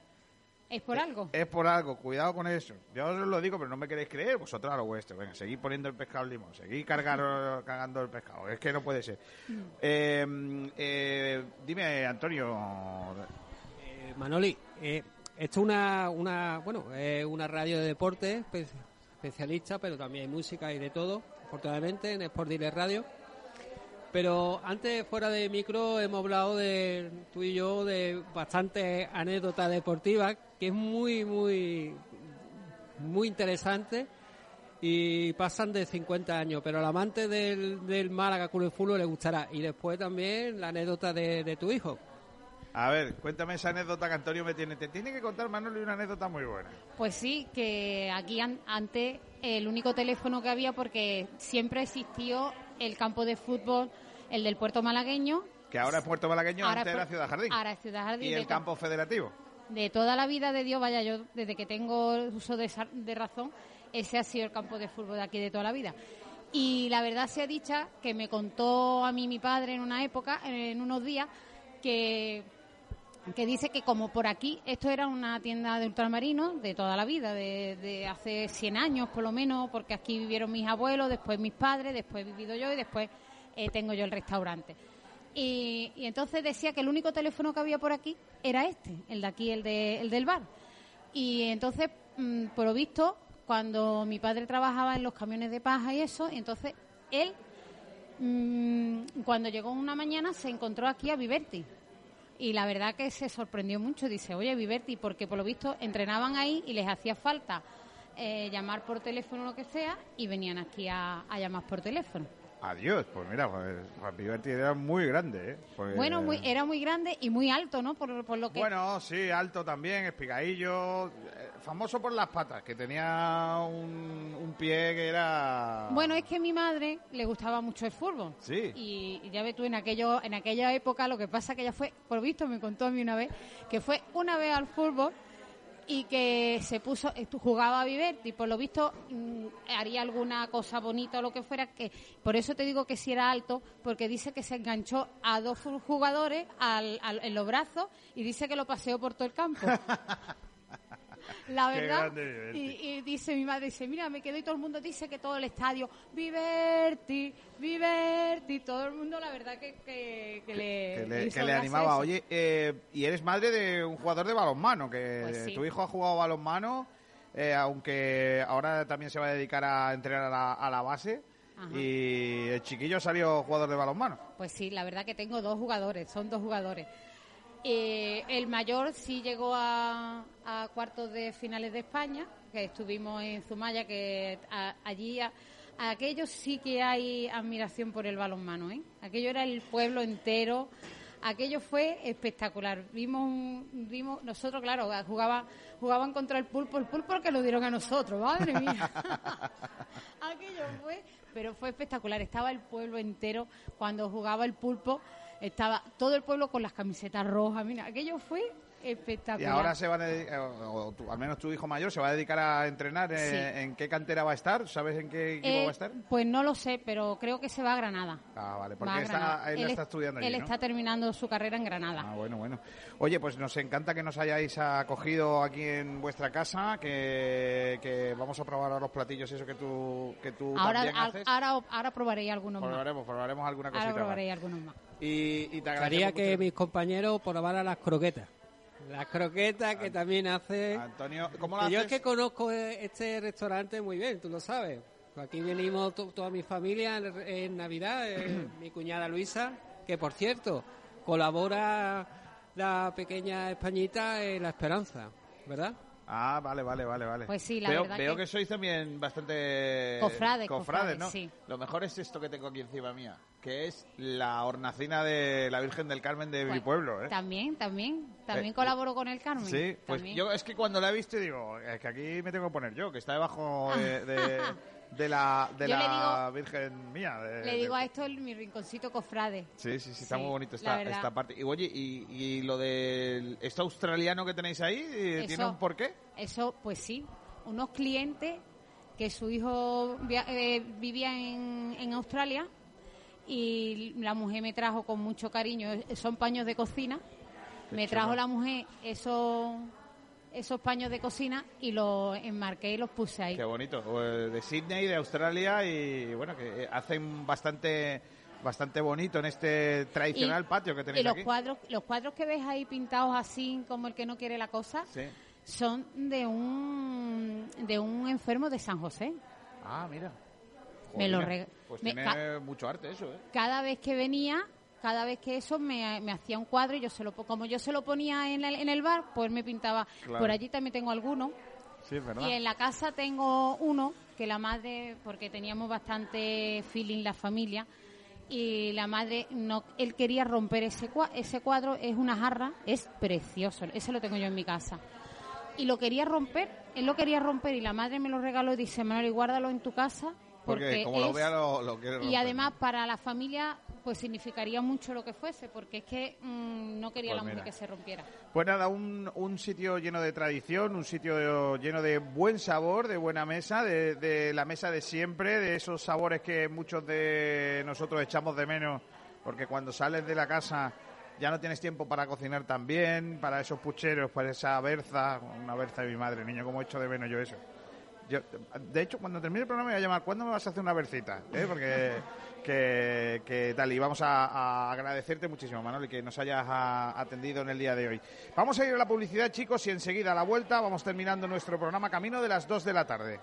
¿Es por algo? es por algo. Cuidado con eso. Yo os lo digo, pero no me queréis creer. Vosotros a lo vuestro. Venga, seguid poniendo el pescado al limón. Seguid cargar, cagando el pescado. Es que no puede ser. Eh, eh, dime, Antonio. Eh, Manoli, eh, esto es una, una, bueno, es una radio de deporte espe- especialista, pero también hay música y de todo, afortunadamente, en Sport Direct Radio. Pero antes, fuera de micro, hemos hablado de tú y yo de bastantes anécdotas deportivas, que es muy, muy, muy interesante y pasan de 50 años, pero al amante del, del Málaga Club de Fútbol le gustará. Y después también la anécdota de, de tu hijo. A ver, cuéntame esa anécdota que Antonio me tiene. Te tiene que contar, Manolo, una anécdota muy buena. Pues sí, que aquí an- antes el único teléfono que había, porque siempre existió el campo de fútbol, el del puerto malagueño. Que ahora es Puerto Malagueño, Ahora antes es era Ciudad Jardín. ahora es Ciudad Jardín, Y el campo federativo. De toda la vida de Dios, vaya, yo desde que tengo uso de, de razón, ese ha sido el campo de fútbol de aquí de toda la vida. Y la verdad sea dicha que me contó a mí mi padre en una época, en unos días, que, que dice que como por aquí, esto era una tienda de ultramarinos de toda la vida, de, de hace 100 años por lo menos, porque aquí vivieron mis abuelos, después mis padres, después he vivido yo y después eh, tengo yo el restaurante. Y, y entonces decía que el único teléfono que había por aquí era este, el de aquí, el, de, el del bar. Y entonces, mm, por lo visto, cuando mi padre trabajaba en los camiones de paja y eso, entonces él, mm, cuando llegó una mañana, se encontró aquí a Viverti. Y la verdad que se sorprendió mucho. Dice, oye, Viverti, porque por lo visto entrenaban ahí y les hacía falta eh, llamar por teléfono o lo que sea, y venían aquí a, a llamar por teléfono. Adiós, pues mira, pues, Juan Piberti era muy grande, ¿eh? Porque- Bueno, muy, era muy grande y muy alto, ¿no? Por, por lo que... Bueno, sí, alto también, espigadillo, eh, famoso por las patas, que tenía un, un pie que era... Bueno, es que a mi madre le gustaba mucho el fútbol. Sí. Y, y ya ves tú, en, aquello, en aquella época lo que pasa que ella fue, por visto me contó a mí una vez, que fue una vez al fútbol y que se puso, eh, jugaba a Viverti, por lo visto mm, haría alguna cosa bonita o lo que fuera, que por eso te digo que si era alto, porque dice que se enganchó a dos jugadores al, al- en los brazos y dice que lo paseó por todo el campo. La verdad, y, y dice mi madre, dice, mira, me quedo y todo el mundo dice que todo el estadio, Viverti, Viverti, todo el mundo la verdad que, que, que le, que le, hizo animaba. eso. Oye, eh, y eres madre de un jugador de balonmano, que Pues sí. tu hijo ha jugado balonmano, eh, aunque ahora también se va a dedicar a entrenar a la, a la base. Ajá. Y el chiquillo salió jugador de balonmano. Pues sí, la verdad que tengo dos jugadores, son dos jugadores. Eh, el mayor sí llegó a, cuartos de finales de España, que estuvimos en Zumaya, que allí aquello sí que hay admiración por el balonmano, ¿eh? Aquello era el pueblo entero, aquello fue espectacular. Vimos, vimos nosotros, claro, jugaba, jugaban contra el pulpo, el pulpo que lo dieron a nosotros, madre mía. aquello fue, pero fue espectacular. Estaba el pueblo entero cuando jugaba el pulpo, estaba todo el pueblo con las camisetas rojas. Mira, aquello fue Y espectacular. ahora se van a dedicar, o, o tu- al menos tu hijo mayor, se va a dedicar a entrenar. eh. ¿En qué cantera va a estar? ¿Sabes en qué equipo Eh, va a estar? Pues no lo sé, pero creo que se va a Granada. Ah, vale, Va porque está, él, Él está es- estudiando allí, Él ¿no? está terminando su carrera en Granada. Ah, bueno, bueno. Oye, pues nos encanta que nos hayáis acogido aquí en vuestra casa, que, que vamos a probar ahora los platillos, eso que tú, que tú ahora, también al- haces. ahora, ahora probaré algunos más. Probaremos, probaremos alguna Ahora cosita más. probaré algunos más. Y, y te Quería agradecemos que mis compañeros probaran las croquetas. Las croquetas que también hace... Antonio, ¿cómo Que yo es que conozco eh, este restaurante muy bien, tú lo sabes. Aquí venimos to- toda mi familia en, en Navidad, eh, mi cuñada Luisa, que por cierto, colabora la pequeña Españita en La Esperanza, ¿verdad? Ah, vale, vale, vale, vale. Pues sí, la veo, verdad veo que... que- sois también bastante Cofrades, cofrades, cofrades, ¿no? sí. Lo mejor es esto que tengo aquí encima mía, que es la hornacina de la Virgen del Carmen de mi Pues, pueblo, ¿eh? También, también. También Eh, colaboro con el Carmen. Sí, pues también. yo es que cuando la he visto digo, es que aquí me tengo que poner yo, que está debajo de, de, de la, de la Virgen mía. de- Le digo a esto el- mi rinconcito cofrade. Sí, sí, sí, está Sí, muy bonito esta, esta parte. Y oye, y, y lo del esto australiano que tenéis ahí, ¿tiene un porqué? Eso, pues sí. Unos clientes que su hijo via- eh, vivía en, en Australia y la mujer me trajo con mucho cariño, eh, son paños de cocina. Qué me trajo la mujer esos, esos paños de cocina y los enmarqué y los puse ahí. Qué bonito. Eh, De Sydney, de Australia y bueno, que eh, hacen bastante bastante bonito en este tradicional Y- patio que Y tenéis los aquí. cuadros, los cuadros que ves ahí pintados así como el que no quiere la cosa, Sí. son de un de un enfermo de San José. Ah, mira. Me lo reg- Pues me- tiene mucho arte eso, ¿eh? Cada vez que venía, cada vez que eso me, me hacía un cuadro y yo se lo como yo se lo ponía en el, en el bar, pues me pintaba. Claro. Por allí también tengo algunos. Sí, es verdad. Y en la casa tengo uno que la madre, porque teníamos bastante feeling la familia, y la madre no, él quería romper ese ese cuadro, es una jarra, es precioso, ese lo tengo yo en mi casa. Y lo quería romper, él lo quería romper y la madre me lo regaló y dice, Manuel, y guárdalo en tu casa. Porque, Porque, como lo vea lo, lo quiere y además para la familia pues significaría mucho lo que fuese, porque es que mm, no quería Pues la mujer mira. que se rompiera. Pues nada, un, un sitio lleno de tradición, un sitio lleno de buen sabor, de buena mesa, de, de la mesa de siempre, de esos sabores que muchos de nosotros echamos de menos, porque cuando sales de la casa ya no tienes tiempo para cocinar tan bien, para esos pucheros, para esa berza, una berza de mi madre, niño, cómo echo de menos yo eso. Yo, de hecho, cuando termine el programa me voy a llamar, ¿cuándo me vas a hacer una bercita? ¿Eh? Porque que, que tal, y vamos a, a agradecerte muchísimo, Manuel, y que nos hayas a- atendido en el día de hoy. Vamos a ir a la publicidad, chicos, y enseguida a la vuelta vamos terminando nuestro programa camino de las 2 de la tarde.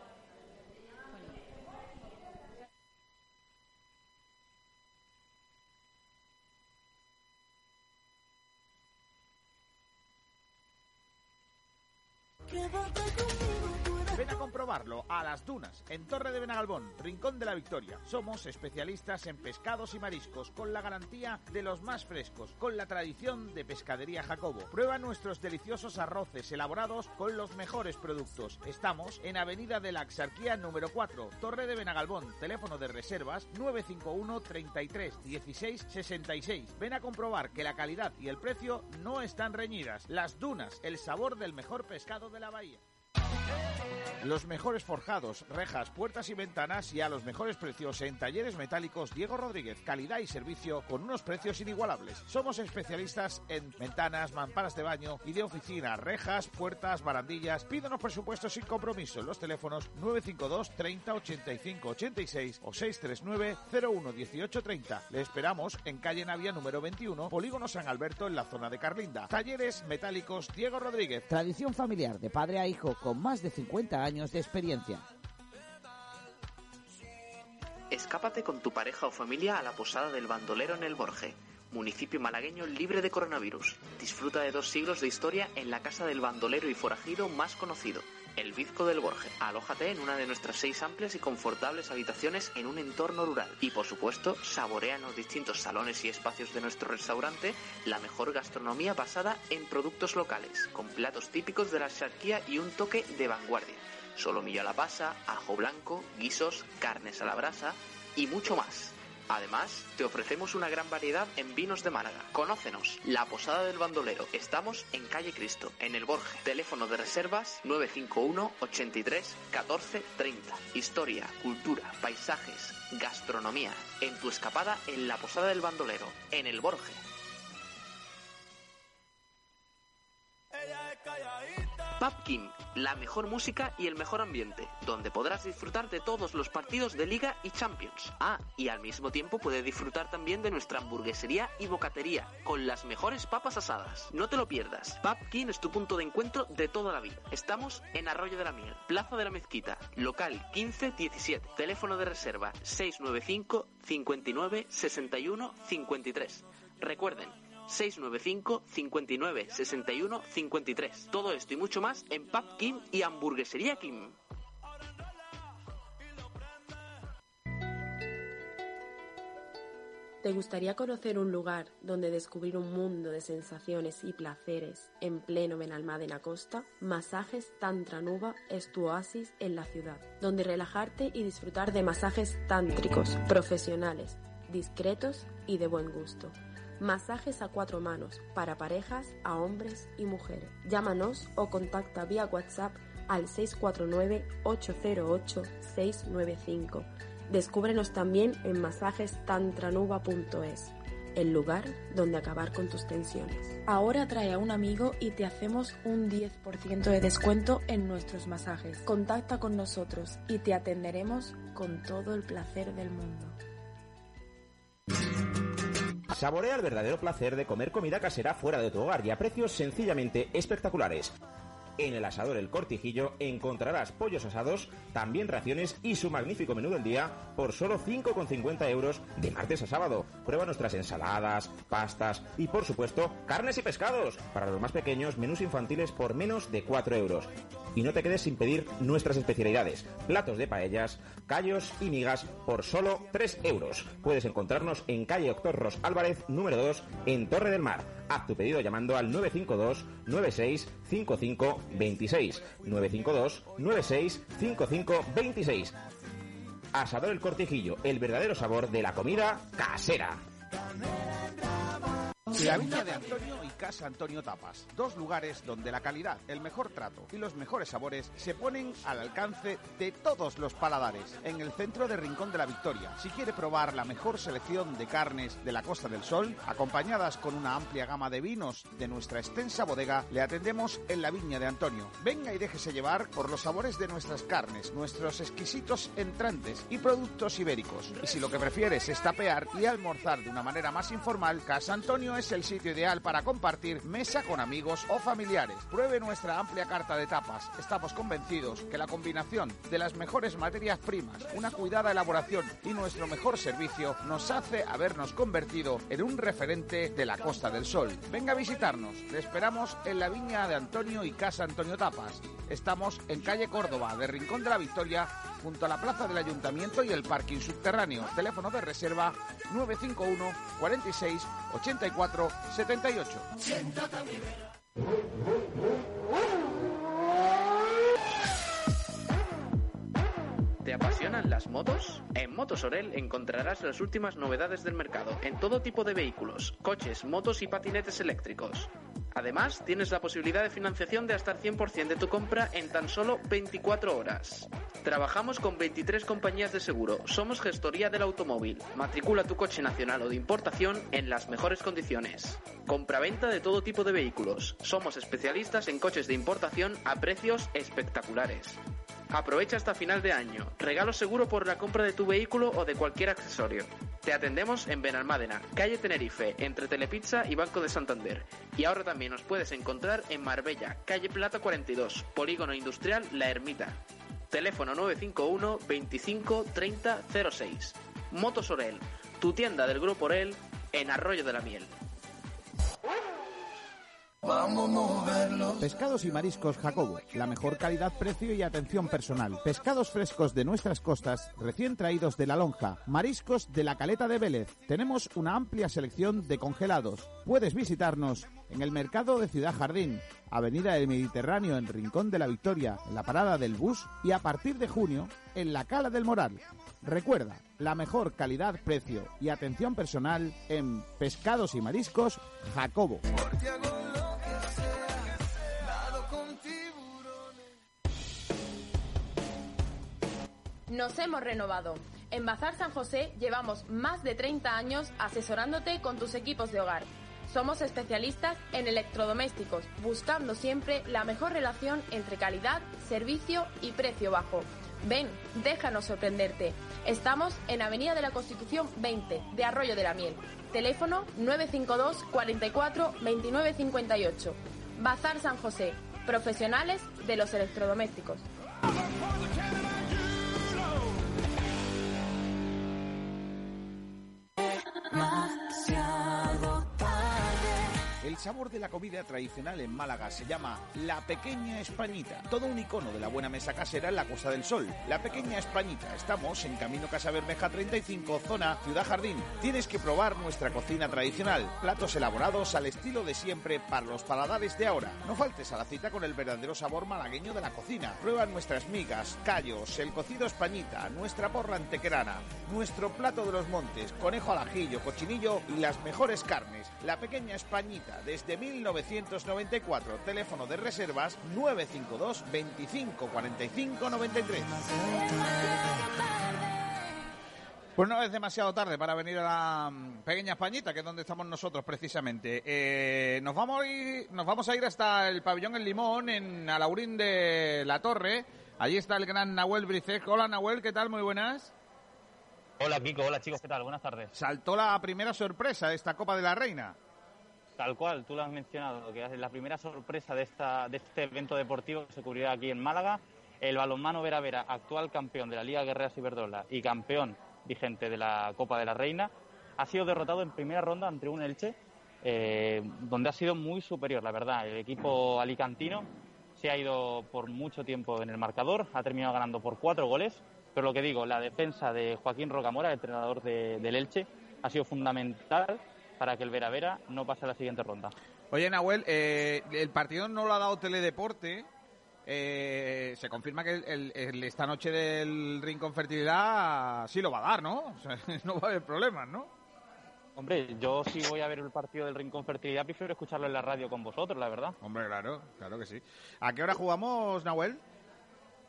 A las dunas, en Torre de Benagalbón, Rincón de la Victoria. Somos especialistas en pescados y mariscos, con la garantía de los más frescos, con la tradición de Pescadería Jacobo. Prueba nuestros deliciosos arroces elaborados con los mejores productos. Estamos en Avenida de la Axarquía número 4, Torre de Benagalbón. Teléfono de reservas 951 33 16 66. Ven a comprobar que la calidad y el precio no están reñidas. Las dunas, el sabor del mejor pescado de la bahía. Los mejores forjados, rejas, puertas y ventanas y a los mejores precios en talleres metálicos Diego Rodríguez. Calidad y servicio con unos precios inigualables. Somos especialistas en ventanas, mamparas de baño y de oficina, rejas, puertas, barandillas. Pídanos presupuestos sin compromiso en los teléfonos 952 30 85 86 o 639 01 18 30. Le esperamos en calle Navia número 21, Polígono San Alberto en la zona de Carlinda. Talleres metálicos Diego Rodríguez. Tradición familiar de padre a hijo con más de 50 años de experiencia. Escápate con tu pareja o familia a la posada del bandolero en el Borje, municipio malagueño libre de coronavirus. Disfruta de dos siglos de historia en la casa del bandolero y forajido más conocido, el Bizco del Borje. Alójate en una de nuestras seis amplias y confortables habitaciones en un entorno rural. Y por supuesto, saborea en los distintos salones y espacios de nuestro restaurante la mejor gastronomía basada en productos locales, con platos típicos de la charquía y un toque de vanguardia. Solomillo a la pasa, ajo blanco, guisos, carnes a la brasa y mucho más. Además, te ofrecemos una gran variedad en vinos de Málaga. Conócenos, La Posada del Bandolero. Estamos en Calle Cristo, en el Borge. Teléfono de reservas 951 83 14 30. Historia, cultura, paisajes, gastronomía. En tu escapada en La Posada del Bandolero, en el Borge. Pub King, la mejor música y el mejor ambiente, donde podrás disfrutar de todos los partidos de Liga y Champions. Ah, y al mismo tiempo puedes disfrutar también de nuestra hamburguesería y bocatería, con las mejores papas asadas. No te lo pierdas. Pub King es tu punto de encuentro de toda la vida. Estamos en Arroyo de la Miel, Plaza de la Mezquita, local 1517, teléfono de reserva 695 59 61 53. Recuerden, 695 59 61 53. Todo esto y mucho más en Pub Kim y Hamburguesería Kim. ¿Te gustaría conocer un lugar donde descubrir un mundo de sensaciones y placeres en pleno Benalmádena Costa? Masajes Tantra Nuba es tu oasis en la ciudad, donde relajarte y disfrutar de masajes tántricos, profesionales, discretos y de buen gusto. Masajes a cuatro manos para parejas, a hombres y mujeres. Llámanos o contacta vía WhatsApp al 649-808-695. Descúbrenos también en masajestantranuba.es, el lugar donde acabar con tus tensiones. Ahora trae a un amigo y te hacemos un 10% de descuento en nuestros masajes. Contacta con nosotros y te atenderemos con todo el placer del mundo. Saborea el verdadero placer de comer comida casera fuera de tu hogar y a precios sencillamente espectaculares. En el asador El Cortijillo encontrarás pollos asados, también raciones y su magnífico menú del día por solo 5,50 euros de martes a sábado. Prueba nuestras ensaladas, pastas y por supuesto carnes y pescados. Para los más pequeños, menús infantiles por menos de 4 euros. Y no te quedes sin pedir nuestras especialidades, platos de paellas, callos y migas por solo 3 euros. Puedes encontrarnos en calle Doctor Ros Álvarez, número 2, en Torre del Mar. Haz tu pedido llamando al 952 96 55 26 952 96 55 26 Asador El Cortijillo, el verdadero sabor de la comida casera. La Viña de Antonio y Casa Antonio Tapas, dos lugares donde la calidad, el mejor trato y los mejores sabores se ponen al alcance de todos los paladares, en el centro de Rincón de la Victoria. Si quiere probar la mejor selección de carnes de la Costa del Sol, acompañadas con una amplia gama de vinos de nuestra extensa bodega, le atendemos en la Viña de Antonio. Venga y déjese llevar por los sabores de nuestras carnes, nuestros exquisitos entrantes y productos ibéricos. Y si lo que prefieres es tapear y almorzar de una manera más informal, Casa Antonio es el sitio ideal para compartir mesa con amigos o familiares. Pruebe nuestra amplia carta de tapas. Estamos convencidos que la combinación de las mejores materias primas, una cuidada elaboración y nuestro mejor servicio nos hace habernos convertido en un referente de la Costa del Sol. Venga a visitarnos. Le esperamos en la viña de Antonio y Casa Antonio Tapas. Estamos en calle Córdoba, de Rincón de la Victoria, junto a la plaza del Ayuntamiento y el parking subterráneo. Teléfono de reserva 951 46 84 78. ¿Te apasionan las motos? En Motos Orel encontrarás las últimas novedades del mercado en todo tipo de vehículos, coches, motos y patinetes eléctricos. Además, tienes la posibilidad de financiación de hasta el 100% de tu compra en tan solo 24 horas. Trabajamos con 23 compañías de seguro. Somos gestoría del automóvil. Matricula tu coche nacional o de importación en las mejores condiciones. Compraventa de todo tipo de vehículos. Somos especialistas en coches de importación a precios espectaculares. Aprovecha hasta final de año. Regalo seguro por la compra de tu vehículo o de cualquier accesorio. Te atendemos en Benalmádena, calle Tenerife, entre Telepizza y Banco de Santander. Y ahora también nos puedes encontrar en Marbella, calle Plata 42, Polígono Industrial La Ermita. Teléfono 951 25 30 06. Motos Orel, tu tienda del Grupo Orel en Arroyo de la Miel. Vamos a moverlo. Pescados y mariscos Jacobo. La mejor calidad, precio y atención personal. Pescados frescos de nuestras costas, recién traídos de la lonja. Mariscos de la caleta de Vélez. Tenemos una amplia selección de congelados. Puedes visitarnos en el mercado de Ciudad Jardín, Avenida del Mediterráneo en Rincón de la Victoria, en la parada del bus y a partir de junio en la Cala del Moral. Recuerda, la mejor calidad, precio y atención personal en Pescados y Mariscos Jacobo. Nos hemos renovado. En Bazar San José llevamos más de 30 años asesorándote con tus equipos de hogar. Somos especialistas en electrodomésticos, buscando siempre la mejor relación entre calidad, servicio y precio bajo. Ven, déjanos sorprenderte. Estamos en Avenida de la Constitución 20 de Arroyo de la Miel. Teléfono 952 44 29 58. Bazar San José. Profesionales de los electrodomésticos. El sabor de la comida tradicional en Málaga se llama La Pequeña Españita, todo un icono de la buena mesa casera en la Costa del Sol. La Pequeña Españita, estamos en Camino Casa Bermeja 35, zona Ciudad Jardín. Tienes que probar nuestra cocina tradicional, platos elaborados al estilo de siempre para los paladares de ahora. No faltes a la cita con el verdadero sabor malagueño de la cocina. Prueba nuestras migas, callos, el cocido españita, nuestra porra antequerana, nuestro plato de los montes, conejo al ajillo, cochinillo y las mejores carnes. La Pequeña Españita desde 1994. Teléfono de reservas 952 25 45 93. Pues no es demasiado tarde para venir a la mm, pequeña Españita, que es donde estamos nosotros precisamente. Eh, nos, vamos a ir, nos vamos a ir hasta el pabellón El Limón, en Alaurín de la Torre. Allí está el gran Nahuel Bricek. Hola Nahuel, ¿qué tal? Muy buenas. Hola Kiko, hola chicos, ¿qué tal? Buenas tardes. Saltó la primera sorpresa de esta Copa de la Reina. Tal cual, tú lo has mencionado, que es la primera sorpresa de, esta, de este evento deportivo que se cubrirá aquí en Málaga. El balonmano Vera Vera, actual campeón de la Liga Guerreras Iberdrola y campeón vigente de la Copa de la Reina, ha sido derrotado en primera ronda ante un Elche, eh, donde ha sido muy superior, la verdad. El equipo alicantino se ha ido por mucho tiempo en el marcador, ha terminado ganando por cuatro goles, pero lo que digo, la defensa de Joaquín Rocamora, el entrenador de- del Elche, ha sido fundamental para que el Vera Vera no pase a la siguiente ronda. Oye, Nahuel, eh, el partido no lo ha dado Teledeporte. Eh, se confirma que el- esta noche del Rincón Fertilidad sí lo va a dar, ¿no? O sea, no va a haber problemas, ¿no? Hombre, yo si voy a ver el partido del Rincón Fertilidad, prefiero escucharlo en la radio con vosotros, la verdad. Hombre, claro, claro que sí. ¿A qué hora jugamos, Nahuel?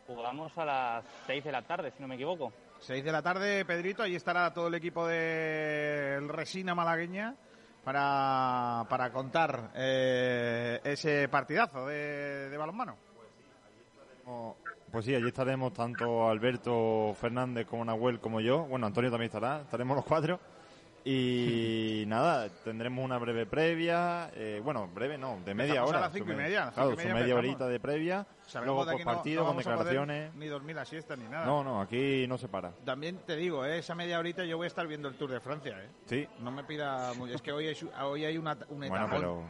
Jugamos a las 6 de la tarde, si no me equivoco. 6 de la tarde, Pedrito, ahí estará todo el equipo del Resina Malagueña para, para contar eh, ese partidazo de, de balonmano. Pues sí, allí estaremos tanto Alberto Fernández como Nahuel como yo. Bueno, Antonio también estará, estaremos los cuatro. Y nada, tendremos una breve previa. eh, bueno, breve no, de media Empezamos a hora. las cinco y me- media, Claro, cinco y su media media horita de previa. Sabemos luego por no- partido, no con declaraciones. Ni dormir la siesta ni nada. No, no, aquí no se para. También te digo, eh, esa media horita yo voy a estar viendo el Tour de Francia, ¿eh? Sí. No me pida... muy- Es que hoy hay, hoy hay una, un Bueno, etapón. pero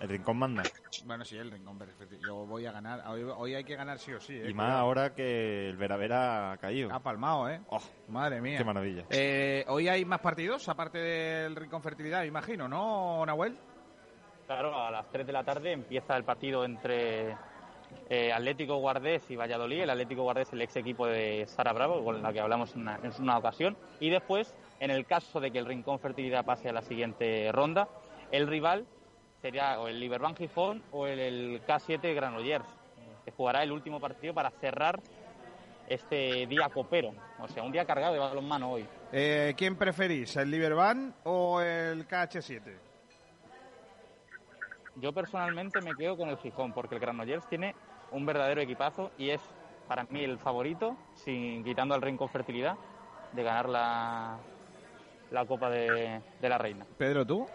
el rincón manda. Bueno, sí, el rincón, perfecto. Yo voy a ganar. Hoy, hoy hay que ganar sí o sí, ¿eh? Y más ahora que el Vera Vera ha caído. Ha palmado, ¿eh? madre mía. Qué maravilla. Eh, hoy hay más partidos, aparte del Rincón Fertilidad, me imagino, ¿no, Nahuel? Claro, a las 3 de la tarde empieza el partido entre eh, Atlético Guardés y Valladolid. El Atlético Guardés, el ex equipo de Sara Bravo, con la que hablamos en una, en una ocasión. Y después, en el caso de que el Rincón Fertilidad pase a la siguiente ronda, el rival sería o el Liberban Gijón o el, el K7 Granollers, que jugará el último partido para cerrar este día copero. O sea, un día cargado de balonmano hoy. Eh, ¿Quién preferís, el Liberban o el KH7? Yo personalmente me quedo con el Gijón, porque el Granollers tiene un verdadero equipazo y es para mí el favorito, sin quitando al Rincón Fertilidad, de ganar la, la Copa de, de la Reina. Pedro, ¿tú?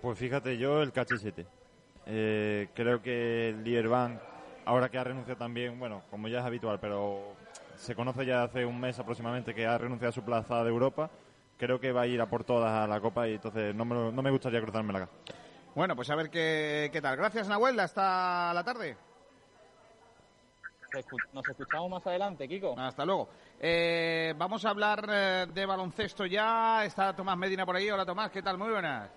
Pues fíjate, yo el KH7. Eh, creo que el ahora que ha renunciado también, bueno, como ya es habitual, pero se conoce ya hace un mes aproximadamente que ha renunciado a su plaza de Europa, creo que va a ir a por todas a la Copa y entonces no me, lo- no me gustaría cruzarme acá. Bueno, pues a ver qué, qué tal. Gracias, Nahuel. Hasta la tarde. Nos escuchamos más adelante, Kiko. Hasta luego. Eh, vamos a hablar eh, de baloncesto ya. Está Tomás Medina por ahí. Hola, Tomás. ¿Qué tal? Muy buenas.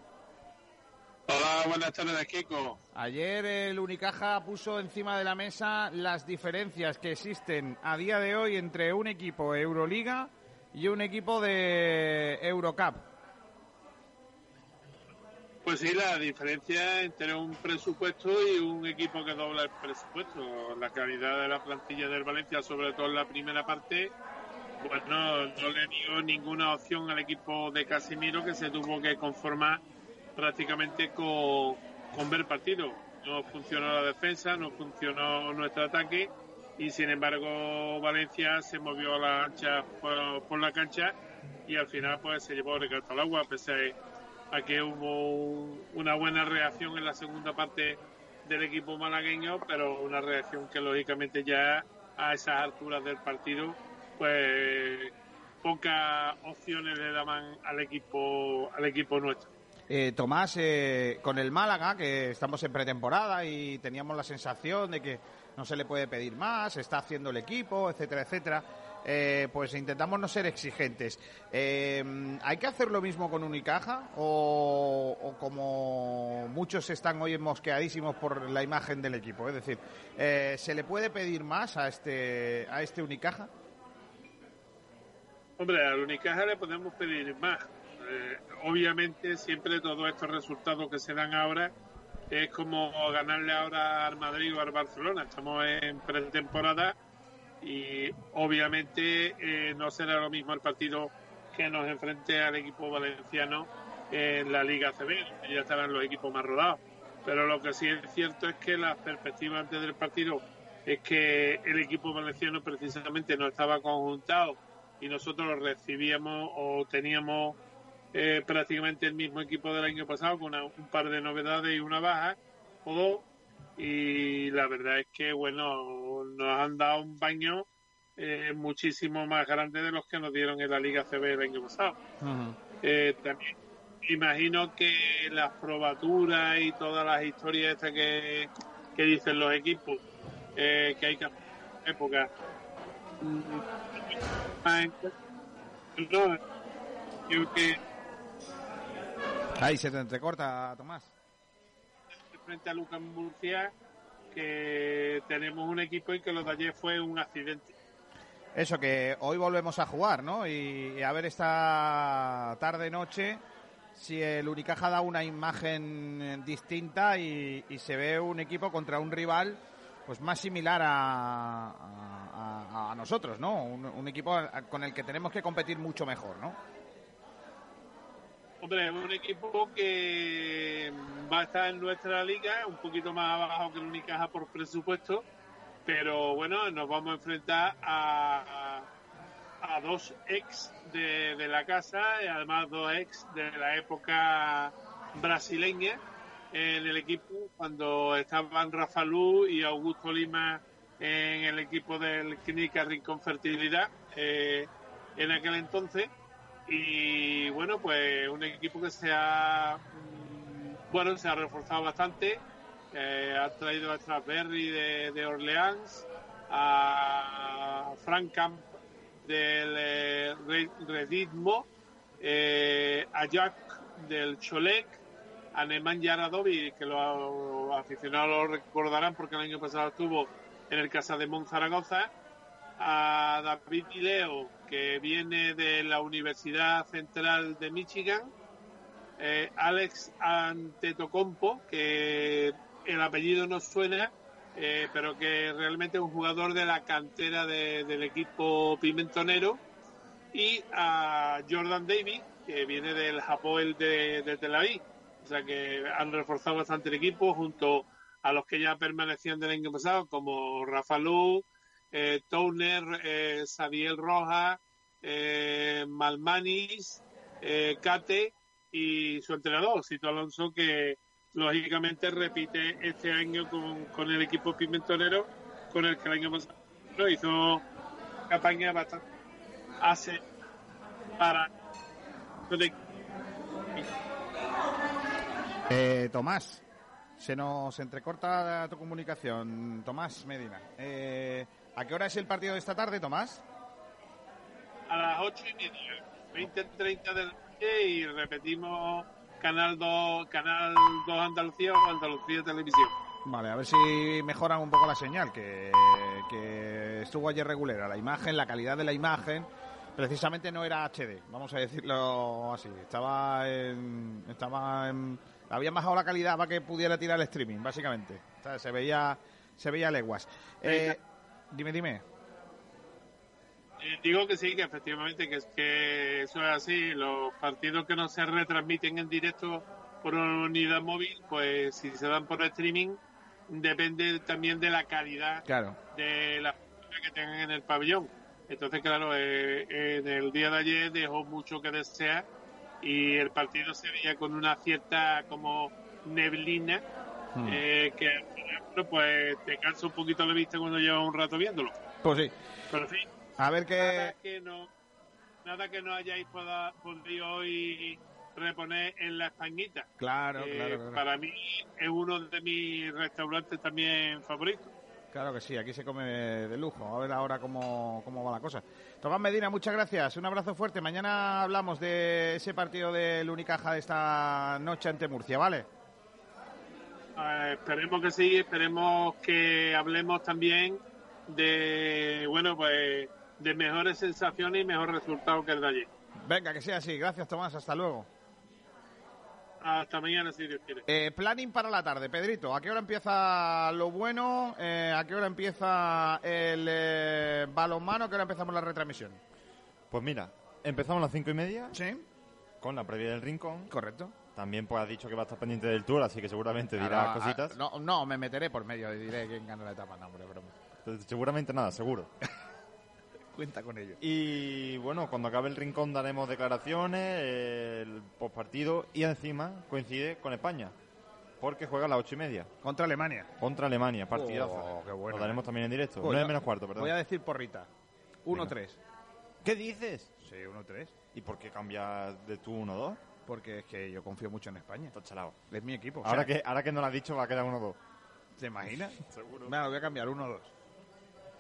Hola, buenas tardes, Kiko. Ayer el Unicaja puso encima de la mesa las diferencias que existen a día de hoy entre un equipo Euroliga y un equipo de Eurocup. Pues sí, la diferencia entre un presupuesto y un equipo que dobla el presupuesto. La calidad de la plantilla del Valencia, sobre todo en la primera parte, pues no, no le dio ninguna opción al equipo de Casimiro que se tuvo que conformar prácticamente con, con ver partido. No funcionó la defensa, no funcionó nuestro ataque y sin embargo Valencia se movió a la ancha por, por la cancha y al final pues se llevó el al agua pese a que hubo una buena reacción en la segunda parte del equipo malagueño, pero una reacción que lógicamente ya a esas alturas del partido, pues pocas opciones le daban al equipo al equipo nuestro. Eh, Tomás, eh, con el Málaga, que estamos en pretemporada y teníamos la sensación de que no se le puede pedir más, está haciendo el equipo, etcétera, etcétera. Eh, pues intentamos no ser exigentes. Eh, ¿Hay que hacer lo mismo con Unicaja o, o, como muchos están hoy mosqueadísimos por la imagen del equipo? Es decir, ¿se le puede pedir más a este, a este Unicaja? Hombre, al Unicaja le podemos pedir más. Eh, obviamente siempre todos estos resultados que se dan ahora es como ganarle ahora al Madrid o al Barcelona. Estamos en pretemporada y obviamente eh, no será lo mismo el partido que nos enfrente al equipo valenciano en la Liga CB, ya estarán los equipos más rodados. Pero lo que sí es cierto es que la perspectiva antes del partido es que el equipo valenciano precisamente no estaba conjuntado y nosotros recibíamos o teníamos eh, prácticamente el mismo equipo del año pasado con una, un par de novedades y una baja o dos y la verdad es que bueno nos han dado un baño eh, muchísimo más grande de los que nos dieron en la Liga CB el año pasado. Uh -huh. eh, también imagino que las probaturas y todas las historias estas que, que dicen los equipos eh, que hay que época no, yo que Ahí se te entrecorta, Tomás. Frente a Lucas Murcia, que tenemos un equipo y que lo de ayer fue un accidente. Eso, que hoy volvemos a jugar, ¿no? Y, y a ver esta tarde-noche si el Unicaja da una imagen distinta y, y, se ve un equipo contra un rival pues más similar a, a, a nosotros, ¿no? Un, un, equipo con el que tenemos que competir mucho mejor, ¿no? Hombre, es un equipo que va a estar en nuestra liga, un poquito más abajo que el Unicaja por presupuesto, pero bueno, nos vamos a enfrentar a, a, dos ex de, de, la casa y además dos ex de la época brasileña en el equipo cuando estaban Rafa Lu y Augusto Lima en el equipo del Clínica Rincón Fertilidad eh, en aquel entonces y bueno pues un equipo que se ha bueno se ha reforzado bastante. Eh, ha traído a Strasberry de, de, Orleans a Frank Camp del eh, eh, a Jack del Cholec a Neman Yaradovi que los aficionados lo recordarán porque el año pasado estuvo en el Casa de Monzaragoza a David y Leo que viene de la Universidad Central de Michigan, eh, Alex Antetokounmpo, que el apellido no suena, eh, pero que realmente es un jugador de la cantera de, del equipo pimentonero, y a Jordan Davis, que viene del Japón de, Tel Aviv. O sea que han reforzado bastante el equipo junto a los que ya permanecían del año pasado, como Rafa eh, Towner, eh, Xavier Roja, eh, Malmanis, eh, Cate y su entrenador, Cito Alonso, que lógicamente repite este año con, con, el equipo pimentonero, con el que el año pasado hizo campaña bastante hace para. Eh, Tomás, se nos entrecorta tu comunicación. Tomás Medina. Eh, ¿A qué hora es el partido de esta tarde, Tomás? A las ocho y media, 20.30 de la noche y repetimos Canal 2, Canal 2 Andalucía o Andalucía Televisión. Vale, a ver si mejoran un poco la señal, que, que estuvo ayer regulera, la imagen, la calidad de la imagen precisamente no era HD, vamos a decirlo así. Estaba en, estaba en, habían bajado la calidad para que pudiera tirar el streaming, básicamente. O sea, se veía, se veía leguas. Eh, dime, dime. Eh, digo que sí, que efectivamente que, es- que eso es así. Los partidos que no se retransmiten en directo por una unidad móvil, pues si se dan por streaming, depende también de la calidad Claro. de la que tengan en el pabellón. Entonces, claro, eh, en el día de ayer dejó mucho que desear y el partido se veía con una cierta como neblina Hmm. eh, que, por ejemplo, pues te cansa un poquito la vista cuando llevas un rato viéndolo. Pues sí. Pero sí, A ver qué. nada que no, nada que no hayáis poda- podido hoy reponer en la Españita. Claro, que claro, claro. Para mí es uno de mis restaurantes también favoritos. Claro que sí, aquí se come de lujo. A ver ahora cómo, cómo va la cosa. Tomás Medina, muchas gracias. Un abrazo fuerte. Mañana hablamos de ese partido del Unicaja de esta noche ante Murcia, ¿vale? Eh, esperemos que sí, esperemos que hablemos también de, bueno, pues de mejores sensaciones y mejor resultado que el de ayer. Venga, que sea así. Gracias, Tomás. Hasta luego. Hasta mañana, si Dios quiere. Eh, planning para la tarde, Pedrito. ¿A qué hora empieza lo bueno? Eh, ¿A qué hora empieza el eh, balonmano? ¿A qué hora empezamos la retransmisión? Pues mira, empezamos a las cinco y media. Sí. Con la previa del rincón. Correcto. También pues has dicho que va a estar pendiente del tour, así que seguramente dirá Claro, cositas. ah, no, no, me meteré por medio y diré quién gana la etapa. No, hombre, broma. Entonces, seguramente nada, seguro. Cuenta con ello. Y bueno, cuando acabe el rincón daremos declaraciones, el postpartido y encima coincide con España. Porque juega a las ocho y media. Contra Alemania. Contra Alemania, partidazo. Oh, qué bueno, Lo daremos eh. también en directo. Pues Nueve yo- menos cuarto, perdón. Voy a decir porrita. 1-3. ¿Qué dices? Sí, 1-3. ¿Y por qué cambias de tú 1-2? Porque es que yo confío mucho en España. Está chalado. Es mi equipo. o Ahora sea, que, ahora que no lo has dicho va a quedar 1-2. ¿Te imaginas? Seguro. Lo voy a cambiar, 1-2.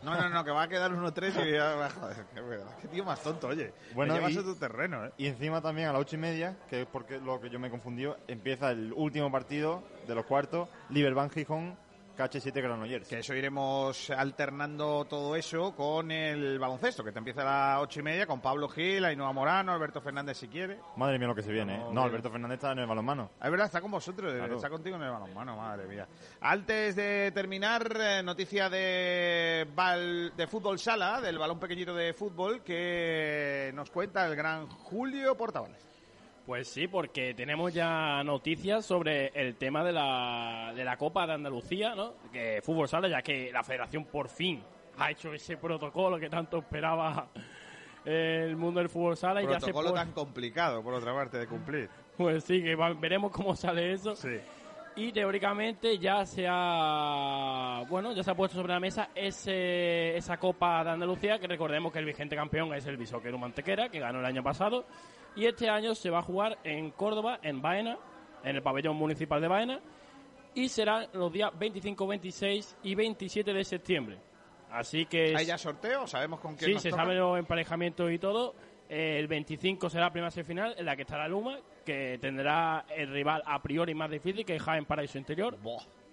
No, no, no, que va a quedar 1-3 y ya, joder, qué. Qué tío más tonto, oye. Bueno, llevas y- a tu terreno, ¿eh? Y encima también a las ocho y media, que es porque lo que yo me he confundido, empieza el último partido de los cuartos, Liberban Gijón, KH7 Granollers. Que eso iremos alternando todo eso con el baloncesto, que te empieza a las ocho y media con Pablo Gil, Ainhoa Morano, Alberto Fernández si quiere. Madre mía lo que se viene. ¿eh? No, No. Alberto Fernández está en el balonmano. Es verdad, está con vosotros, Claro. está contigo en el balonmano, madre mía. Antes de terminar, eh, noticia de, bal- de fútbol sala, del balón pequeñito de fútbol, que nos cuenta el gran Julio Portavales. Pues sí, porque tenemos ya noticias sobre el tema de la, de la Copa de Andalucía, ¿no? Que fútbol sala, ya que la federación por fin ha hecho ese protocolo que tanto esperaba el mundo del fútbol sala y ya se Protocolo tan complicado, por otra parte, de cumplir. Pues sí, que va- veremos cómo sale eso. Y teóricamente ya se ha bueno ya se ha puesto sobre la mesa ese, esa Copa de Andalucía que recordemos que el vigente campeón es el Bishoquero Mantequera que ganó el año pasado y este año se va a jugar en Córdoba, en Baena, en el pabellón municipal de Baena y serán los días 25, 26 y 27 de septiembre. Así que ¿Hay ya sorteo? ¿Sabemos con quién Sí, nos se toca? saben los emparejamientos y todo. El 25 será la primera semifinal en la que estará Luma, que tendrá el rival a priori más difícil que Jaén Paraíso Interior.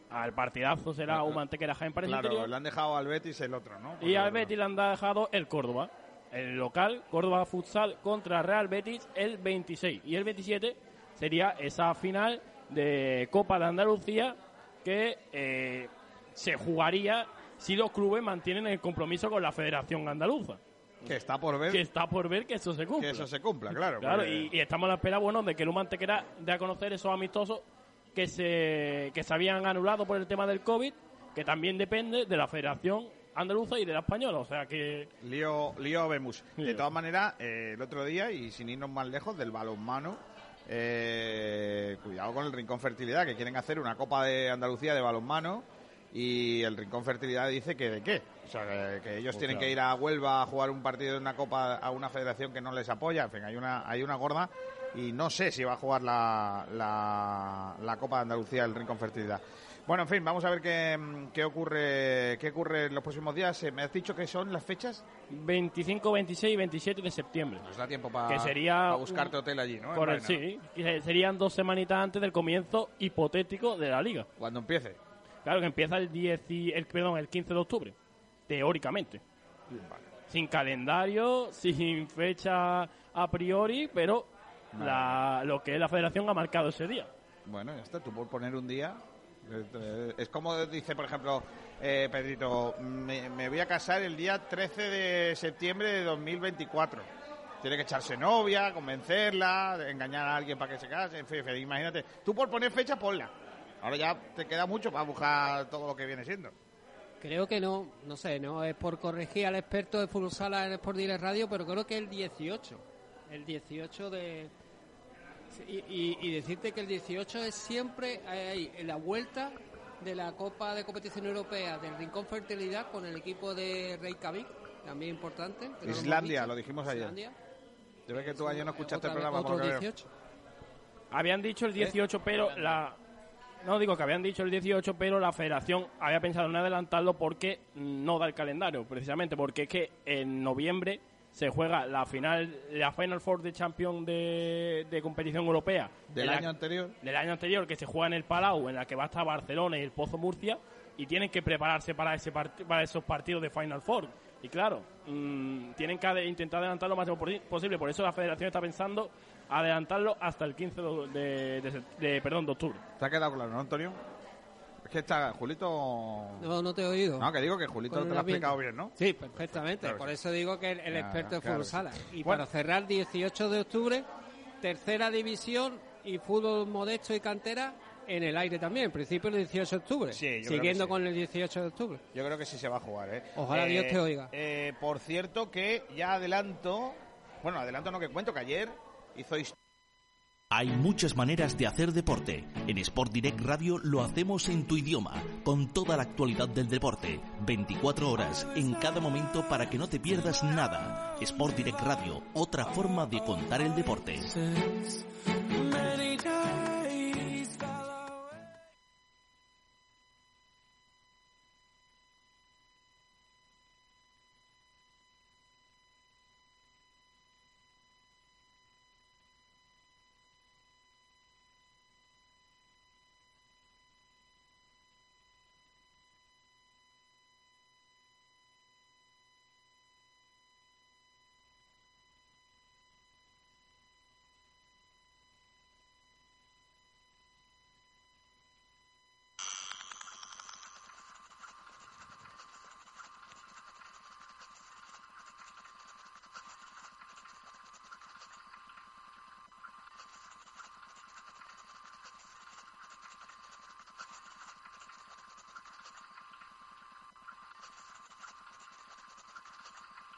Al partidazo será un Mantequera Jaén Paraíso Claro, Interior. le han dejado al Betis el otro, ¿no? Y al Betis le han dejado el Córdoba. El local, Córdoba Futsal contra Real Betis el 26. Y el 27 sería esa final de Copa de Andalucía que eh, se jugaría si los clubes mantienen el compromiso con la Federación Andaluza. Que está por ver. Que está por ver que eso se cumpla. Que eso se cumpla, claro. Claro, porque- y, y estamos a la espera, bueno, de que el Mantequera dé a conocer esos amistosos que se, que se habían anulado por el tema del COVID, que también depende de la Federación Andaluza y de la Española, o sea que... Lío, lío vemos. De todas maneras, eh, el otro día, y sin irnos más lejos, del balonmano, eh, cuidado con el Rincón Fertilidad, que quieren hacer una Copa de Andalucía de balonmano, y el Rincón Fertilidad dice que de qué. O sea, que, que ellos Pues tienen claro. que ir a Huelva a jugar un partido de una Copa a una federación que no les apoya. En fin, hay una, hay una gorda, y no sé si va a jugar la, la, la Copa de Andalucía el Rincón Fertilidad. Bueno, en fin, vamos a ver qué, qué ocurre qué ocurre en los próximos días. Eh, ¿Me has dicho que son las fechas? 25, 26 y 27 de septiembre. Nos da tiempo para sería buscarte hotel allí, ¿no? Sí. serían dos semanitas antes del comienzo hipotético de la liga. Cuando empiece. Claro, que empieza el 10 y- el, perdón, el 15 de octubre, teóricamente. sin calendario, sin fecha a priori, pero la- lo que es la federación ha marcado ese día. Bueno, ya está, tú por poner un día. eh, eh, Es como dice, por ejemplo, eh, Pedrito, me, me voy a casar el día 13 de septiembre de 2024. Tiene que echarse novia, convencerla, engañar a alguien para que se case, en fin, imagínate. Tú por poner fecha, ponla. Ahora ya te queda mucho para buscar todo lo que viene siendo. Creo que no, no sé, no es por corregir al experto de Fútbol Sala en Sport Direct Radio, pero creo que el 18. El 18 de. Y, y- y decirte que el 18 es siempre ahí, en la vuelta de la Copa de Competición Europea del Rincón Fertilidad con el equipo de Reykjavik, también importante. que no lo hemos Islandia, lo dijimos ayer. Islandia. Yo veo que tú ayer no escuchaste el Otra programa. por otro lo que veo. 18. Habían dicho el 18, pero la... No, digo que habían dicho el 18, pero la federación había pensado en adelantarlo porque no da el calendario, precisamente, porque es que en noviembre se juega la final, la Final Four de Champions de, de competición europea. Del la- año anterior. Del año anterior, que se juega en el Palau, en la que va a estar Barcelona y el Pozo Murcia, y tienen que prepararse para, ese para esos partidos de Final Four. Y claro, mm, tienen que intentar adelantarlo lo máximo posible, por eso la federación está pensando adelantarlo hasta el 15 de, de- de perdón, de octubre. ¿Te ha quedado claro, no, Antonio? Es que está, Julito... No, no te he oído. No, que digo que Julito Con te lo ha explicado bien, ¿no? Sí, perfectamente. Claro, Por sí. eso digo que el, el experto de claro, fútbol sí. sala. Y Bueno. para cerrar, 18 de octubre, tercera división y fútbol modesto y cantera en el aire también. En principio el 18 de octubre. Sí, yo creo que siguiendo sí. con el 18 de octubre. Yo creo que sí se va a jugar, ¿eh? Ojalá Eh, Dios te oiga. eh, por cierto que ya adelanto... Bueno, adelanto no que cuento, que ayer hizo historia. Hay muchas maneras de hacer deporte. En Sport Direct Radio lo hacemos en tu idioma, con toda la actualidad del deporte, 24 horas en cada momento para que no te pierdas nada. Sport Direct Radio, otra forma de contar el deporte. Many times